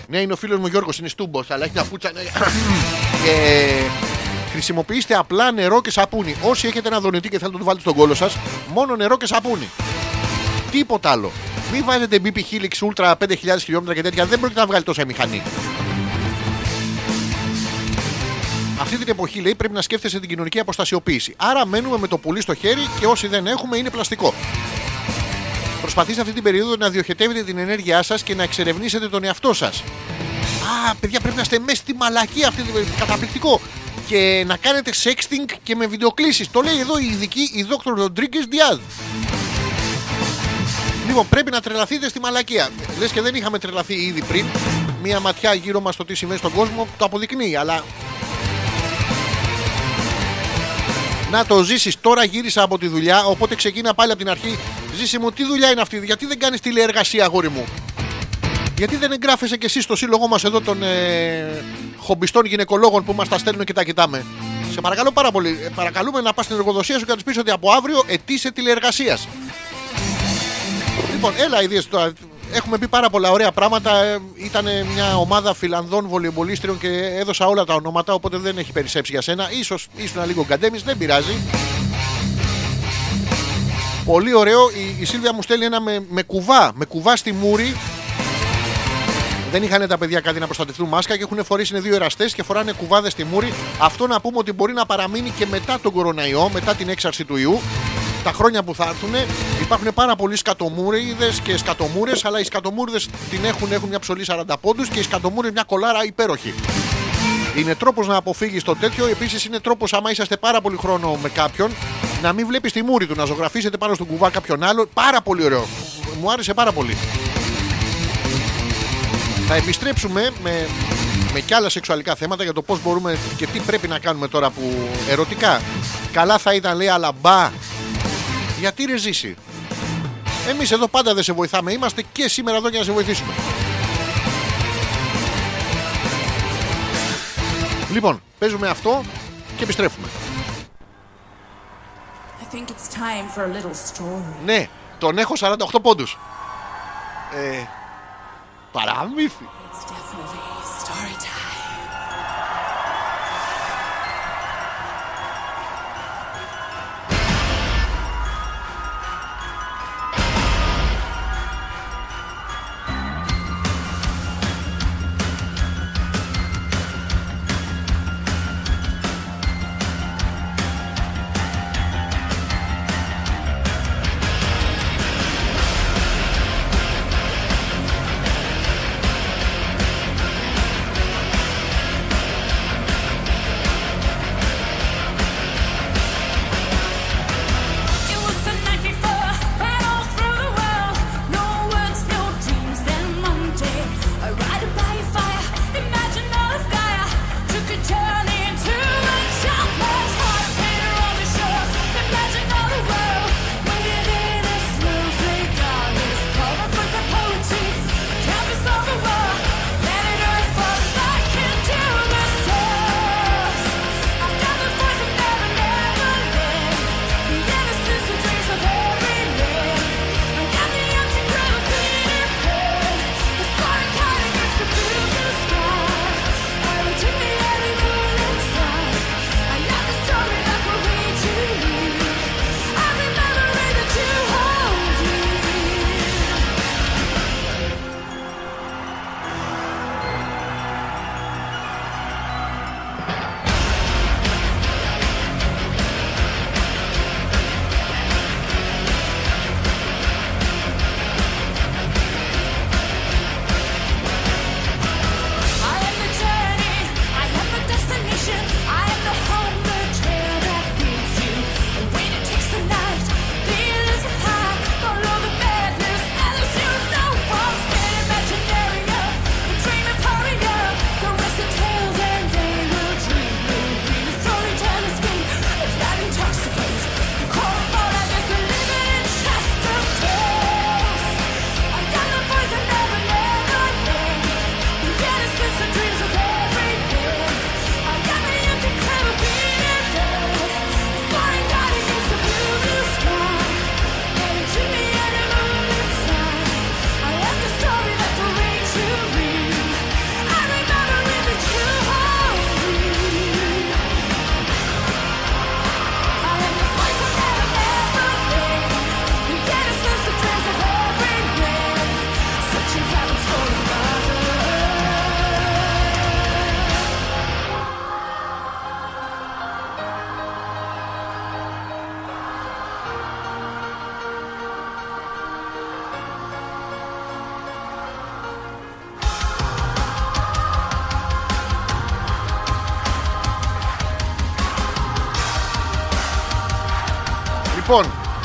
Ναι, είναι ο φίλος μου Γιώργος, είναι στούμπος, αλλά έχει μια πούτσα. ναι. (coughs) ε, χρησιμοποιήστε απλά νερό και σαπούνι. Όσοι έχετε ένα δονητή και θέλετε να το βάλετε στον κόλο σας, μόνο νερό και σαπούνι. Τίποτα άλλο. Μην βάζετε BP Helix Ultra 5.000 χιλιόμετρα και τέτοια. Δεν πρόκειται να βγάλει τόσα η μηχανή. Αυτή την εποχή λέει πρέπει να σκέφτεσαι την κοινωνική αποστασιοποίηση. Άρα μένουμε με το πουλί στο χέρι και όσοι δεν έχουμε είναι πλαστικό. Προσπαθήστε αυτή την περίοδο να διοχετεύετε την ενέργειά σας και να εξερευνήσετε τον εαυτό σας. Α, παιδιά, πρέπει να είστε μέσα στη μαλακή αυτή. Καταπληκτικό. Και να κάνετε sexting και με βιντεοκλήσεις. Το λέει εδώ η ειδική, η Dr. Rodriguez Diaz. Λοιπόν, πρέπει να τρελαθείτε στη μαλακία. Λες και δεν είχαμε τρελαθεί ήδη πριν. Μία ματιά γύρω μας στο τι σημαίνει στον κόσμο το αποδεικνύει. Αλλά να το ζήσεις. Τώρα γύρισα από τη δουλειά, οπότε ξεκίνα πάλι από την αρχή. Ζήση μου, τι δουλειά είναι αυτή, γιατί δεν κάνεις τηλεεργασία, αγόρι μου; Γιατί δεν εγγράφεσαι κι εσύ στο σύλλογό μας εδώ των ε, χομπιστών γυναικολόγων που μας τα στέλνουν και τα κοιτάμε. Σε παρακαλώ πάρα πολύ. Ε, παρακαλούμε να πας στην εργοδοσία σου και να τους πεις ότι από αύριο ετήσαι τηλεεργασίας. Λοιπόν, έλα ιδέε τώρα. Έχουμε πει πάρα πολλά ωραία πράγματα. Ήταν μια ομάδα Φιλανδών βολιμπολίστριων και έδωσα όλα τα ονόματα, οπότε δεν έχει περισσέψει για σένα. Ίσως ήσουν λίγο γκαντέμις, δεν πειράζει. Πολύ ωραίο. Η, η Σίλβια μου στέλνει ένα με, με κουβά. Με κουβά στη μούρη. Δεν είχαν τα παιδιά κάτι να προστατευτούν μάσκα και έχουν φορήσει είναι δύο εραστές και φοράνε κουβάδες στη μούρη. Αυτό να πούμε ότι μπορεί να παραμείνει και μετά τον κοροναϊό, μετά την έξαρση του ιού. Τα χρόνια που θα έρθουν υπάρχουν πάρα πολλοί σκατομούριδες και σκατομούρες, αλλά οι σκατομούριδες την έχουν, έχουν μια ψωλή 40 πόντους και οι σκατομούρε μια κολάρα υπέροχη. Είναι τρόπος να αποφύγεις το τέτοιο. Επίσης, είναι τρόπος, άμα είσαστε πάρα πολύ χρόνο με κάποιον, να μην βλέπεις τη μούρη του, να ζωγραφίσετε πάνω στον κουβά κάποιον άλλο. Πάρα πολύ ωραίο. Μου άρεσε πάρα πολύ. Θα επιστρέψουμε με, με κι άλλα σεξουαλικά θέματα για το πώς μπορούμε και τι πρέπει να κάνουμε τώρα που ερωτικά. Καλά θα ήταν, λέει, αλλά μπα. Γιατί ρε ζήσει. Εμείς εδώ πάντα δεν σε βοηθάμε. Είμαστε και σήμερα εδώ για να σε βοηθήσουμε. Λοιπόν, παίζουμε αυτό και επιστρέφουμε. I think it's time for a little story. Ναι, τον έχω 48 πόντους. Ε, para meu filho.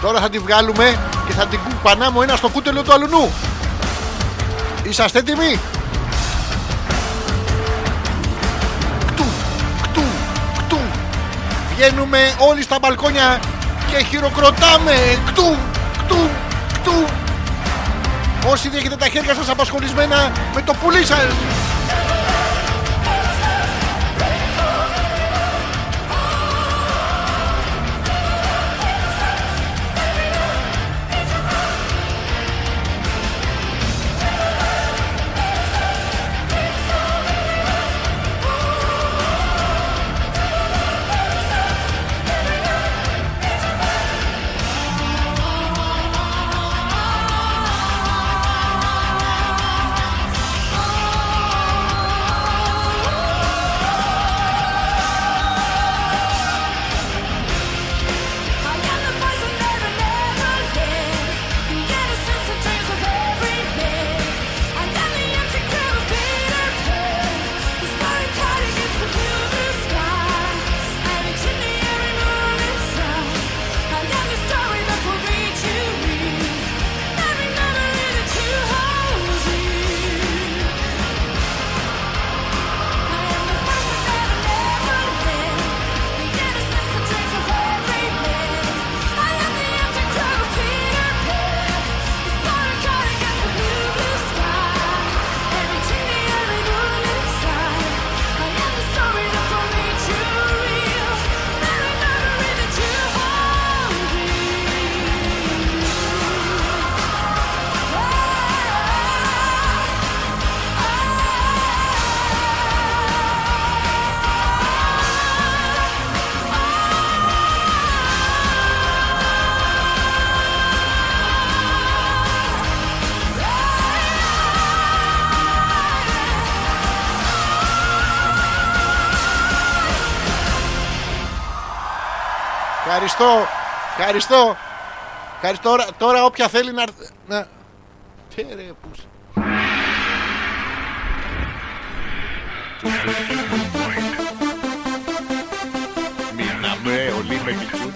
Τώρα θα τη βγάλουμε και θα την κουπανάμε ο ένα στο κούτελο του αλουνού. Είσαστε έτοιμοι; Κτου, κτου, κτου. Βγαίνουμε όλοι στα μπαλκόνια και χειροκροτάμε. Κτου, κτου, κτου. Όσοι δεν έχετε τα χέρια σας απασχολισμένα με το πουλί σας. Ευχαριστώ. Ευχαριστώ. Ευχαριστώ. Τώρα, τώρα όποια θέλει να. έρθ- να... Τι ρε, πούς. Μείναμε όλοι με κιτσού,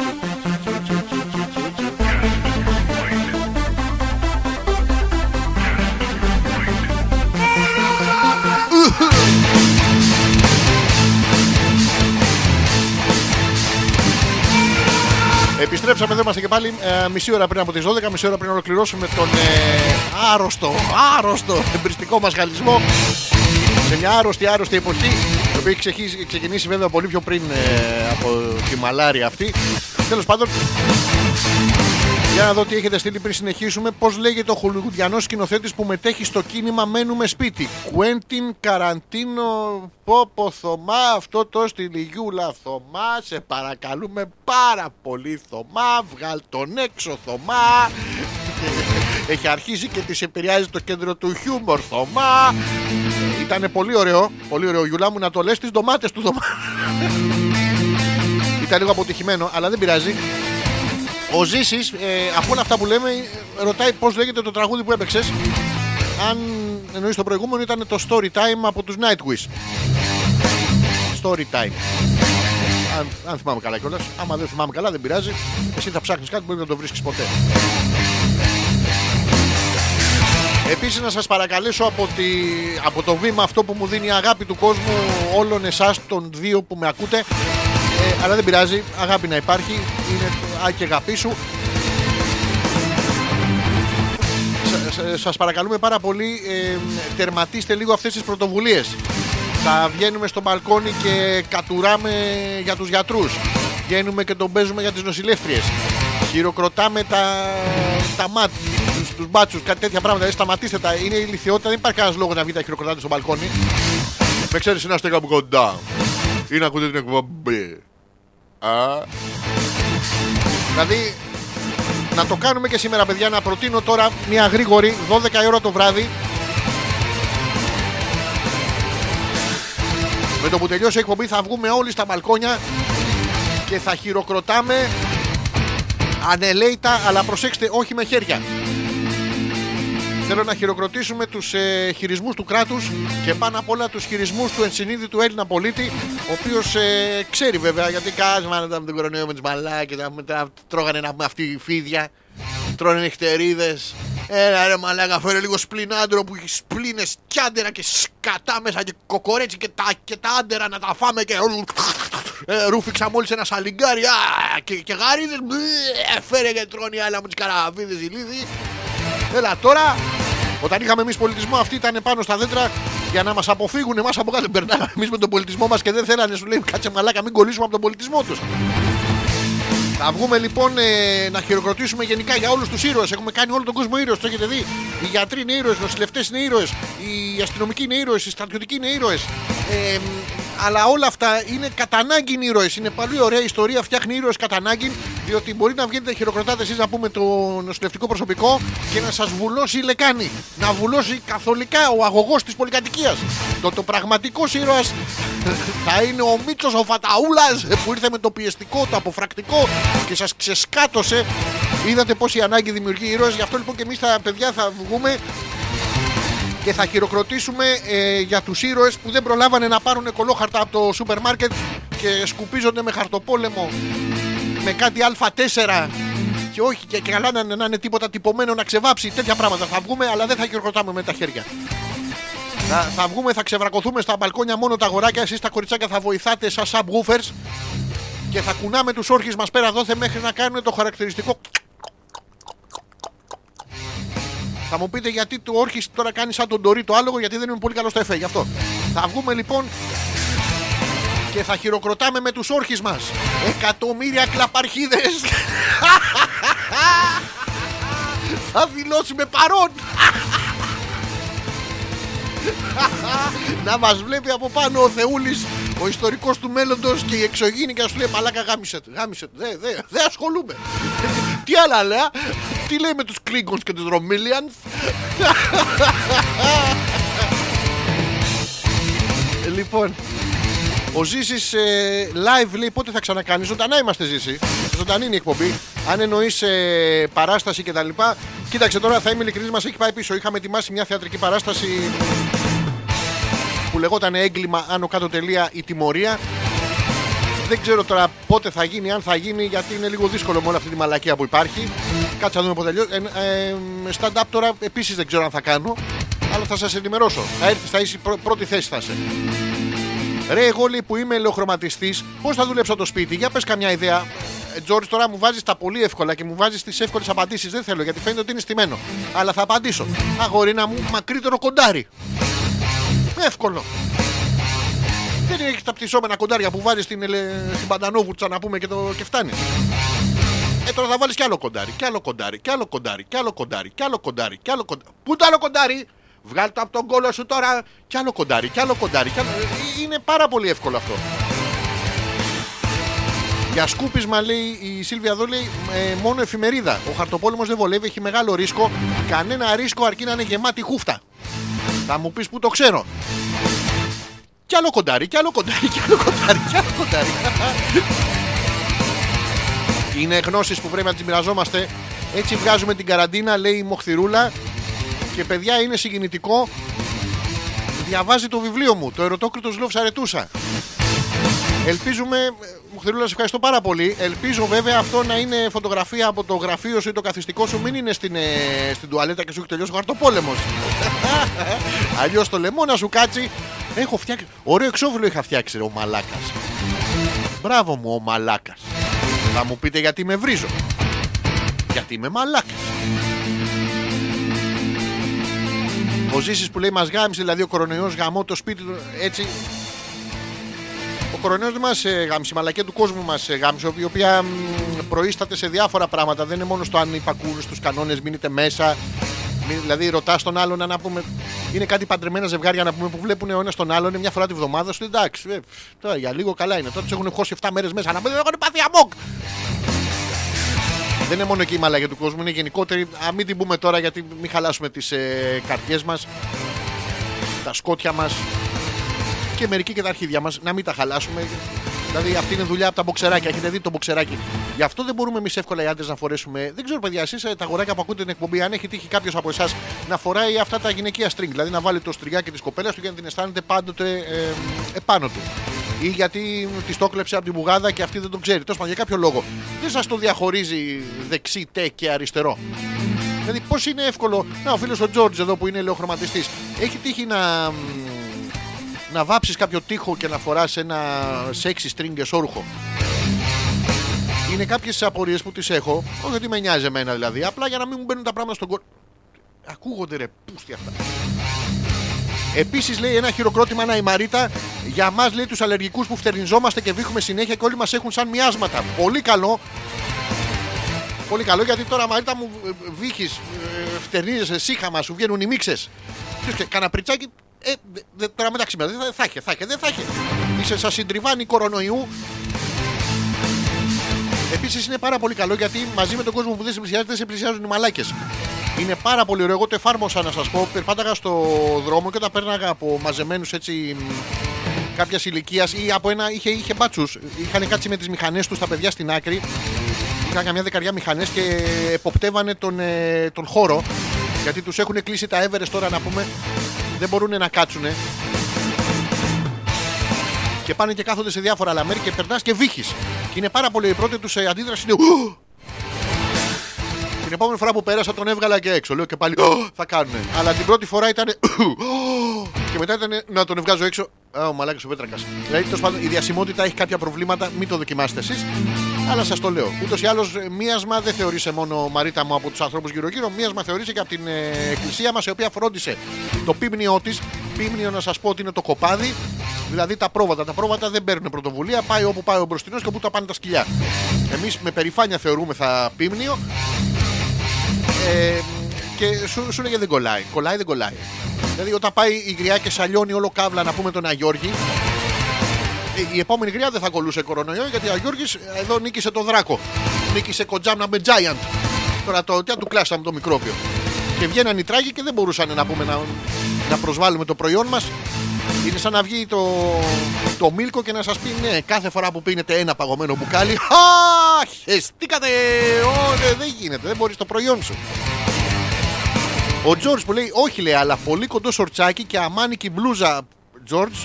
Επιστρέψαμε εδώ είμαστε και πάλι ε, μισή ώρα πριν από τις 12, μισή ώρα πριν ολοκληρώσουμε τον ε, άρρωστο, άρρωστο εμπριστικό μας γαλλισμό σε μια άρρωστη, άρρωστη εποχή η οποία έχει ξεχύσει- ξεκινήσει βέβαια πολύ πιο πριν ε, από τη μαλάρια αυτή. Τέλος πάντων, για να δω τι έχετε στείλει πριν συνεχίσουμε. Πώς λέγεται ο χολιγουδιανό σκηνοθέτης που μετέχει στο κίνημα Μένουμε σπίτι. Κουέντιν Καραντίνο Πόπο Θωμά. Αυτό το στη Λιγιούλα Θωμά. Σε παρακαλούμε πάρα πολύ Θωμά. Βγάλ τον έξω Θωμά. Έχει αρχίσει και της επηρεάζει το κέντρο του χιούμορ Θωμά. Ήταν πολύ ωραίο, πολύ ωραίο Γιουλά μου να το λες τις ντομάτες του Θωμά. Ήταν λίγο αποτυχημένο, αλλά δεν πειράζει. Ο Ζήσης, ε, από όλα αυτά που λέμε, ε, ρωτάει πώς λέγεται το τραγούδι που έπαιξες. Αν εννοείς το προηγούμενο, ήταν το Story Time από τους Nightwish. Story Time. Αν, αν θυμάμαι καλά κιόλας. Άμα δεν θυμάμαι καλά, δεν πειράζει. Εσύ θα ψάχνεις κάτι που μπορεί να το βρίσκεις ποτέ. Επίσης να σας παρακαλέσω από, τη, από το βήμα αυτό που μου δίνει η αγάπη του κόσμου όλων εσάς των δύο που με ακούτε ε, αλλά δεν πειράζει, αγάπη να υπάρχει. Είναι το α και αγάπη σου. Σα- σα- σας παρακαλούμε πάρα πολύ ε, τερματίστε λίγο αυτές τις πρωτοβουλίες. Θα βγαίνουμε στο μπαλκόνι και κατουράμε για τους γιατρούς. Βγαίνουμε και τον παίζουμε για τις νοσηλεύτριες. Χειροκροτάμε τα, τα μάτ τους, τους μπάτσους, κάτι τέτοια πράγματα. Δηλαδή, σταματήστε τα, είναι ηλικιότητα δεν υπάρχει κανένας λόγος να βγείτε να χειροκροτάτε στο μπαλκόνι. Με ξέρεις να είστε κάπου κοντά ή να ακούτε την εκπομπή Α. Δηλαδή να το κάνουμε και σήμερα παιδιά να προτείνω τώρα μια γρήγορη 12 η ώρα το βράδυ Με το που τελειώσει η εκπομπή θα βγούμε όλοι στα μπαλκόνια και θα χειροκροτάμε ανελέητα, αλλά προσέξτε, όχι με χέρια. Θέλω να χειροκροτήσουμε τους ε, χειρισμούς του κράτους και πάνω απ' όλα τους χειρισμούς του ενσυνείδητου Έλληνα πολίτη, ο οποίος ε, ξέρει βέβαια γιατί κάσμα με τον κορονοϊό με τις μαλάκες, μετά τρώγανε ένα, αυτοί οι φίδια, τρώνε νυχτερίδες. Έλα ρε μαλάκα, φέρε λίγο σπλινάντρο που έχει σπλήνε και άντερα και σκατά μέσα και κοκορέτσι και τα, και τα άντερα να τα φάμε και. Ε, ρούφηξα μόλις ένα σαλιγκάρι α, και, και γαρίδες. Φέρε και τρώνε η άλλα μου τις καραβίδες ηλίδι. Έλα τώρα, όταν είχαμε εμείς πολιτισμό, αυτοί ήταν πάνω στα δέντρα για να μας αποφύγουν εμάς από κάτω. Περνάμε εμείς με τον πολιτισμό μας και δεν θέλανε, σου λέει, κάτσε μαλάκα, μην κολλήσουμε από τον πολιτισμό τους. Θα βγούμε λοιπόν ε, να χειροκροτήσουμε γενικά για όλους τους ήρωες. Έχουμε κάνει όλο τον κόσμο ήρωες. Το έχετε δει. Οι γιατροί είναι ήρωες, οι νοσηλευτές είναι ήρωες, οι αστυνομικοί είναι ήρωες, οι στρατιωτικοί είναι ήρωες. Ε, αλλά όλα αυτά είναι κατά ανάγκη ήρωες. Είναι πολύ ωραία η ιστορία, φτιάχνει ήρωες κατά ανάγκη, διότι μπορεί να βγαίνετε χειροκροτάτε εσείς να πούμε το νοσηλευτικό προσωπικό και να σας βουλώσει η λεκάνη. Να βουλώσει καθολικά ο αγωγός της πολυκατοικίας. Το, το πραγματικός ήρωας θα είναι ο Μίτσος ο Φαταούλας που ήρθε με το πιεστικό, το αποφρακτικό και σας ξεσκάτωσε. Είδατε πόση ανάγκη δημιουργεί ήρωε. Γι' αυτό λοιπόν και εμείς τα παιδιά θα βγούμε και θα χειροκροτήσουμε ε, για τους ήρωες που δεν προλάβανε να πάρουν κολόχαρτα από το σούπερ μάρκετ και σκουπίζονται με χαρτοπόλεμο με κάτι α4 και όχι και καλά να, να είναι τίποτα τυπωμένο να ξεβάψει. Τέτοια πράγματα θα βγούμε αλλά δεν θα χειροκροτάμε με τα χέρια. Θα, θα βγούμε, θα ξεβρακωθούμε στα μπαλκόνια μόνο τα αγοράκια. Εσείς τα κοριτσάκια θα βοηθάτε σαν subwoofers και θα κουνάμε τους όρχες μας πέρα δόθε μέχρι να κάνουν το χαρακτηριστικό Θα μου πείτε γιατί το όρχης τώρα κάνει σαν τον Ντορί το άλογο, γιατί δεν είμαι πολύ καλός στο εφέ. Γι' αυτό. Θα βγούμε λοιπόν και θα χειροκροτάμε με τους όρχες μας. Εκατομμύρια κλαπαρχίδες. (laughs) θα δηλώσουμε παρόν. (laughs) (laughs) να μας βλέπει από πάνω ο Θεούλης ο ιστορικός του μέλλοντος και η εξωγήινη και να σου λέει μαλάκα γάμισε το, γάμισε το, δεν δε, δε ασχολούμαι (laughs) τι άλλα λέει, τι λέει με τους Klingons και τους Romilians Λοιπόν ο Ζήσης ε, live λέει πότε θα ξανακάνεις. Ζωντανά είμαστε Ζήση. Ζωντανή είναι η εκπομπή. Αν εννοείς ε, παράσταση κτλ. Κοίταξε τώρα, θα είμαι ειλικρινής, μας έχει πάει πίσω. Είχαμε ετοιμάσει μια θεατρική παράσταση που λεγόταν έγκλημα άνω κάτω τελεία η τιμωρία. Δεν ξέρω τώρα πότε θα γίνει, αν θα γίνει, γιατί είναι λίγο δύσκολο με όλη αυτή τη μαλακία που υπάρχει. Κάτσε να δούμε πότε τελειώσει. Ε, ε, stand-up τώρα επίσης δεν ξέρω αν θα κάνω, αλλά θα σας ενημερώσω. Θα έρθει, θα είσαι πρω- πρώτη θέση θα είσαι. Ρε, εγώ λέει που είμαι ελεοχρωματιστή, πώς θα δουλέψω το σπίτι, για πες καμιά ιδέα. Ε, Τζόρι, τώρα μου βάζεις τα πολύ εύκολα και μου βάζεις τις εύκολες απαντήσεις. Δεν θέλω γιατί φαίνεται ότι είναι στημένο. Αλλά θα απαντήσω. Αγορίνα μου, μακρύτερο κοντάρι. Εύκολο. Δεν έχεις τα πτυσσόμενα κοντάρια που βάζεις στην, ελε- στην Παντανόβουρτσα να πούμε και, το, και φτάνει. Ε, τώρα θα βάλεις κι άλλο κοντάρι, κι άλλο κοντάρι, κι άλλο κοντάρι, κι άλλο κοντάρι, κι άλλο κοντάρι, κι άλλο κοντάρι. Πού το άλλο κοντάρι! Βγάλ το από τον κόλο σου τώρα, κι άλλο κοντάρι, κι άλλο κοντάρι. Κι άλλο... Ε, Είναι πάρα πολύ εύκολο αυτό. Για σκούπισμα λέει η Σίλβια εδώ λέει ε, μόνο εφημερίδα. Ο χαρτοπόλεμος δεν βολεύει, έχει μεγάλο ρίσκο. Κανένα ρίσκο αρκεί να είναι γεμάτη χούφτα. Θα μου πεις που το ξέρω. Κι άλλο κοντάρι, κι άλλο κοντάρι, κι άλλο κοντάρι, κι άλλο κοντάρι. Είναι γνώσεις που πρέπει να τις μοιραζόμαστε. Έτσι βγάζουμε την καραντίνα, λέει η Μοχθηρούλα. Και παιδιά είναι συγκινητικό. Διαβάζει το βιβλίο μου, το ερωτόκριτος Λόφς Αρετούσα. Ελπίζουμε, Μοχθηρούλα, σε ευχαριστώ πάρα πολύ. Ελπίζω βέβαια αυτό να είναι φωτογραφία από το γραφείο σου ή το καθιστικό σου. Μην είναι στην, ε, στην τουαλέτα και σου έχει τελειώσει ο χαρτοπόλεμος. (laughs) Αλλιώς το λαιμό να σου κάτσει. Έχω φτιάξει. Ωραίο εξώφυλλο είχα φτιάξει, ρε, ο μαλάκας. Μπράβο μου, ο μαλάκας. Θα μου πείτε γιατί με βρίζω. Γιατί είμαι μαλάκας. Ο Ζήσης που λέει μας γάμισε, δηλαδή ο κορονοϊός γαμώ το σπίτι του, έτσι. Ο κορονοϊός δεν μας ε, γάμισε, η μαλακία του κόσμου μας ε, γάμισε, η οποία μ, προείσταται σε διάφορα πράγματα. Δεν είναι μόνο στο αν υπακούν στους κανόνες, μείνετε μέσα. Μην, δηλαδή, ρωτάς τον άλλον να πούμε. Είναι κάτι παντρεμένα ζευγάρια να πούμε που βλέπουν ο ένας τον άλλον είναι μια φορά τη βδομάδα σου. Εντάξει, ε, τώρα για λίγο καλά είναι. Τώρα τους έχουν χώσει 7 μέρες μέσα να πούμε έχουν πάθει αμόκ. Δεν είναι μόνο εκεί η μαλακία του κόσμου, είναι γενικότερη. Α μην την πούμε τώρα γιατί μην χαλάσουμε τις ε, καρδιές μας, τα σκότια μας και μερικοί και τα αρχίδια μας. Να μην τα χαλάσουμε. Δηλαδή αυτή είναι δουλειά από τα μποξεράκια. Έχετε δει το μποξεράκι. Γι' αυτό δεν μπορούμε εμείς εύκολα οι άντρες να φορέσουμε. Δεν ξέρω, παιδιά, εσείς τα αγοράκια που ακούτε την εκπομπή, αν έχει τύχει κάποιος από εσάς να φοράει αυτά τα γυναικεία string. Δηλαδή να βάλει το στριγάκι τη κοπέλα του για να την αισθάνεται πάντοτε ε, επάνω του. Ή γιατί τη το κλέψε από την μπουγάδα και αυτή δεν τον ξέρει. Τόσο για κάποιο λόγο. Δεν σας το διαχωρίζει δεξί, τε και αριστερό. Δηλαδή, πώς είναι εύκολο. Να, ο φίλος ο Τζόρτζ εδώ που είναι ελαιοχρωματιστή. Έχει τύχει να, μ, να βάψεις κάποιο τοίχο και να φοράς ένα σεξι string εσόρουχο; Είναι κάποιες απορίες που τις έχω. Όχι ότι με νοιάζει εμένα δηλαδή. Απλά για να μην μου μπαίνουν τα πράγματα στον κο... Ακούγονται ρε, πούστη αυτά. Επίσης λέει ένα χειροκρότημα ένα η Μαρίτα για μας λέει τους αλλεργικούς που φτερνιζόμαστε και βήχουμε συνέχεια και όλοι μας έχουν σαν μοιάσματα. Πολύ καλό. Πολύ καλό γιατί τώρα Μαρίτα μου βύχει, φτερνίζεσαι, σύχαμα, σου βγαίνουν οι μίξες. Κάνα πριτσάκι. Ε, δε- δε- τώρα μεταξύ μας δεν θα, θα είχε, θα είχε, δεν θα είχε. Είσαι σαν συντριβάνι κορονοϊού Επίσης είναι πάρα πολύ καλό γιατί μαζί με τον κόσμο που δεν σε πλησιάζει, δεν σε πλησιάζουν οι μαλάκες. Είναι πάρα πολύ ωραίο. Εγώ το εφάρμοσα να σας πω. Περπάταγα στο δρόμο και όταν πέρναγα από μαζεμένους έτσι κάποιας ηλικίας ή από ένα. είχε, είχε μπάτσους. Είχαν κάτσει με τις μηχανές τους τα παιδιά στην άκρη. Είχαν καμιά δεκαριά μηχανές και εποπτεύανε τον, ε, τον χώρο. Γιατί τους έχουν κλείσει τα Everest τώρα να πούμε. Δεν μπορούν να κάτσουν. Και πάνε και κάθονται σε διάφορα άλλα μέρη και περνάς και βύχει. Και είναι πάρα πολύ η πρώτη τους αντίδραση είναι. «Ου!» Την επόμενη φορά που πέρασα τον έβγαλα και έξω. Λέω και πάλι «Ω, θα κάνουν. Αλλά την πρώτη φορά ήταν. «Ω!» και μετά ήταν να τον βγάζω έξω. Α, ο μαλάκας ο πέτρακας. Δηλαδή τέλος πάντων, η διασημότητα έχει κάποια προβλήματα. Μην το δοκιμάσετε εσείς. Αλλά σας το λέω. Ούτως ή άλλως, μίασμα δεν θεωρήσε μόνο Μαρίτα μου από τους ανθρώπους γύρω-γύρω. Μίασμα θεωρήσε και από την ε, εκκλησία μας, η οποία φρόντισε το πίμνιό της. Πίμνιο να σας πω ότι είναι το κοπάδι. Δηλαδή τα πρόβατα. Τα πρόβατα δεν παίρνουν πρωτοβουλία. Πάει όπου πάει ο μπροστινός και όπου τα πάνε τα σκυλιά. Εμείς με περηφάνεια θεωρούμε θα πίμνιο. Ε, και σου, σου λέγε δεν κολλάει. Κολλάει, δεν κολλάει. Δηλαδή όταν πάει η γριά και σαλιώνει όλο κάβλα να πούμε τον Αγιώργη, ε, η επόμενη γριά δεν θα κολούσε κορονοϊό γιατί ο Αγιώργης εδώ νίκησε τον Δράκο. Νίκησε κοντζάμνα με Giant. Τώρα το, τι να του κλάσαμε το μικρόβιο. Και βγαίναν οι τράγοι και δεν μπορούσαν να πούμε να, να προσβάλλουμε το προϊόν μας. Είναι σαν να βγει το, το μίλκο και να σας πει ναι, κάθε φορά που πίνετε ένα παγωμένο μπουκάλι. Α, χεστήκατε! Ω, ναι, δεν γίνεται, δεν μπορείς το προϊόν σου. Ο Τζόρτζ που λέει όχι λέει, αλλά πολύ κοντό σορτσάκι και αμάνικη μπλούζα. Τζόρτζ.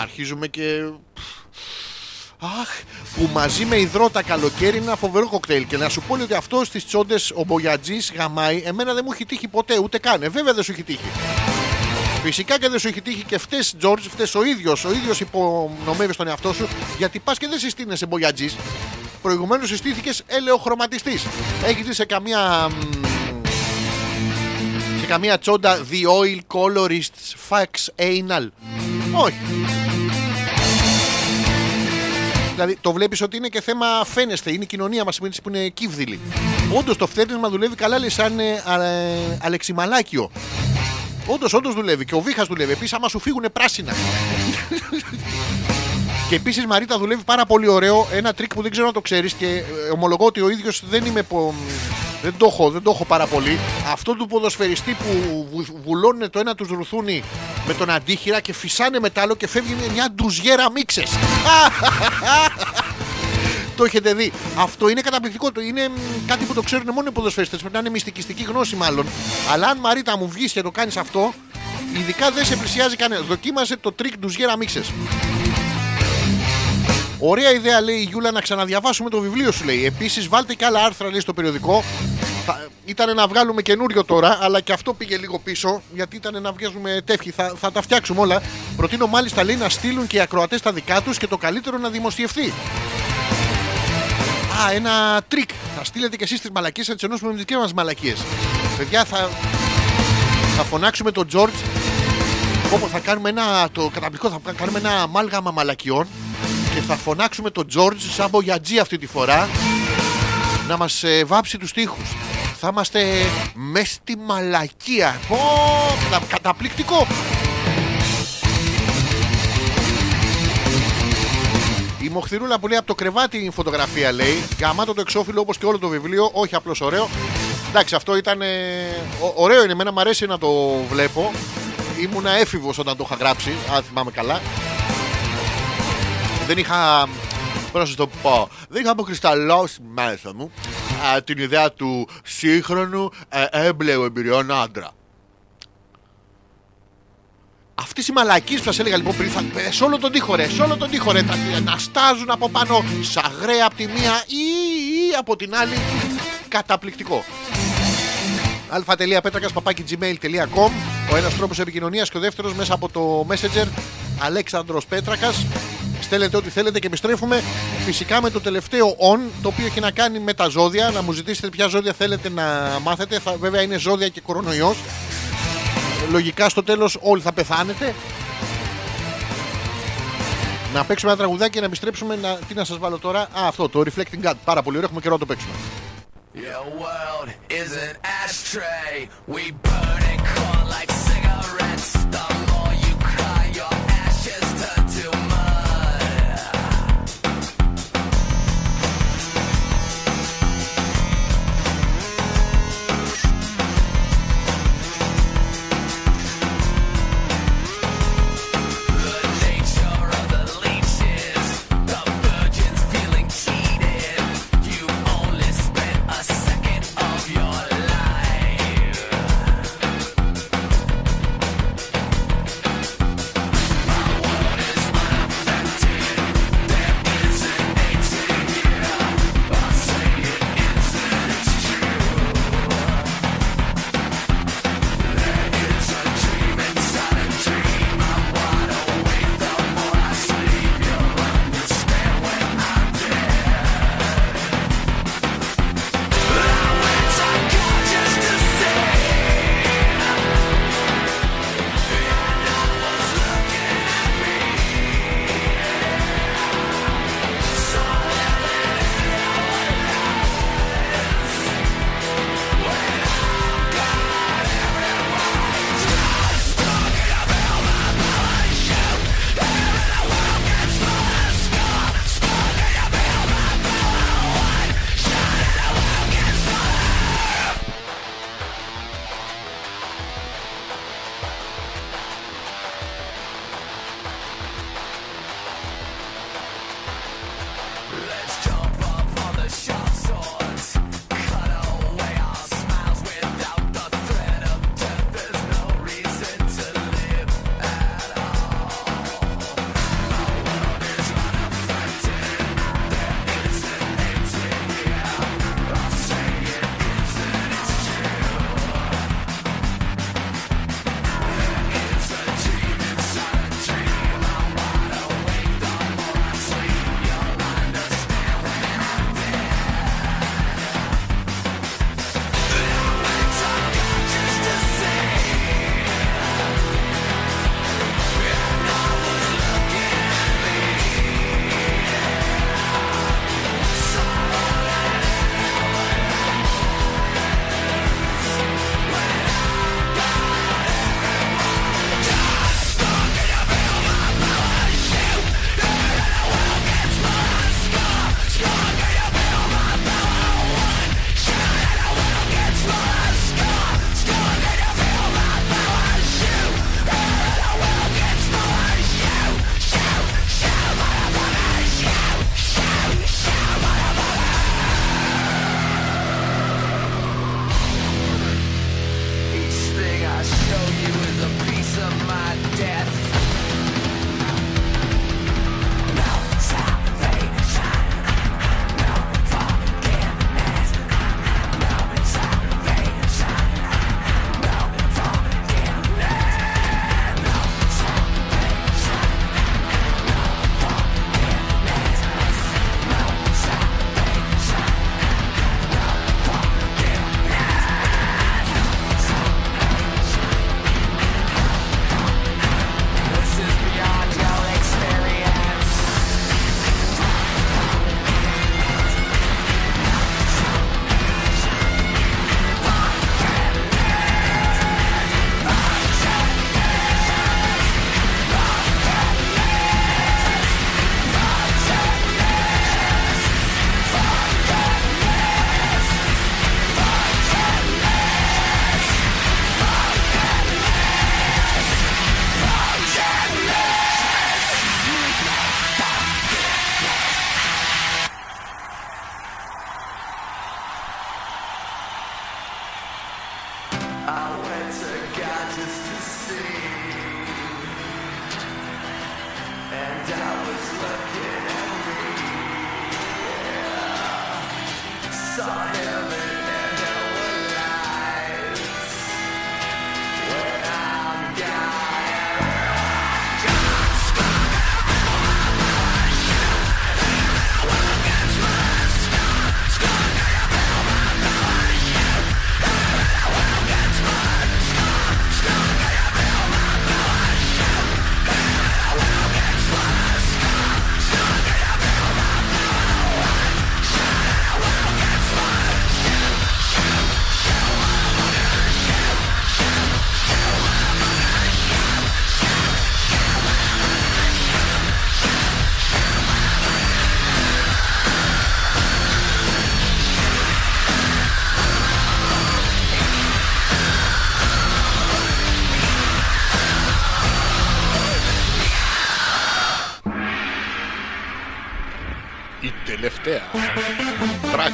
Αρχίζουμε και. Αχ, που μαζί με υδρότα καλοκαίρι είναι ένα φοβερό κοκτέιλ. Και να σου πω ότι αυτό στις τσόντες ο Μπογιατζής γαμάει, εμένα δεν μου έχει τύχει ποτέ, ούτε καν. Ε, βέβαια δεν σου έχει τύχει. Φυσικά και δεν σου έχει τύχει και φταίει, Τζόρτζ, φταίει ο ίδιος. Ο ίδιος υπονομεύει τον εαυτό σου γιατί πας και δεν συστήνεσαι Μπογιατζής. Προηγουμένως συστήθηκες ελαιοχρωματιστής. Έχεις δει σε καμία μ, σε καμία τσόντα The Oil Colorists Fax Anal; Όχι. Δηλαδή το βλέπεις ότι είναι και θέμα φαίνεστε. Είναι η κοινωνία μας που είναι κύβδηλη. Όντως το φτέρνισμα δουλεύει καλά, λέει σαν ε, α, ε, αλεξιμαλάκιο. Όντως, όντως δουλεύει. Και ο Βίχας δουλεύει. Επίσης, άμα σου φύγουν πράσινα. Και επίσης Μαρίτα δουλεύει πάρα πολύ ωραίο. Ένα τρίκ που δεν ξέρω αν το ξέρεις και ε, ομολογώ ότι ο ίδιος δεν είμαι. πο- Δεν το, έχω, δεν το έχω πάρα πολύ. Αυτό του ποδοσφαιριστή που βου- βουλώνουν το ένα τους ρουθούνι με τον αντίχειρα και φυσάνε με τ' άλλο και φεύγει με μια ντουζιέρα μίξες. (laughs) Το έχετε δει. Αυτό είναι καταπληκτικό. Το είναι μ, κάτι που το ξέρουν μόνο οι ποδοσφαιριστές. Πρέπει να είναι μυστικιστική γνώση μάλλον. Αλλά αν Μαρίτα μου βγεις και το κάνεις αυτό, ειδικά δεν σε πλησιάζει κανένα. Δοκίμασε το τρικ ντουζιέρα μίξες. Ωραία ιδέα λέει η Γιούλα να ξαναδιαβάσουμε το βιβλίο σου λέει. Επίσης βάλτε και άλλα άρθρα λέει στο περιοδικό. Θα, ήταν να βγάλουμε καινούριο τώρα, αλλά και αυτό πήγε λίγο πίσω γιατί ήταν να βγάζουμε τεύχη. Θα, θα τα φτιάξουμε όλα. Προτείνω μάλιστα λέει να στείλουν και οι ακροατές τα δικά τους και το καλύτερο να δημοσιευθεί. Α, ένα τρίκ. Θα στείλετε και εσείς τις μαλακίες, θα τις ενώσουμε με τις δικές μας μαλακίες. Παιδιά, θα, θα φωνάξουμε τον Τζορτζ. Όπως θα κάνουμε ένα. Το καταπληκτικό, θα κάνουμε ένα αμάλγαμα μαλακιών και θα φωνάξουμε τον Τζορτζ σαν μπογιατζή αυτή τη φορά να μας ε, βάψει τους τοίχους. Θα είμαστε μες στη μαλακία. Πω, κατα- καταπληκτικό. Η Μοχθηρούλα που λέει από το κρεβάτι η φωτογραφία λέει. Γαμάτο το εξώφυλλο όπως και όλο το βιβλίο. Όχι απλώς ωραίο. Εντάξει, αυτό ήταν. ε, ω- ωραίο είναι. Εμένα μου αρέσει να το βλέπω. Ήμουνα έφηβος όταν το είχα γράψει, αν θυμάμαι καλά. Δεν είχα. Πώς να σας το πω. Δεν είχα αποκρισταλώσει μέσα μου. α, την ιδέα του σύγχρονου ε, έμπλεου εμπειριών άντρα. Αυτή η μαλακή που σας έλεγα λοιπόν πριν, θα, ε, σε όλο τον τοίχο ρε, σε όλο τον τοίχο ρε, τα, να στάζουν από πάνω σαγραία από τη μία ή, ή από την άλλη. Καταπληκτικό. αλφα.πέτρακα.gmail.com Ο ένας τρόπος επικοινωνίας και ο δεύτερος μέσα από το Messenger Αλέξανδρος Πέτρακας Στέλνετε ό,τι θέλετε και επιστρέφουμε φυσικά με το τελευταίο on το οποίο έχει να κάνει με τα ζώδια. Να μου ζητήσετε ποια ζώδια θέλετε να μάθετε. Θα, βέβαια είναι ζώδια και κορονοϊός Λογικά στο τέλος όλοι θα πεθάνετε. Να παίξουμε ένα τραγουδάκι και να επιστρέψουμε. Να... Τι να σας βάλω τώρα; Α, αυτό το Reflecting God. Πάρα πολύ ωραίο. Έχουμε καιρό να το παίξουμε. Your world is an ashtray. We burn and crawl like cigarettes. The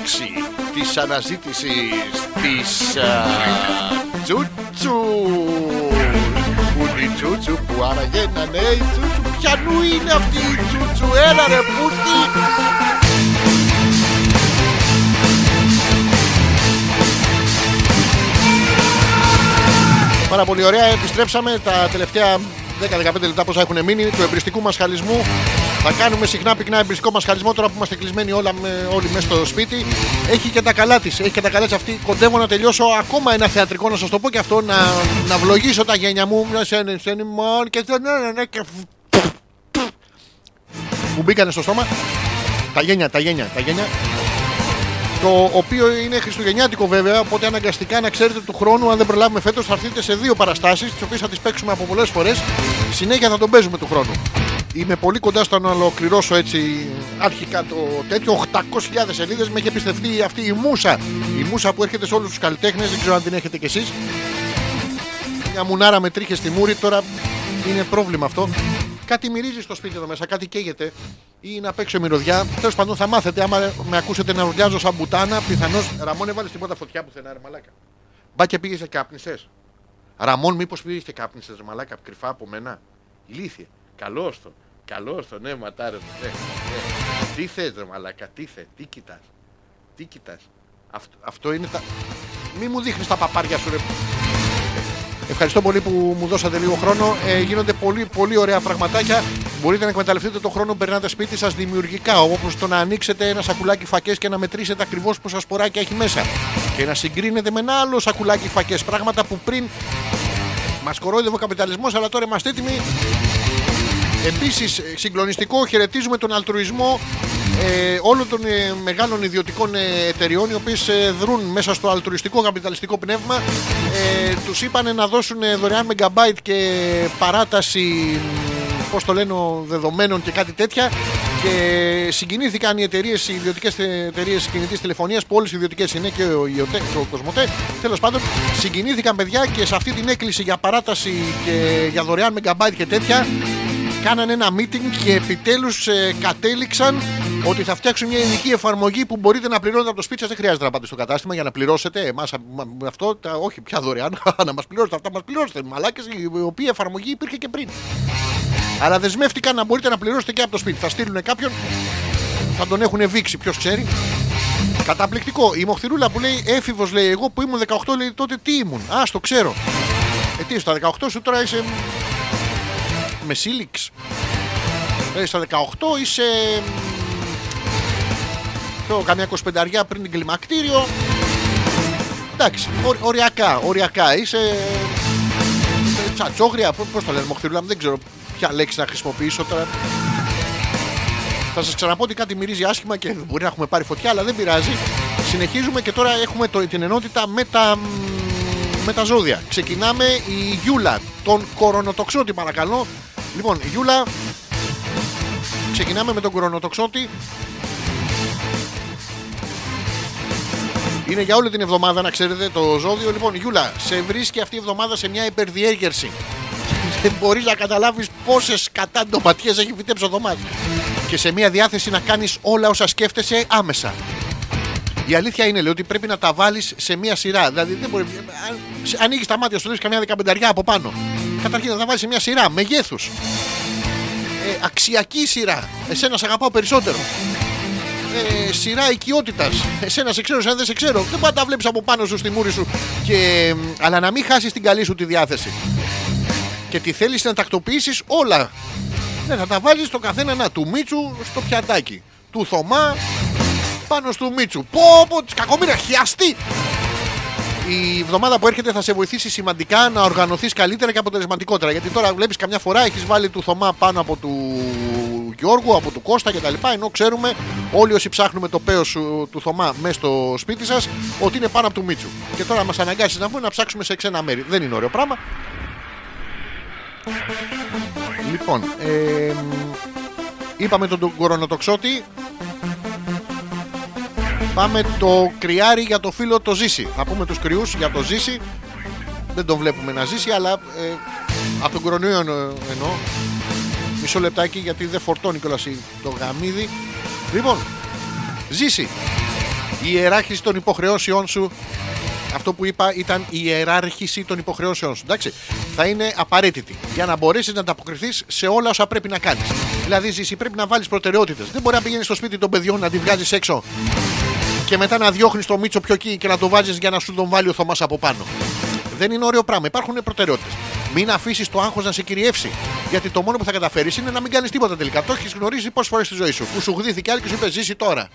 πράξη της αναζήτησης της α, Τσούτσου. Πού είναι η Τσούτσου που άραγε να ναι η Τσούτσου. Ποιανού είναι αυτή η Τσούτσου. Έλα ρε πούτι. Πάρα πολύ ωραία. Επιστρέψαμε τα τελευταία 10-15 λεπτά πόσα έχουν μείνει του εμπριστικού μας χαλισμού. Θα κάνουμε συχνά πυκνά εμπριστικό μα χαλισμό τώρα που είμαστε κλεισμένοι όλα, με- όλοι μέσα στο σπίτι. Έχει και τα καλά της. Έχει και τα καλά της αυτή. Κοντεύω να τελειώσω ακόμα ένα θεατρικό να σας το πω και αυτό. Να, να βλογήσω τα γένια μου. Να σε σε μόνο και σε- ναι, ναι, ναι, και που μπήκανε στο στόμα. Τα γένια, τα γένια, τα γένια. Το οποίο είναι χριστουγεννιάτικο βέβαια, οπότε αναγκαστικά να ξέρετε του χρόνου, αν δεν προλάβουμε φέτος, θα έρθετε σε δύο παραστάσεις, τις οποίες θα τις παίξουμε από πολλές φορές. Συνέχεια θα τον παίζουμε του χρόνου. Είμαι πολύ κοντά στο να ολοκληρώσω έτσι αρχικά το τέτοιο. 800.000 σελίδες με έχει εμπιστευτεί αυτή η μουσα. Η μουσα που έρχεται σε όλους τους καλλιτέχνες, δεν ξέρω αν την έχετε κι εσείς. Μια μουνάρα με τρίχες στη μούρη, τώρα είναι πρόβλημα αυτό. Κάτι μυρίζει στο σπίτι εδώ μέσα, κάτι καίγεται ή να παίξω μυρωδιά. Τέλος πάντων θα μάθετε, άμα με ακούσετε να ουρλιάζω σαν μπουτάνα, πιθανώς. Ραμόν έβαλε τίποτα φωτιά πουθενά, ρε μαλάκα. Μπα και πήγες και κάπνισες. Ραμόν, μήπως πήγες και κάπνισες, ρε μαλάκα, κρυφά από μένα. Ηλίθιε. Καλό το. Καλό το, ναι, ματάρε. Ναι, ναι. Τι θες, ρε μαλάκα, τι θες, τι κοιτάς. Τι κοιτάς. Αυτό, αυτό είναι τα. Μη μου δείχνεις τα παπάρια σου, ρε. Ευχαριστώ πολύ που μου δώσατε λίγο χρόνο. Ε, γίνονται πολύ, πολύ ωραία πραγματάκια. Μπορείτε να εκμεταλλευτείτε τον χρόνο που περνάτε σπίτι σας δημιουργικά. Όπως το να ανοίξετε ένα σακουλάκι φακές και να μετρήσετε ακριβώς πόσα σποράκια έχει μέσα. Και να συγκρίνετε με ένα άλλο σακουλάκι φακές. Πράγματα που πριν μας κορόιδευε ο καπιταλισμός, αλλά τώρα είμαστε έτοιμοι. Επίσης, συγκλονιστικό, χαιρετίζουμε τον αλτρουισμό ε, όλων των ε, μεγάλων ιδιωτικών ε, εταιριών οι οποίες δρούν μέσα στο αλτρουιστικό καπιταλιστικό πνεύμα. Ε, τους είπαν να δώσουν ε, δωρεάν megabyte και παράταση πώς το λένε δεδομένων και κάτι τέτοια. Και συγκινήθηκαν οι εταιρείες, οι ιδιωτικές εταιρείες κινητής τηλεφωνίας, που όλες οι ιδιωτικές είναι και ο Ιωτέ και ο Κοσμοτέ. Τέλος πάντων, συγκινήθηκαν παιδιά και σε αυτή την έκκληση για παράταση και για δωρεάν megabyte και τέτοια, κάνανε ένα meeting και επιτέλους ε, κατέληξαν ότι θα φτιάξουν μια ειδική εφαρμογή που μπορείτε να πληρώνετε από το σπίτι σας. Δεν χρειάζεται να πάτε στο κατάστημα για να πληρώσετε εμάς α- μα- με αυτό. Τα, όχι, πια δωρεάν. (laughs) να μας πληρώσετε αυτά, μας πληρώσετε. Μαλάκες, η οποία εφαρμογή υπήρχε και πριν. Αλλά δεσμεύτηκαν να μπορείτε να πληρώσετε και από το σπίτι. Θα στείλουν κάποιον, θα τον έχουν βήξει, ποιος ξέρει. Καταπληκτικό. Η Μοχθηρούλα που λέει έφηβος, λέει εγώ που ήμουν 18, λέει τότε τι ήμουν. Α, το ξέρω. Ε, τι, στα 18 σου τώρα είσαι με σύλληξ. Ε, στα 18 είσαι. μ, Το καμιά 25 πριν την κλιμακτήριο. Εντάξει, ορ- οριακά, οριακά. Είσαι. ε, Τσατσόγρια, πώς το λένε, Μοχθηρούλα, μου, δεν ξέρω ποια λέξη να χρησιμοποιήσω τώρα. Θα σας ξαναπώ ότι κάτι μυρίζει άσχημα και μπορεί να έχουμε πάρει φωτιά, αλλά δεν πειράζει. Συνεχίζουμε και τώρα έχουμε το, την ενότητα με τα, μ, με τα ζώδια. Ξεκινάμε η Γιούλα, τον κορονοτοξότη παρακαλώ. Λοιπόν, Γιούλα, ξεκινάμε με τον κορονοτοξότη. Είναι για όλη την εβδομάδα, να ξέρετε, το ζώδιο. Λοιπόν, Γιούλα, σε βρίσκει αυτή η εβδομάδα σε μια υπερδιέγερση. (laughs) Δεν μπορείς να καταλάβεις πόσες κατάντοματιές έχει φυτέψει ο Θωμάς. Και σε μια διάθεση να κάνεις όλα όσα σκέφτεσαι άμεσα. Η αλήθεια είναι λέει, ότι πρέπει να τα βάλεις σε μια σειρά. Δηλαδή δεν μπορεί. Αν ανοίγεις τα μάτια σου, δεις καμιά δεκαπενταριά από πάνω. Καταρχήν να τα βάλει σε μια σειρά μεγέθους. Ε, αξιακή σειρά. Εσένα σε αγαπάω περισσότερο. Ε, σειρά οικειότητας. Εσένα σε ξέρω, εσένα δεν σε ξέρω. Δεν μπορεί να τα βλέπεις από πάνω σου στη μούρη σου. Και, μ, αλλά να μην χάσεις την καλή σου τη διάθεση. Και τι θέλεις να τακτοποιήσεις όλα. Ναι, θα τα βάλει το καθένα ένα του Μίτσου στο πιατάκι. Του Θωμά πάνω στο Μίτσου. Πω, πω, τη κακομοίρα, χιαστή. Η εβδομάδα που έρχεται θα σε βοηθήσει σημαντικά να οργανωθείς καλύτερα και αποτελεσματικότερα. Γιατί τώρα βλέπεις καμιά φορά έχεις βάλει του Θωμά πάνω από του Γιώργου, από του Κώστα κτλ. Ενώ ξέρουμε όλοι όσοι ψάχνουμε το παίο του Θωμά μέσα στο σπίτι σας ότι είναι πάνω από του Μίτσου. Και τώρα μας αναγκάσεις να βγούμε να ψάξουμε σε ξένα μέρη. Δεν είναι ωραίο πράγμα. Λοιπόν, ε, είπαμε τον, τον κορονοτοξότη. Πάμε το κρυάρι για το φίλο το ζήσει. Θα πούμε τους κρυούς για το ζήσει. Δεν τον βλέπουμε να ζήσει, αλλά ε, από τον κορονοϊό εννο- εννοώ. Μισό λεπτάκι γιατί δεν φορτώνει κιόλας η- το γαμίδι. Λοιπόν, ζήσει. Η ιεράρχηση των υποχρεώσεών σου αυτό που είπα ήταν η ιεράρχηση των υποχρεώσεών σου. Εντάξει, θα είναι απαραίτητη για να μπορέσεις να ανταποκριθείς σε όλα όσα πρέπει να κάνεις. Δηλαδή, ζήσει, πρέπει να βάλεις προτεραιότητες. Δεν μπορεί να πηγαίνεις στο σπίτι των παιδιών να τη βγάζεις έξω και μετά να διώχνεις το μίτσο πιο εκεί και να το βάζεις για να σου τον βάλει ο Θωμάς από πάνω. Δεν είναι ωραίο πράγμα. Υπάρχουν προτεραιότητες. Μην αφήσεις το άγχος να σε κυριεύσει. Γιατί το μόνο που θα καταφέρεις είναι να μην κάνεις τίποτα τελικά. Το έχεις γνωρίσει πόσες φορές στη ζωή σου. Που σου γδύθηκε άλλη και σου είπε ζήσει τώρα.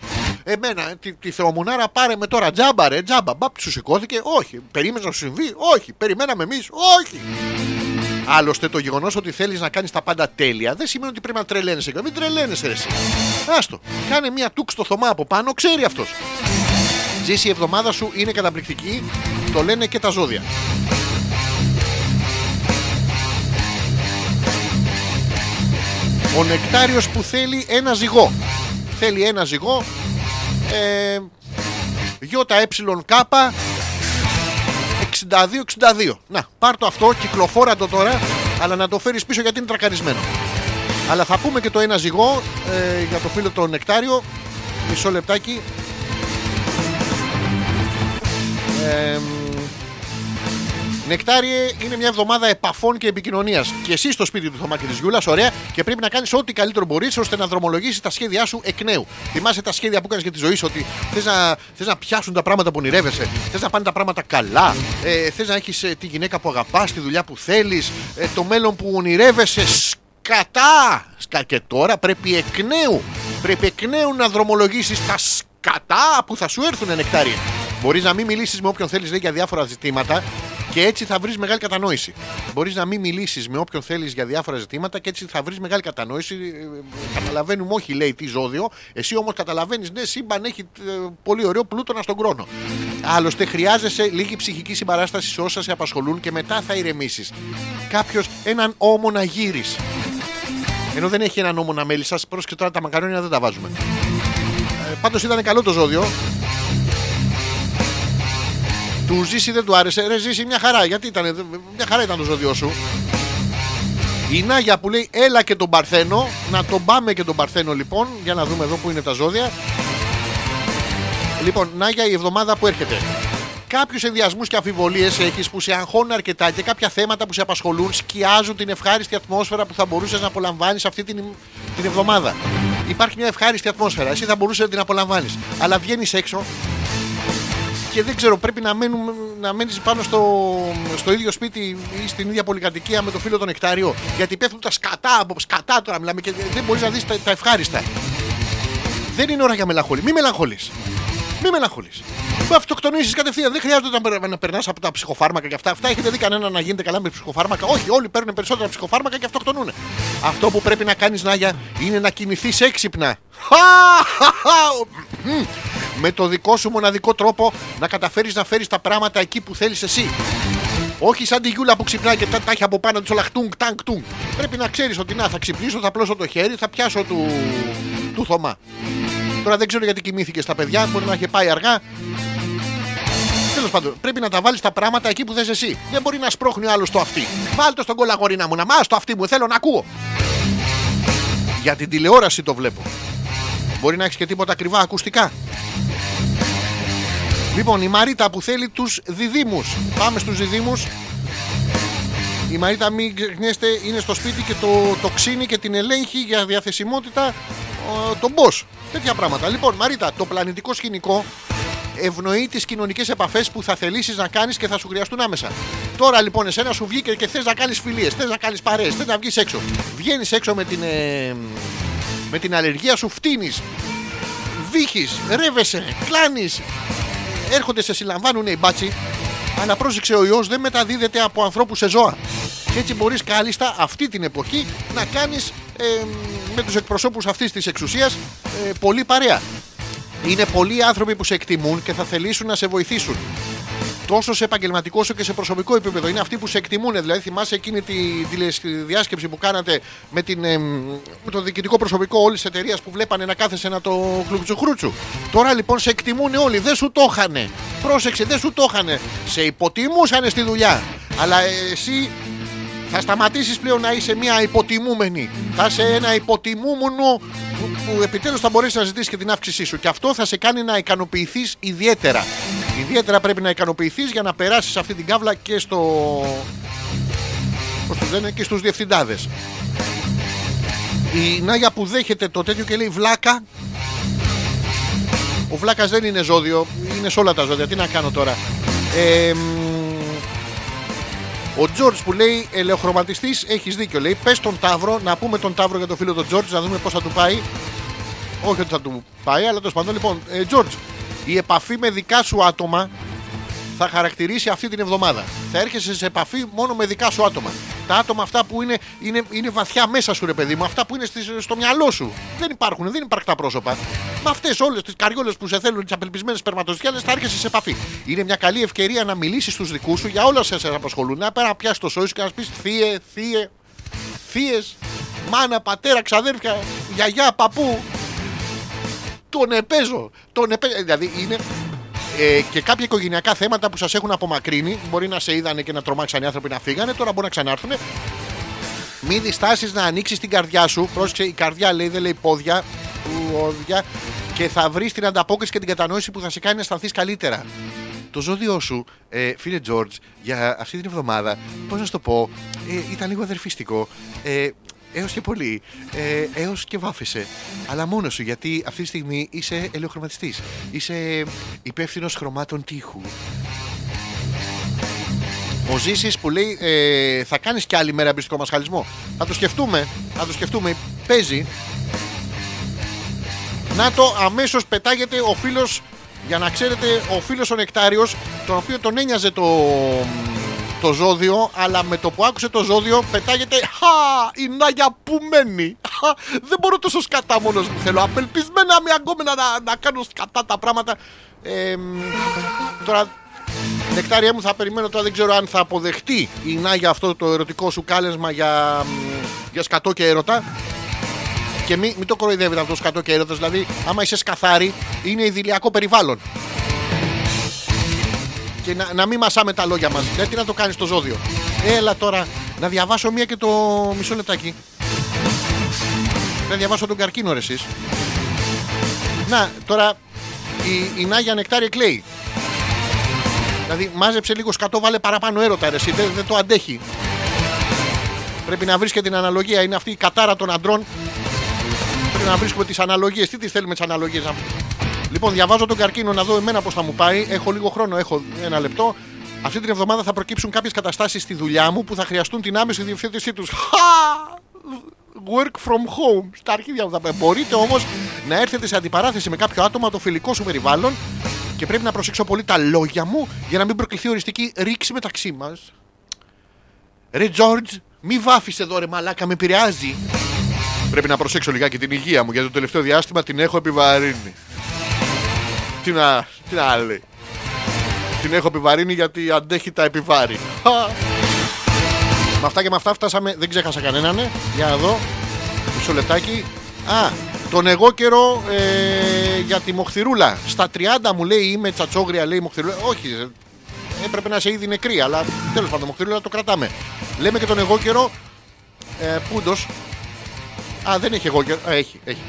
Εμένα, τη, τη θεομουνάρα πάρε με τώρα τζάμπα, ρε τζάμπα. Μπαπ, σου σηκώθηκε. Όχι. Περίμενε να σου συμβεί. Όχι. Περιμέναμε εμείς. Όχι. Άλλωστε, το γεγονό ότι θέλει να κάνει τα πάντα τέλεια δεν σημαίνει ότι πρέπει να τρελαίνεσαι. Μην τρελαίνεσαι, ρε, εσύ. Άστο. Κάνε μία τούκ στο θωμά από πάνω, ξέρει αυτό. Ζήσει η εβδομάδα σου είναι καταπληκτική. Το λένε και τα ζώδια. Ο νεκτάριος που θέλει ένα ζυγό. Θέλει ένα ζυγό. Ε, ΙΕΚ 62-62. Να, πάρ το αυτό, κυκλοφόρα το τώρα, αλλά να το φέρεις πίσω γιατί είναι τρακαρισμένο. Αλλά θα πούμε και το ένα ζυγό ε, για το φίλο το νεκτάριο. Μισό λεπτάκι. Ε, Νεκτάριε είναι μια εβδομάδα επαφών και επικοινωνίας. Και εσύ στο σπίτι του Θωμά και της Γιούλας, ωραία, και πρέπει να κάνεις ό,τι καλύτερο μπορείς ώστε να δρομολογήσεις τα σχέδιά σου εκ νέου. Θυμάσαι τα σχέδια που έκανε για τη ζωή σου, ότι θες να, θες να πιάσουν τα πράγματα που ονειρεύεσαι, θες να πάνε τα πράγματα καλά, ε, θες να έχεις τη γυναίκα που αγαπάς, τη δουλειά που θέλεις, ε, το μέλλον που ονειρεύεσαι. Σκατά! Σκα- Και τώρα πρέπει εκ νέου, πρέπει εκ νέου να δρομολογήσεις τα σκατά που θα σου έρθουν νεκτάριε. Μπορείς να μην μιλήσεις με όποιον θέλεις για διάφορα ζητήματα και έτσι θα βρεις μεγάλη κατανόηση. Μπορείς να μην μιλήσεις με όποιον θέλεις για διάφορα ζητήματα και έτσι θα βρεις μεγάλη κατανόηση. Ε, ε, Καταλαβαίνουμε, όχι λέει τι ζώδιο. Εσύ όμως καταλαβαίνεις, ναι, σύμπαν έχει ε, πολύ ωραίο πλούτονα στον χρόνο. Άλλωστε, χρειάζεσαι λίγη ψυχική συμπαράσταση σε όσα σε απασχολούν και μετά θα ηρεμήσεις. Κάποιος έναν ώμο να γύρεις. Ενώ δεν έχει έναν ώμο να μέλεις σας, πρόσεχε τώρα τα μακαρόνια δεν τα βάζουμε. Ε, Πάντως ήταν καλό το ζώδιο. Του ζήσει δεν του άρεσε. Ρε ζήσει μια χαρά. Γιατί ήταν, μια χαρά ήταν το ζώδιό σου. Η Νάγια που λέει έλα και τον Παρθένο. Να τον πάμε και τον Παρθένο λοιπόν. Για να δούμε εδώ που είναι τα ζώδια. Λοιπόν, Νάγια η εβδομάδα που έρχεται. Κάποιους ενδιασμούς και αμφιβολίες έχεις που σε αγχώνουν αρκετά και κάποια θέματα που σε απασχολούν σκιάζουν την ευχάριστη ατμόσφαιρα που θα μπορούσες να απολαμβάνεις αυτή την, την εβδομάδα. Υπάρχει μια ευχάριστη ατμόσφαιρα. Εσύ θα μπορούσες να την απολαμβάνεις. Αλλά βγαίνεις έξω και δεν ξέρω, πρέπει να, μένουμε, να μένεις πάνω στο, στο ίδιο σπίτι ή στην ίδια πολυκατοικία με το φίλο τον Εκτάριο. Γιατί πέφτουν τα σκατά από σκατά τώρα μιλάμε και δεν μπορείς να δεις τα, τα ευχάριστα. Δεν είναι ώρα για μελαγχολία. Μη μελαγχολείς. Μη μελαγχολεί. Μη αυτοκτονήσεις κατευθείαν. Δεν χρειάζεται να, περ- να περνάς από τα ψυχοφάρμακα και αυτά. Αυτά έχετε δει κανένα να γίνεται καλά με ψυχοφάρμακα. Όχι, όλοι παίρνουν περισσότερα ψυχοφάρμακα και αυτοκτονούν. Αυτό που πρέπει να κάνεις, Νάγια, είναι να κινηθείς έξυπνα. Μμμ. με το δικό σου μοναδικό τρόπο να καταφέρεις να φέρεις τα πράγματα εκεί που θέλεις εσύ. Όχι σαν τη Γιούλα που ξυπνάει και τα, τα έχει από πάνω της όλα χτούγκ, τάγκ, τούγκ. Πρέπει να ξέρεις ότι να θα ξυπνήσω, θα πλώσω το χέρι, θα πιάσω του, του Θωμά. Τώρα δεν ξέρω γιατί κοιμήθηκε στα παιδιά, μπορεί να έχει πάει αργά. Τέλος πάντων, πρέπει να τα βάλεις τα πράγματα εκεί που θες εσύ. Δεν μπορεί να σπρώχνει ο άλλος το αυτή. Βάλτε στον κολαγορίνα μου να μάθει το αυτή μου, θέλω να ακούω. Για την τηλεόραση το βλέπω. Μπορεί να έχεις και τίποτα ακριβά ακουστικά. Λοιπόν, η Μαρίτα που θέλει τους διδήμους. Πάμε στους διδήμους. Η Μαρίτα, μην ξεχνιέστε, είναι στο σπίτι και το, το ξύνει και την ελέγχει για διαθεσιμότητα ο, τον boss. Τέτοια πράγματα. Λοιπόν, Μαρίτα, το πλανητικό σκηνικό ευνοεί τις κοινωνικές επαφές που θα θελήσεις να κάνεις και θα σου χρειαστούν άμεσα. Τώρα λοιπόν, εσένα σου βγήκε και θες να κάνεις φιλίες, θες να κάνεις παρέες, θες να βγεις έξω. Βγαίνεις έξω με την, ε, με την αλλεργία σου, φτύνεις, βύχει, ρεύεσαι, κλάνεις. Έρχονται, σε συλλαμβάνουν οι μπάτσι, αλλά πρόσεξε ο ιός δεν μεταδίδεται από ανθρώπους σε ζώα. Και έτσι μπορείς κάλλιστα αυτή την εποχή να κάνεις ε, με τους εκπροσώπους αυτής της εξουσίας ε, πολύ παρέα. Είναι πολλοί άνθρωποι που σε εκτιμούν και θα θελήσουν να σε βοηθήσουν. Τόσο σε επαγγελματικό όσο και σε προσωπικό επίπεδο. Είναι αυτοί που σε εκτιμούν. Δηλαδή, θυμάσαι εκείνη τη τηλεδιάσκεψη που κάνατε με, την, ε, με το διοικητικό προσωπικό όλης της εταιρείας που βλέπανε να κάθεσαι να το χλουτσουχρούτσου. Τώρα λοιπόν σε εκτιμούν όλοι. Δεν σου το είχανε. Πρόσεξε, δεν σου το είχανε. Σε υποτιμούσαν στη δουλειά. Αλλά ε, εσύ θα σταματήσεις πλέον να είσαι μια υποτιμούμενη. Θα είσαι ένα υποτιμούμενο που, που επιτέλους θα μπορέσεις να ζητήσεις και την αύξησή σου. Και αυτό θα σε κάνει να ικανοποιηθείς ιδιαίτερα. Ιδιαίτερα πρέπει να ικανοποιηθείς για να περάσεις αυτή την κάβλα και στο. Πώς τους λένε, και στους διευθυντάδες. Η Νάγια που δέχεται το τέτοιο και λέει βλάκα. Ο βλάκας δεν είναι ζώδιο, είναι σε όλα τα ζώδια. Τι να κάνω τώρα. Ε, μ, ο Τζόρτζ που λέει ελεοχρωματιστή, έχεις δίκιο. Λέει πες τον Ταύρο, να πούμε τον Ταύρο για το φίλο του Τζόρτζ, να δούμε πώς θα του πάει. Όχι ότι θα του πάει, αλλά τέλος πάντων. Λοιπόν, ε, Τζόρτζ, η επαφή με δικά σου άτομα θα χαρακτηρίσει αυτή την εβδομάδα. Θα έρχεσαι σε επαφή μόνο με δικά σου άτομα. Τα άτομα αυτά που είναι, είναι, είναι βαθιά μέσα σου, ρε παιδί μου, αυτά που είναι στις- στο μυαλό σου. Δεν υπάρχουν, δεν υπάρχουν τα πρόσωπα. Με αυτές όλες τις καριόλες που σε θέλουν, τις απελπισμένες σπερματοζητιάδε, θα έρχεσαι σε επαφή. Είναι μια καλή ευκαιρία να μιλήσεις στους δικούς σου για όλα όσα σε απασχολούν. Να πέρα να πιάσεις το σώμα σου και να πεις θύε, θύε, θείε, μάνα, πατέρα, ξαδέρφια, γιαγιά, παππού. Τον επέζω. Τον επέ... Δηλαδή είναι ε, και κάποια οικογενειακά θέματα που σας έχουν απομακρύνει. Μπορεί να σε είδανε και να τρομάξαν οι άνθρωποι να φύγανε. Τώρα μπορεί να ξανάρθουν. Μην διστάσεις να ανοίξεις την καρδιά σου. Πρόσεξε, η καρδιά λέει, δεν λέει πόδια. Πόδια. Και θα βρεις την ανταπόκριση και την κατανόηση που θα σε κάνει να αισθανθείς καλύτερα. Το ζώδιό σου, ε, φίλε Τζόρτζ, για αυτή την εβδομάδα, πώς να σου το πω, ε, ήταν λίγο αδερφιστικό. Ε, έως και πολύ. Ε, έως και βάφεσαι. Αλλά μόνος σου, γιατί αυτή τη στιγμή είσαι ελαιοχρωματιστής. Είσαι υπεύθυνος χρωμάτων τείχου. Ο Ζήσης που λέει ε, θα κάνεις και άλλη μέρα εμπιστικό μασχαλισμό. Θα το σκεφτούμε. Θα το σκεφτούμε. Παίζει. Να το αμέσως πετάγεται ο φίλος για να ξέρετε ο φίλος ο Νεκτάριος τον οποίο τον ένοιαζε το, το ζώδιο αλλά με το που άκουσε το ζώδιο πετάγεται Χα! Η Νάγια που μένει Χα! Δεν μπορώ τόσο σκατά μόνος μου θέλω Απελπισμένα με αγκόμενα να, να κάνω σκατά τα πράγματα ε, μ, Τώρα Νεκτάρια μου θα περιμένω τώρα δεν ξέρω αν θα αποδεχτεί η Νάγια αυτό το ερωτικό σου κάλεσμα για, μ, για σκατό και έρωτα και μην, μην το κοροϊδεύετε αυτό σκατό και έρωτας Δηλαδή, άμα είσαι σκαθάρι, είναι ιδηλιακό περιβάλλον. Και να, να μην μασάμε τα λόγια μας. Γιατί να το κάνεις το ζώδιο. Έλα τώρα, να διαβάσω μία και το μισό λεπτάκι. Να διαβάσω τον καρκίνο, ρε εσείς. Να, τώρα η, η Νάγια Νεκτάρια κλαίει. Δηλαδή, μάζεψε λίγο σκατό, βάλε παραπάνω έρωτα, ρε, εσύ. Δεν, δεν το αντέχει. Πρέπει να βρεις και την αναλογία. Είναι αυτή η κατάρα των αντρών Πρέπει να βρίσκουμε τις αναλογίες. Τι τις θέλουμε τις αναλογίες. Λοιπόν, διαβάζω τον καρκίνο να δω εμένα πώς θα μου πάει. Έχω λίγο χρόνο, έχω ένα λεπτό. Αυτή την εβδομάδα θα προκύψουν κάποιες καταστάσεις στη δουλειά μου που θα χρειαστούν την άμεση διευθέτησή τους. Work from home. Στα αρχίδια μου θα πω. Μπορείτε όμως να έρθετε σε αντιπαράθεση με κάποιο άτομο από το φιλικό σου περιβάλλον και πρέπει να προσέξω πολύ τα λόγια μου για να μην προκληθεί οριστική ρήξη μεταξύ μας. Ρε Τζόρτζ, μη βάφεις εδώ ρε μαλάκα, με επηρεάζει. Πρέπει να προσέξω λιγάκι την υγεία μου γιατί το τελευταίο διάστημα την έχω επιβαρύνει. Τι να, τι να λέει. Την έχω επιβαρύνει γιατί αντέχει τα επιβάρη. Χα. Με αυτά και με αυτά φτάσαμε. Δεν ξέχασα κανέναν. ε. Για να δω. Μισό λεπτάκι. Α, τον εγώ καιρό ε, για τη μοχθηρούλα. Στα 30 μου λέει είμαι τσατσόγρια, λέει η μοχθηρούλα. Όχι, ε, έπρεπε να είσαι ήδη νεκρή, αλλά τέλος πάντων, μοχθηρούλα το κρατάμε. Λέμε και τον εγώ καιρό. Ε, Πούντος, Α, δεν έχει εγώ καιρό. Α, έχει, έχει.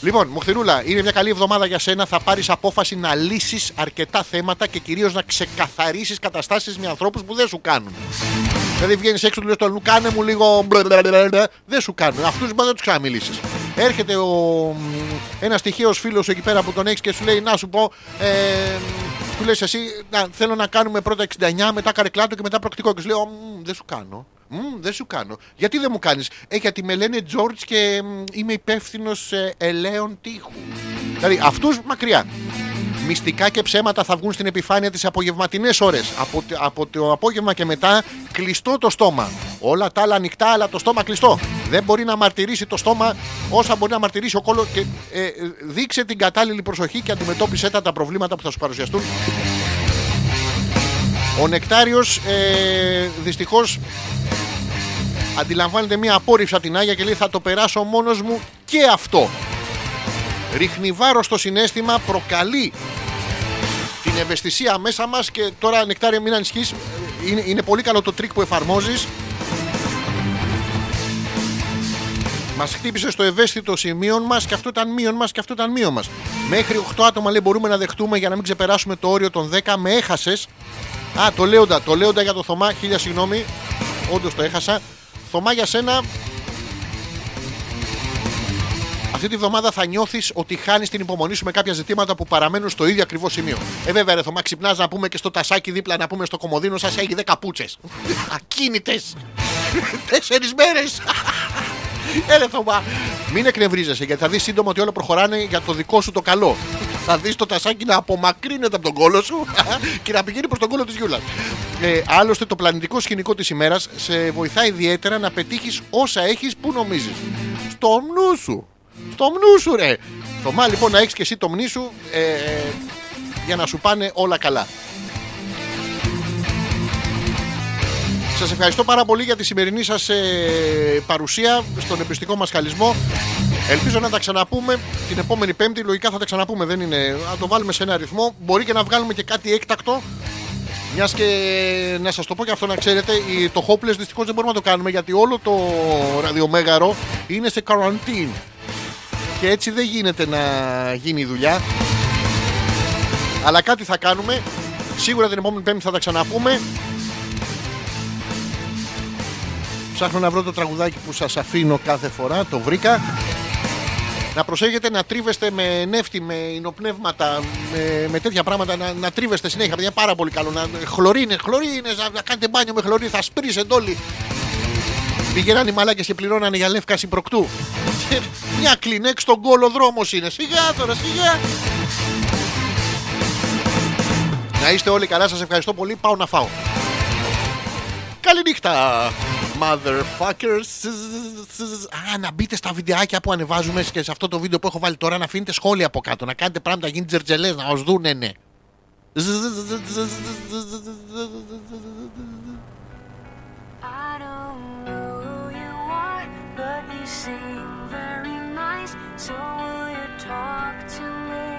Λοιπόν, Μοχθηρούλα, είναι μια καλή εβδομάδα για σένα. Θα πάρεις απόφαση να λύσεις αρκετά θέματα και κυρίως να ξεκαθαρίσεις καταστάσεις με ανθρώπους που δεν σου κάνουν. Δηλαδή βγαίνεις έξω του λες το κάνε μου λίγο. μπλε-μπλε-μπλε-μπλε». Δεν σου κάνουν. Αυτούς δεν τους ξαναμιλήσει. Έρχεται ο... ένας τυχαίος φίλος εκεί πέρα που τον έχεις και σου λέει Να σου πω. Ε, του λες εσύ, να, θέλω να κάνουμε πρώτα 69, μετά καρεκλάτο και μετά προκτικό. Και σου λέει, «Ω, μ, δεν σου κάνω. Μ, δεν σου κάνω. Γιατί δεν μου κάνεις; Ε, γιατί με λένε George και μ, είμαι υπεύθυνος ε, ελαίων τείχου. Δηλαδή αυτούς μακριά. Μυστικά και ψέματα θα βγουν στην επιφάνεια τις απογευματινές ώρες. Από, τε- από το απόγευμα και μετά κλειστό το στόμα. Όλα τα άλλα ανοιχτά, αλλά το στόμα κλειστό. Δεν μπορεί να μαρτυρήσει το στόμα όσα μπορεί να μαρτυρήσει ο κόλλο. Και ε, ε, δείξε την κατάλληλη προσοχή και αντιμετώπισε τα, τα προβλήματα που θα σου παρουσιαστούν. Ο Νεκτάριος ε, δυστυχώς αντιλαμβάνεται μία απόρριψη από την Άγια και λέει θα το περάσω μόνος μου και αυτό. Ρίχνει βάρος στο συνέστημα, προκαλεί την ευαισθησία μέσα μας και τώρα Νεκτάρια μην ανησυχείς, είναι, είναι πολύ καλό το τρίκ που εφαρμόζεις. Μας χτύπησε στο ευαίσθητο σημείο μας και αυτό ήταν μείον μας και αυτό ήταν μείον μας. Μέχρι 8 άτομα λέει μπορούμε να δεχτούμε για να μην ξεπεράσουμε το όριο των 10. Με έχασες. Α, το λέοντα, το λέοντα για το Θωμά, χίλια συγγνώμη. Όντως το έχασα. Θωμά για σένα. Αυτή τη βδομάδα θα νιώθεις ότι χάνεις την υπομονή σου με κάποια ζητήματα που παραμένουν στο ίδιο ακριβώς σημείο. Ε, βέβαια, ρε Θωμά, ξυπνάς να πούμε και στο τασάκι δίπλα να πούμε στο κομμωδίνο σας έχει 10 πούτσες. (laughs) Ακίνητες. Τέσσερις μέρες. Έλε Θωμά, μην εκνευρίζεσαι γιατί θα δεις σύντομα ότι όλα προχωράνε για το δικό σου το καλό. Θα δεις το τασάκι να απομακρύνεται από τον κόλο σου (laughs) και να πηγαίνει προς τον κόλο της Γιούλας. Ε, άλλωστε, το πλανητικό σκηνικό της ημέρας σε βοηθάει ιδιαίτερα να πετύχεις όσα έχεις που νομίζεις. Στο μνού σου. Στο μνού σου, ρε. Θωμά, λοιπόν, να έχεις και εσύ το μνή σου ε, ε, για να σου πάνε όλα καλά. Σας ευχαριστώ πάρα πολύ για τη σημερινή σας ε, παρουσία στον εμπιστικό μας χαλισμό. Ελπίζω να τα ξαναπούμε την επόμενη Πέμπτη. Λογικά θα τα ξαναπούμε. Δεν είναι. Να το βάλουμε σε ένα αριθμό. Μπορεί και να βγάλουμε και κάτι έκτακτο. Μιας και να σας το πω και αυτό να ξέρετε, η- το Hopeless δυστυχώς δεν μπορούμε να το κάνουμε γιατί όλο το ραδιομέγαρο είναι σε quarantine. Και έτσι δεν γίνεται να γίνει η δουλειά. Αλλά κάτι θα κάνουμε. Σίγουρα την επόμενη Πέμπτη θα τα ξαναπούμε. Ψάχνω να βρω το τραγουδάκι που σας αφήνω κάθε φορά. Το βρήκα. Να προσέχετε να τρίβεστε με νεύτη, με υνοπνεύματα, με, με τέτοια πράγματα. Να, να τρίβεστε συνέχεια. παιδιά, Είναι πάρα πολύ καλό. Να, χλωρίνες, χλωρίνες, να, να κάνετε μπάνιο με χλωρίνη. Θα σπρίσετε όλοι. Πηγαίναν οι μαλάκες και πληρώνανε για λεύκαση προκτού. Και (laughs) Μια κλινέξ στον κόλο δρόμος είναι. Σιγά τώρα, σιγά. Να είστε όλοι καλά, σας ευχαριστώ πολύ. Πάω να φάω. Καληνύχτα, motherfuckers. Α, να μπείτε στα βιντεάκια που ανεβάζουμε και σε αυτό το βίντεο που έχω βάλει τώρα να αφήνετε σχόλια από κάτω. Να κάνετε πράγματα, να γίνει τζερτζελές, να ως δούνε, ναι. I don't know who you are, but you seem very nice. So will you talk to me?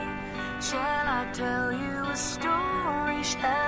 Shall I tell you a story? Shall